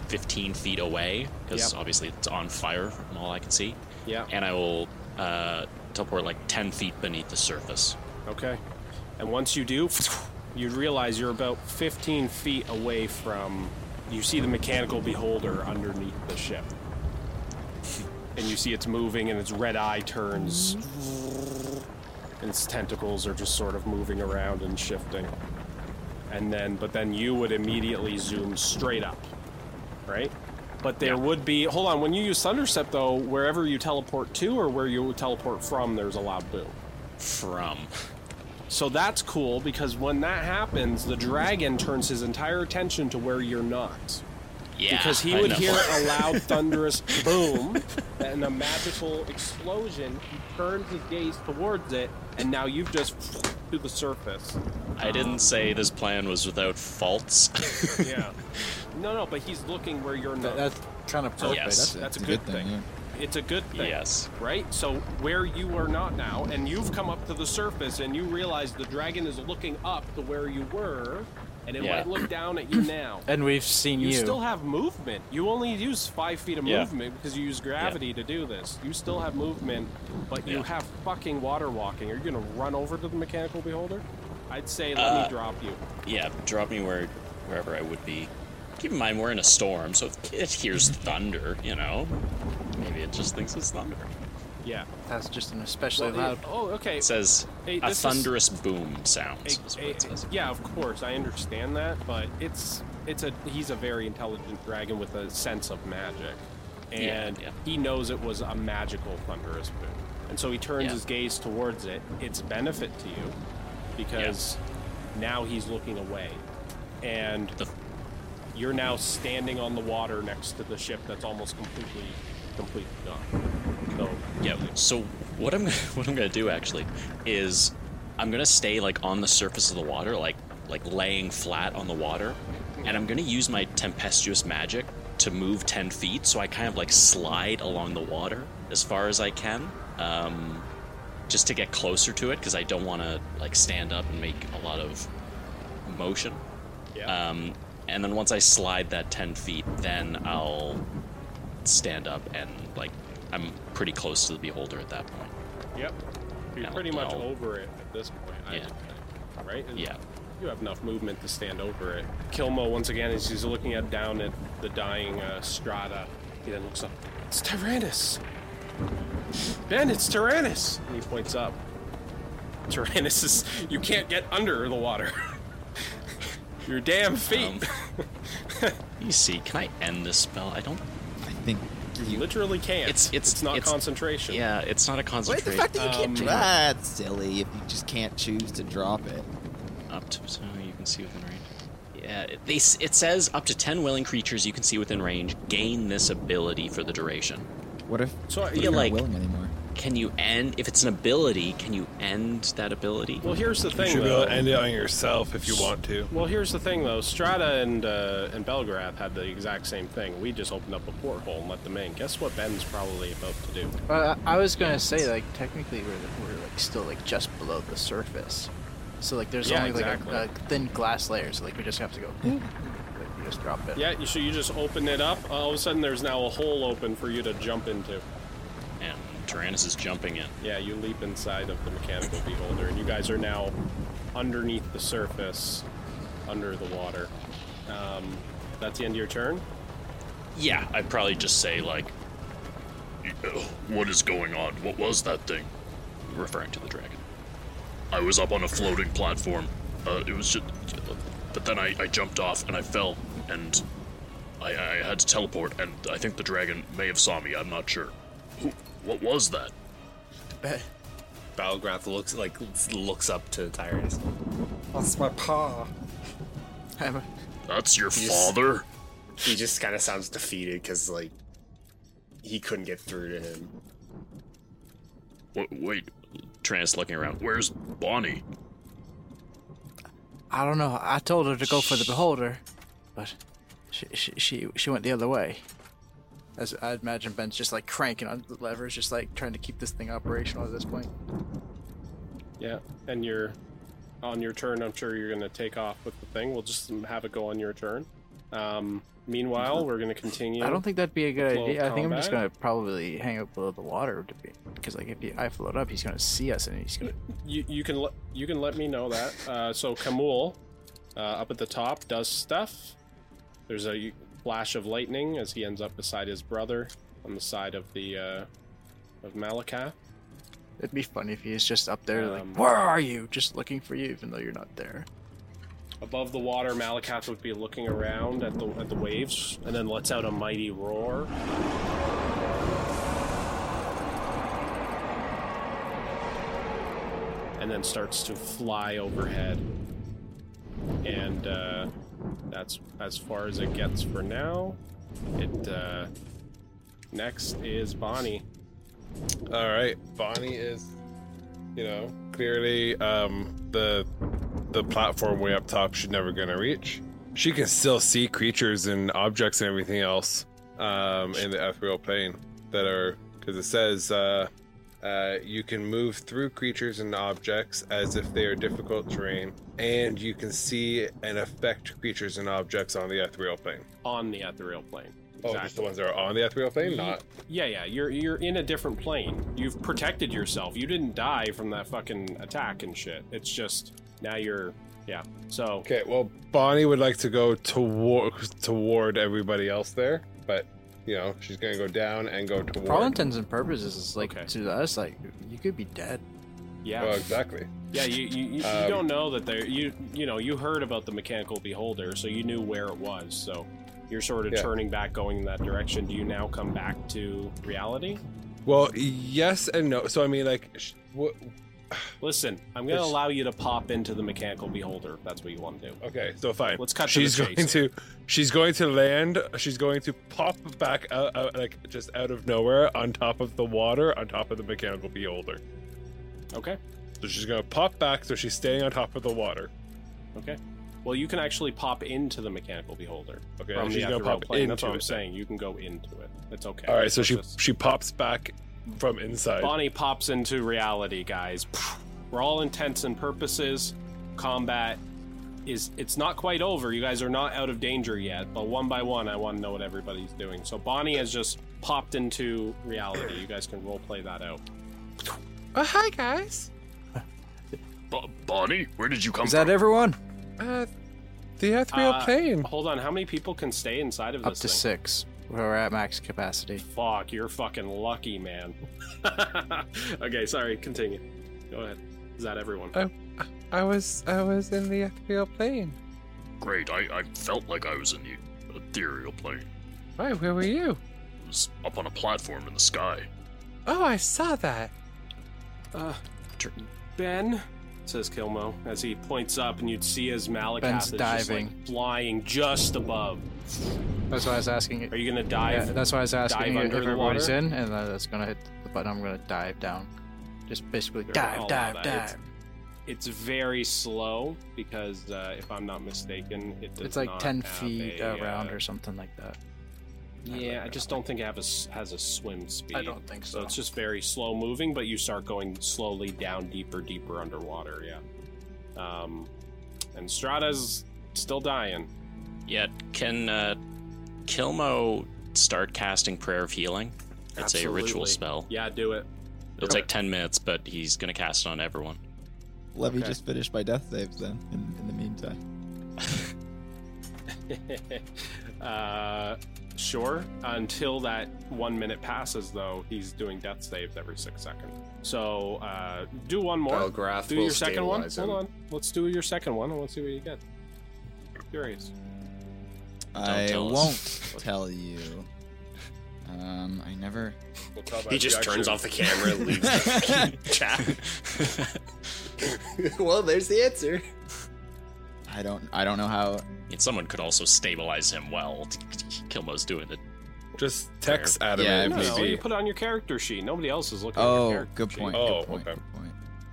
15 feet away because Yep. obviously it's on fire from all I can see. Yeah. And I will uh, teleport like 10 feet beneath the surface. Okay. And once you do, you realize you're about 15 feet away from. You see the mechanical beholder underneath the ship. And you see it's moving, and its red eye turns. And its tentacles are just sort of moving around and shifting. And then, but then you would immediately zoom straight up. Right? But there Yeah. would be. Hold on, when you use Thunderstep, though, wherever you teleport to or where you teleport from, there's a loud boom. From. So that's cool because when that happens, the dragon turns his entire attention to where you're not. Yeah. because he would hear a loud, thunderous boom and a magical explosion. He turns his gaze towards it, and now you've just to the surface. I didn't um, say this plan was without faults. Yeah. no, no, but he's looking where you're That, not. that's kind of perfect. Yes. that's that's a It's good, thing. yeah. It's a good thing. Yes. Right? So where you are not now, and you've come up to the surface, and you realize the dragon is looking up to where you were, and it Yeah. might look down at you now. And we've seen You you. still have movement. You only use five feet of Yeah. movement because you use gravity to do this. You still have movement, but you have fucking water walking. Are you gonna run over to the mechanical beholder? I'd say let Uh, me drop you. yeah, drop me where wherever I would be. Keep in mind we're in a storm, so if it hears thunder, you know. Maybe it just thinks it's thunder. Yeah. That's just an especially Well, loud. Oh, okay. It says Hey, a this is- thunderous boom sounds. A- is what a- it says. yeah, of course, I understand that, but it's it's a he's a very intelligent dragon with a sense of magic, and Yeah, yeah. he knows it was a magical thunderous boom, and so he turns Yeah. his gaze towards it. It's benefit to you because now he's looking away, and The- you're now standing on the water next to the ship that's almost completely completely gone. So Yeah. So what I'm what I'm gonna do actually is I'm gonna stay like on the surface of the water, like like laying flat on the water, and I'm gonna use my tempestuous magic to move ten feet, so I kind of like slide along the water as far as I can, um, just to get closer to it because I don't want to like stand up and make a lot of motion. yeah. Um, and then once I slide that 10 feet, then I'll stand up and, like, I'm pretty close to the beholder at that point. Yep. You're Yeah, pretty much I'll- over it at this point, I Yeah. think. Right? And Yeah. You have enough movement to stand over it. Kilmo, once again, as he's looking at down at the dying uh, Strata, he then looks up. It's Tyrannus! Ben, it's Tyrannus! And he points up. Tyrannus is. You can't get under the water. Your damn feet. Um, You see, can I end this spell? I don't. I think you you. literally can't. It's it's it's not it's- concentration. Yeah, it's not a concentration. Wait, the fact that you can't. Um, That's silly. If you just can't choose to drop it. Up to so you can see within range. Yeah, it, they, it says up to 10 willing creatures you can see within range gain this ability for the duration. What if? So I what you're like- not willing anymore? Can you end if it's an ability? Can you end that ability? Well, here's the You thing, should be able though. to end it on yourself if you want to. Well, here's the thing, though. Strata and uh, and Belgarath had the exact same thing. We just opened up a porthole and let them in. Guess what Ben's probably about to do? Uh, I was gonna say like technically we're we're like still like just below the surface, so like there's Yeah, only exactly. like a, a thin glass layer, so like we just have to go. like, you just drop it. Yeah, you, so you just open it up. All of a sudden, there's now a hole open for you to jump into. And Tyrannus is jumping in. Yeah, you leap inside of the mechanical beholder, and you guys are now underneath the surface, under the water. Um, that's the end of your turn. Yeah, I'd probably just say, like, "Uh, what is going on? What was that thing? referring to the dragon. I was up on a floating platform. Uh, it was just. But then I, I jumped off and I fell, and I, I had to teleport, and I think the dragon may have saw me. I'm not sure. Who, what was that? Belgarath looks like looks up to Tyrannus. That's my paw. That's your Yes. father? He just kind of sounds defeated because like he couldn't get through to him. Wait, wait, Tyrannus looking around. where's Bonnie? I don't know. I told her to go for the beholder, but she she she, she went the other way. As I imagine Ben's just like cranking on the levers, just like trying to keep this thing operational at this point. Yeah, and you're on your turn. I'm sure you're to take off with the thing. We'll just have it go on your turn. Um, Meanwhile, we're gonna continue. I don't think that'd be a good idea. I think I'm just gonna probably hang out below the water to be because like if he, I float up, he's gonna see us and he's gonna. you, you can let you can let me know that. Uh, so Kamul, uh, up at the top, does stuff. There's a flash of lightning as he ends up beside his brother on the side of the uh, of Malakath. It'd be funny if he's just up there Um, like, "Where are you?" Just looking for you, even though you're not there. Above the water, Malakath would be looking around at the at the waves, and then lets out a mighty roar. And then starts to fly overhead. And uh, that's as far as it gets for now. It uh, next is Bonnie. All right, Bonnie is, you know, clearly um, the the platform way up top she's never gonna reach. She can still see creatures and objects and everything else um, in the ethereal plane that are because it says uh, uh, you can move through creatures and objects as if they are difficult terrain, and you can see and affect creatures and objects on the ethereal plane. on the ethereal plane. Oh, just the ones that are on the ethereal plane, not Yeah, yeah. You're you're in a different plane. You've protected yourself. You didn't die from that fucking attack and shit. It's just now you're yeah. So Okay, well, Bonnie would like to go toward toward everybody else there, but you know she's gonna go down and go toward. For all intents and purposes, it's like Okay. to us, like you could be dead. yeah, Well, exactly. yeah. You you, you, you Um, don't know that there. You you know you heard about the mechanical beholder, so you knew where it was. So you're sort of Yeah. turning back, going in that direction. Do you now come back to reality? Well, yes and no. So I mean, like, sh- what? Listen, I'm gonna allow you to pop into the mechanical beholder. If that's what you want to do. Okay, so fine. Let's cut to the She's chase. going to, she's going to land. She's going to pop back out, out, like just out of nowhere on top of the water, on top of the mechanical beholder. Okay. So she's gonna pop back, so she's staying on top of the water. Okay. Well, you can actually pop into the mechanical beholder. Okay, from she's the gonna pop plane. That's into what I'm it. saying. You can go into it. It's okay. All right, so she just- she pops back from inside. Bonnie pops into reality, guys. For all intents and purposes, combat is it's not quite over. You guys are not out of danger yet, but one by one, I want to know what everybody's doing. So Bonnie has just popped into reality. You guys can role play that out. Oh, hi, guys. Bo- Bonnie, where did you come from? Is that from? everyone? Uh, the ethereal Uh, plane. Hold on, how many people can stay inside of this Up to thing? six. We're at max capacity. Fuck, you're fucking lucky, man. okay, sorry, continue. Go ahead. Is that everyone? Oh, I was I was in the ethereal plane. Great, I, I felt like I was in the ethereal plane. Why? Where were you? I was up on a platform in the sky. Oh, I saw that. Uh, Ben, says Kilmo, as he points up, and you'd see as Malakath Ben's is just diving. like flying just above. That's why I was asking. Are you gonna dive? Yeah, that's why I was asking if everybody's water? in, and then that's gonna hit the button. I'm gonna dive down. Just basically dive, dive, dive. It's very slow because, uh, if I'm not mistaken, it It's like not 10 have feet a, around uh, or something like that. Yeah, I just don't think it have a s has a swim speed. I don't think So so. it's just very slow moving, but you start going slowly down deeper, deeper underwater. Yeah. Um, and Strata's still dying. Yeah, can uh, Kilmo start casting Prayer of Healing? It's a ritual spell. Yeah, do it. It'll take 10 minutes, but he's going to cast it on everyone. Let Okay. just finish my death saves then. In, in the meantime, uh, sure. Until that one minute passes, though, he's doing death saves every six seconds. So uh, do one more. Belgarath do your second one. him. Hold on. Let's do your second one and let's see what you get. Curious. I tell won't tell you. Um, I never. We'll talk about He just reaction. turns off the camera and leaves the chat. well, there's the answer. I don't. I don't know how. And someone could also stabilize him while Kilmo's doing it. Just text Adam Yeah, No, need no, be. you put it on your character sheet. Nobody else is looking at your Oh, character good sheet. point. Oh, good point. okay. Good point.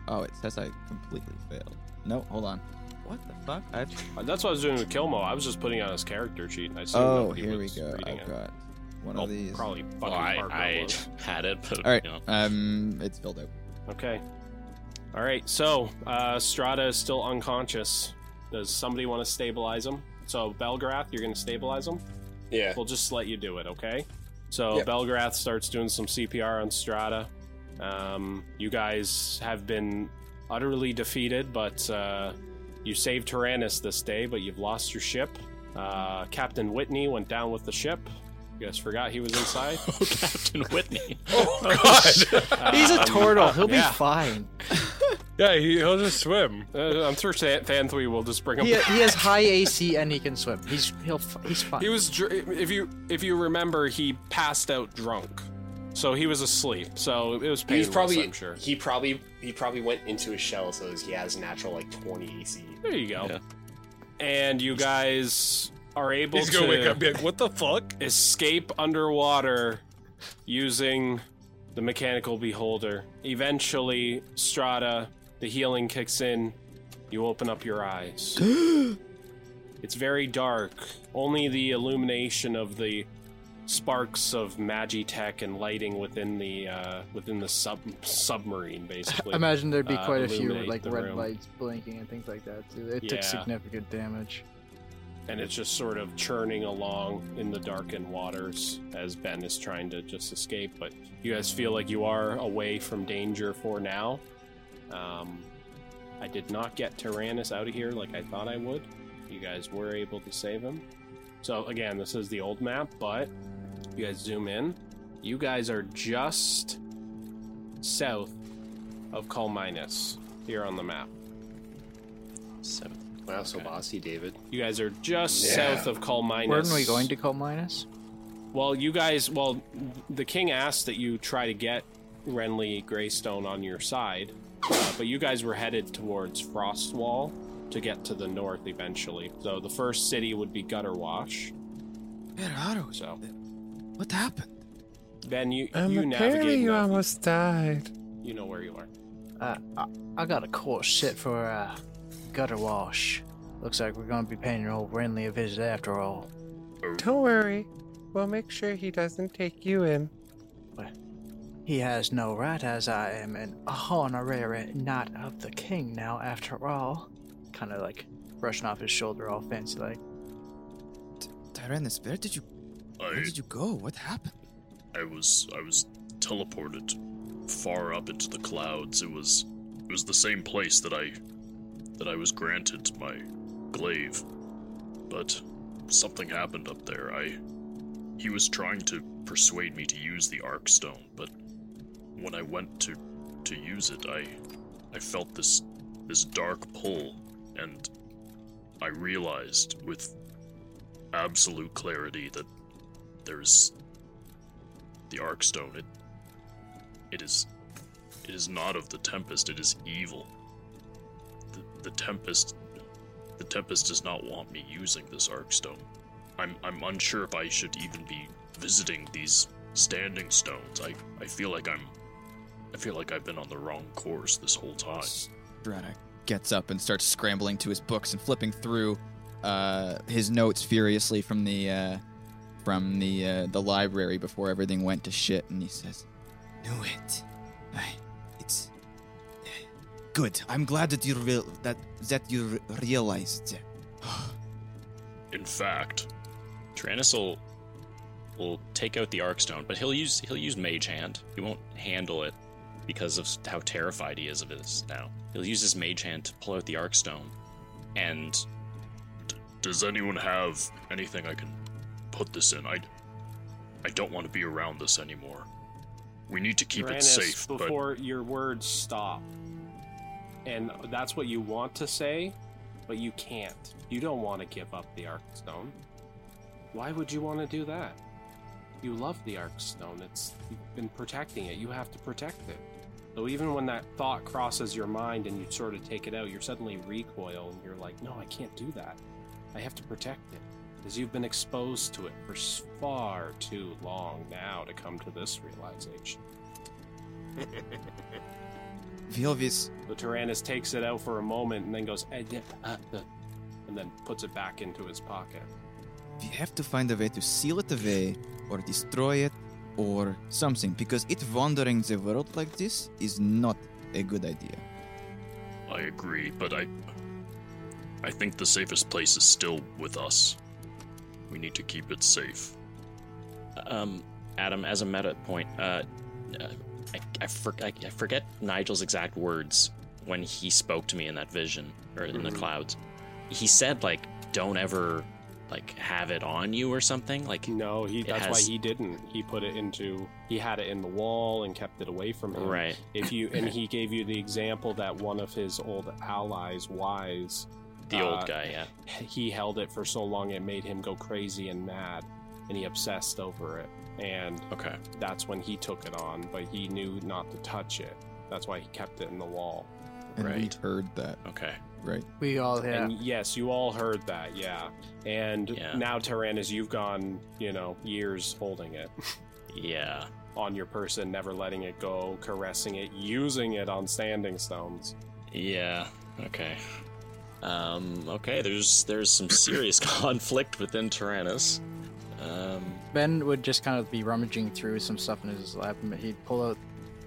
Oh, it says I completely failed. No, hold on. What the fuck? I. Uh, That's what I was doing with Kilmo. I was just putting on his character sheet. I assumed Oh, nobody here we was go. reading I've it. got one Oh, of these. Probably fucking Well, I, I had it, but All right. you know. Um, it's filled out. Okay. All right. So uh, Strata is still unconscious. Does somebody want to stabilize him? So Belgarath, you're going to stabilize him. Yeah. We'll just let you do it, okay? So Yep. Belgarath starts doing some CPR on Strata. Um, you guys have been utterly defeated, but uh, you saved Tyrannus this day, but you've lost your ship. Uh, Captain Whitney went down with the ship. You guys forgot he was inside. Oh, Captain Whitney. Oh God! He's a turtle. He'll yeah. be fine. yeah, he, he'll just swim. Uh, I'm sure Th- Thanthui will just bring him. He, he has high AC and he can swim. He's he'll he's fine. He was dr- if you if you remember he passed out drunk, so he was asleep. So it was He's painless. probably I'm sure. he probably he probably went into his shell, so he has natural like 20 AC. There you go. Yeah. And you guys are able He's to gonna wake up and be like, "What the fuck?" escape underwater using the mechanical beholder. Eventually, Strata, the healing kicks in. You open up your eyes. it's very dark. Only the illumination of the sparks of magitech and lighting within the uh, within the sub submarine, basically. I Imagine there'd be uh, quite a few illuminate like the red room. lights blinking and things like that too. It Yeah. took significant damage. And it's just sort of churning along in the darkened waters as Ben is trying to just escape. But you guys feel like you are away from danger for now. Um, I did not get Tyrannus out of here like I thought I would. You guys were able to save him. So again, this is the old map, but you guys zoom in. You guys are just south of Colminus here on the map. Seventh. Wow, so Okay. bossy, David. You guys are just Yeah. south of Colminus. Weren't we going to Colminus? Well, you guys, well, the king asked that you try to get Renly Greystone on your side, uh, but you guys were headed towards Frostwall to get to the north eventually. So the first city would be Gutterwash. Where are we? So What happened? Ben, you Um, you apparently navigate. you north. almost died. You know where you are. Uh, I, I got a course shit for uh, Gutterwash. Looks like we're gonna be paying old Renly a visit after all. Don't worry. We'll make sure he doesn't take you in. He has no right, as I am an honorary knight of the king now, after all. Kind of like brushing off his shoulder, all fancy like. Tyrannus, where did you where did you go? What happened? I was I was teleported far up into the clouds. It was it was the same place that I that I was granted my glaive. But something happened up there. I he was trying to persuade me to use the arc stone, but when I went to to use it, I I felt this this dark pull and I realized with absolute clarity that there's the Arkstone. It it is it is not of the Tempest. It is evil. The, Tempest the Tempest does not want me using this Arkstone. I'm I'm unsure if I should even be visiting these standing stones. I I feel like I'm I feel like I've been on the wrong course this whole time. Strata gets up and starts scrambling to his books and flipping through uh, his notes furiously from the uh, from the uh, the library before everything went to shit, and he says, "Knew it. I, good. I'm glad that you real that that you re- realized. In fact, Tyrannus will will take out the arc stone, but he'll use he'll use mage hand. He won't handle it because of how terrified he is of this now. He'll use his mage hand to pull out the arc stone, and does anyone have anything I can put this in? I I don't want to be around this anymore. We need to keep Tyrannus, it safe, but before your words stop. And that's what you want to say, but you can't. You don't want to give up the Arkstone. Why would you want to do that? You love the Arkstone. It's you've been protecting it. You have to protect it. So even when that thought crosses your mind and you sort of take it out, you're suddenly recoil and you're like, "No, I can't do that. I have to protect it." Because you've been exposed to it for far too long now to come to this realization. Vilvis, The Tyrannus takes it out for a moment and then goes, "Eh, dip, uh, uh," and then puts it back into his pocket. we have to find a way to seal it away, or destroy it, or something, because it wandering the world like this is not a good idea. I agree, but I I think the safest place is still with us. We need to keep it safe. Um, Adam, as a meta point, uh, uh, I, I, for, I, I forget Nigel's exact words when he spoke to me in that vision or in the Mhm. clouds. He said like, "Don't ever like have it on you" or something. Like, No, he. That's has- why he didn't. He put it into. He had it in the wall and kept it away from him. right? If you and he gave you the example that one of his old allies, Wise, The Uh, old guy, yeah. he held it for so long it made him go crazy and mad, and he obsessed over it. And Okay. that's when he took it on, but he knew not to touch it. That's why he kept it in the wall. And we Right. heard that, Okay. right? We all yeah. And yes, you all heard that, yeah. And Yeah. now, Tyrannus, you've gone, you know, years holding it Yeah. on your person, never letting it go, caressing it, using it on standing stones. Yeah. Okay. Um. Okay. There's there's some serious conflict within Tyrannus. Um. Ben would just kind of be rummaging through some stuff in his lab, and he'd pull out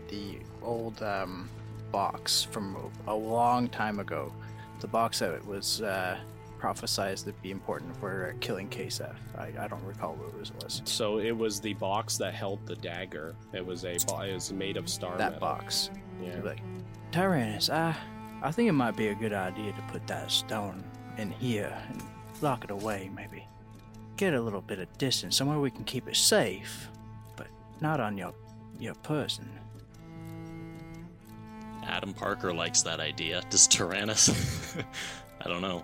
the old um, box from a, a long time ago. The box that was uh, prophesized to be important for uh, killing KSF. I, I don't recall what it was. So it was the box that held the dagger. It was a bo- it was made of star That metal. box. Yeah. He'd be like, Tyrannus, I, I think it might be a good idea to put that stone in here and lock it away, maybe. Get a little bit of distance, somewhere we can keep it safe, but not on your your person. Adam Parker likes that idea. Does Tyrannus? I don't know.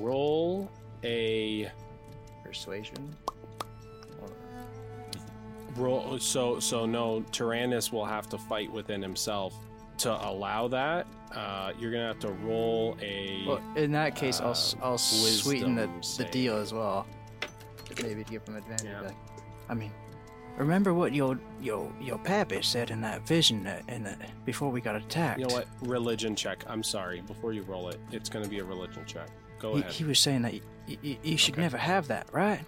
Roll a Persuasion. roll. So so no, Tyrannus will have to fight within himself to allow that. Uh, you're gonna have to roll a. Well, in that case, I'll Uh, I'll sweeten the, the deal as well. Maybe to give him advantage. Yeah. Like, I mean, remember what your your your pappy said in that vision that, in the, before we got attacked. you know what? Religion check. I'm sorry. Before you roll it, it's gonna be a religion check. Go He, ahead. he was saying that y- y- y- you should Okay. never have that, right?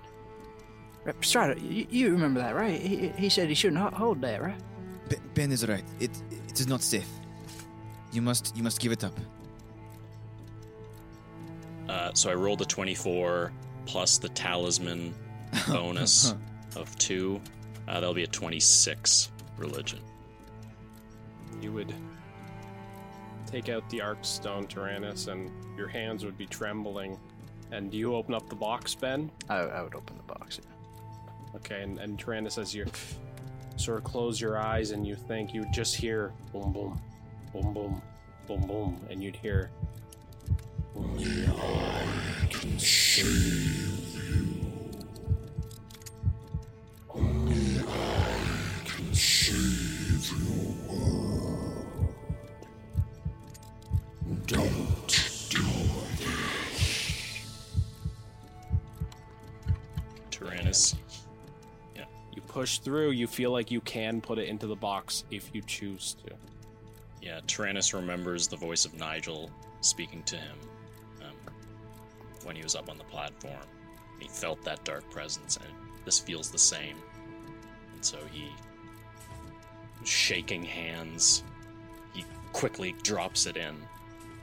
Right, Strider, you, you remember that, right? He, he said he shouldn't hold that, right? B- ben is right. It it is not safe. You must you must give it up. Uh, so I rolled a 24 plus the talisman bonus of two. Uh, that'll be a 26 religion. you would take out the arc stone, Tyrannus, and your hands would be trembling. And do you open up the box, Ben? I, I would open the box. yeah. Okay, and, and Tyrannus, as you sort of close your eyes and you think, you just hear boom, boom, boom, boom, boom, boom, and you'd hear. "Only I can save you. Only I can save your world. Don't do this. Tyrannus. Yeah. You push through, you feel like you can put it into the box if you choose to. Yeah, Tyrannus remembers the voice of Nigel speaking to him when he was up on the platform. He felt that dark presence, and this feels the same. And so he, shaking hands, he quickly drops it in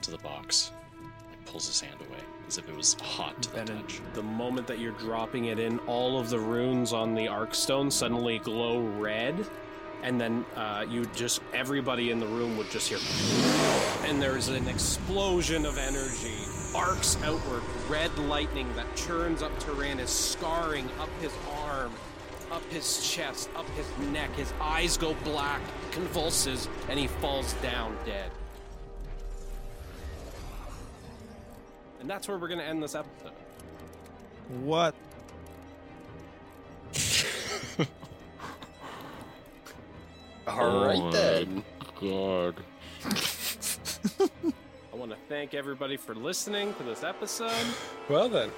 to the box and pulls his hand away as if it was hot to the it- touch. The moment that you're dropping it in, all of the runes on the Arkstone suddenly glow red, and then uh, you just everybody in the room would just hear, and there's an explosion of energy, arcs outward, red lightning that churns up Tyrannus, scarring up his arm, up his chest, up his neck. His eyes go black, convulses, and he falls down dead. And that's where we're gonna end this episode. What? All right oh then. God. I want to thank everybody for listening to this episode. Well then,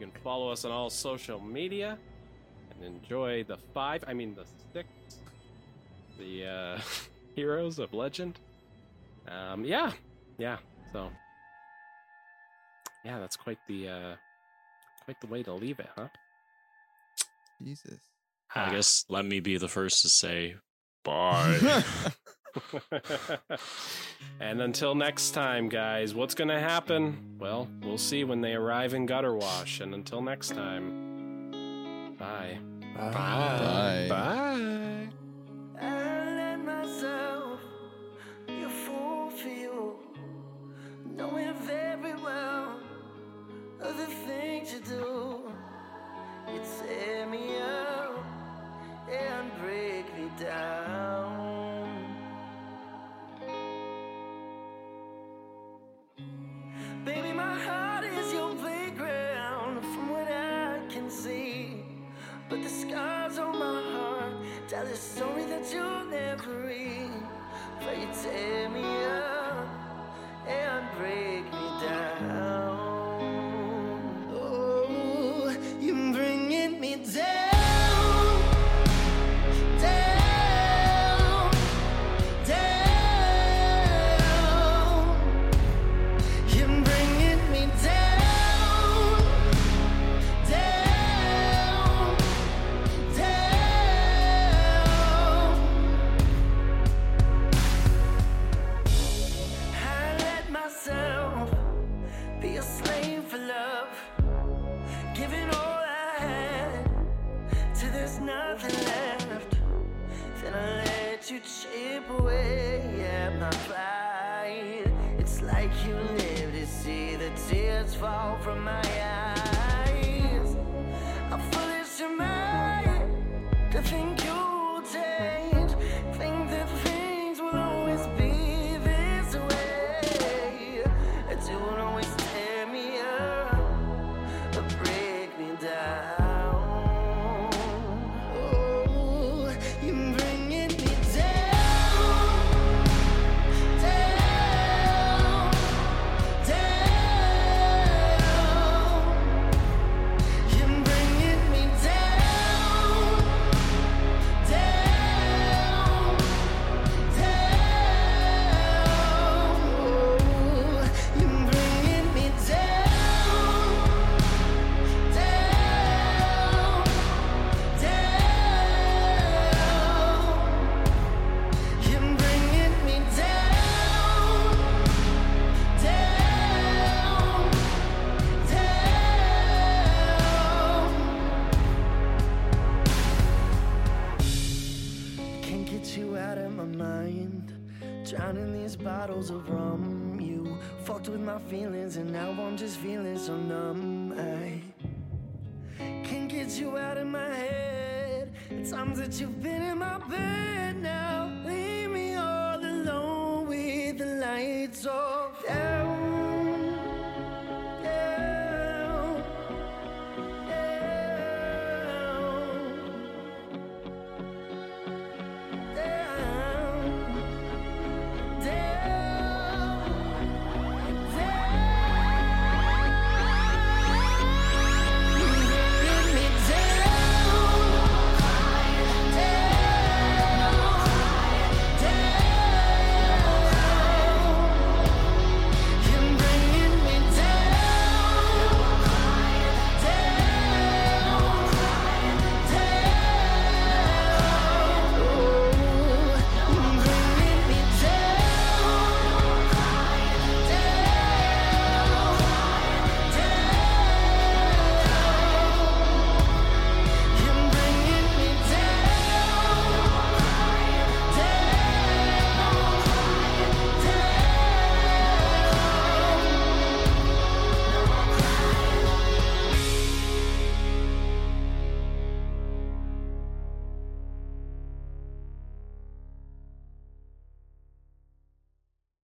You can follow us on all social media and enjoy the five, I mean the six, the uh, heroes of legend. Um, yeah, yeah. So, yeah, that's quite the uh, quite the way to leave it, huh? Jesus. I guess let me be the first to say bye. Ah. And until next time, guys, what's going to happen? Well, we'll see when they arrive in Gutterwash. And until next time, bye. Bye. Bye. bye.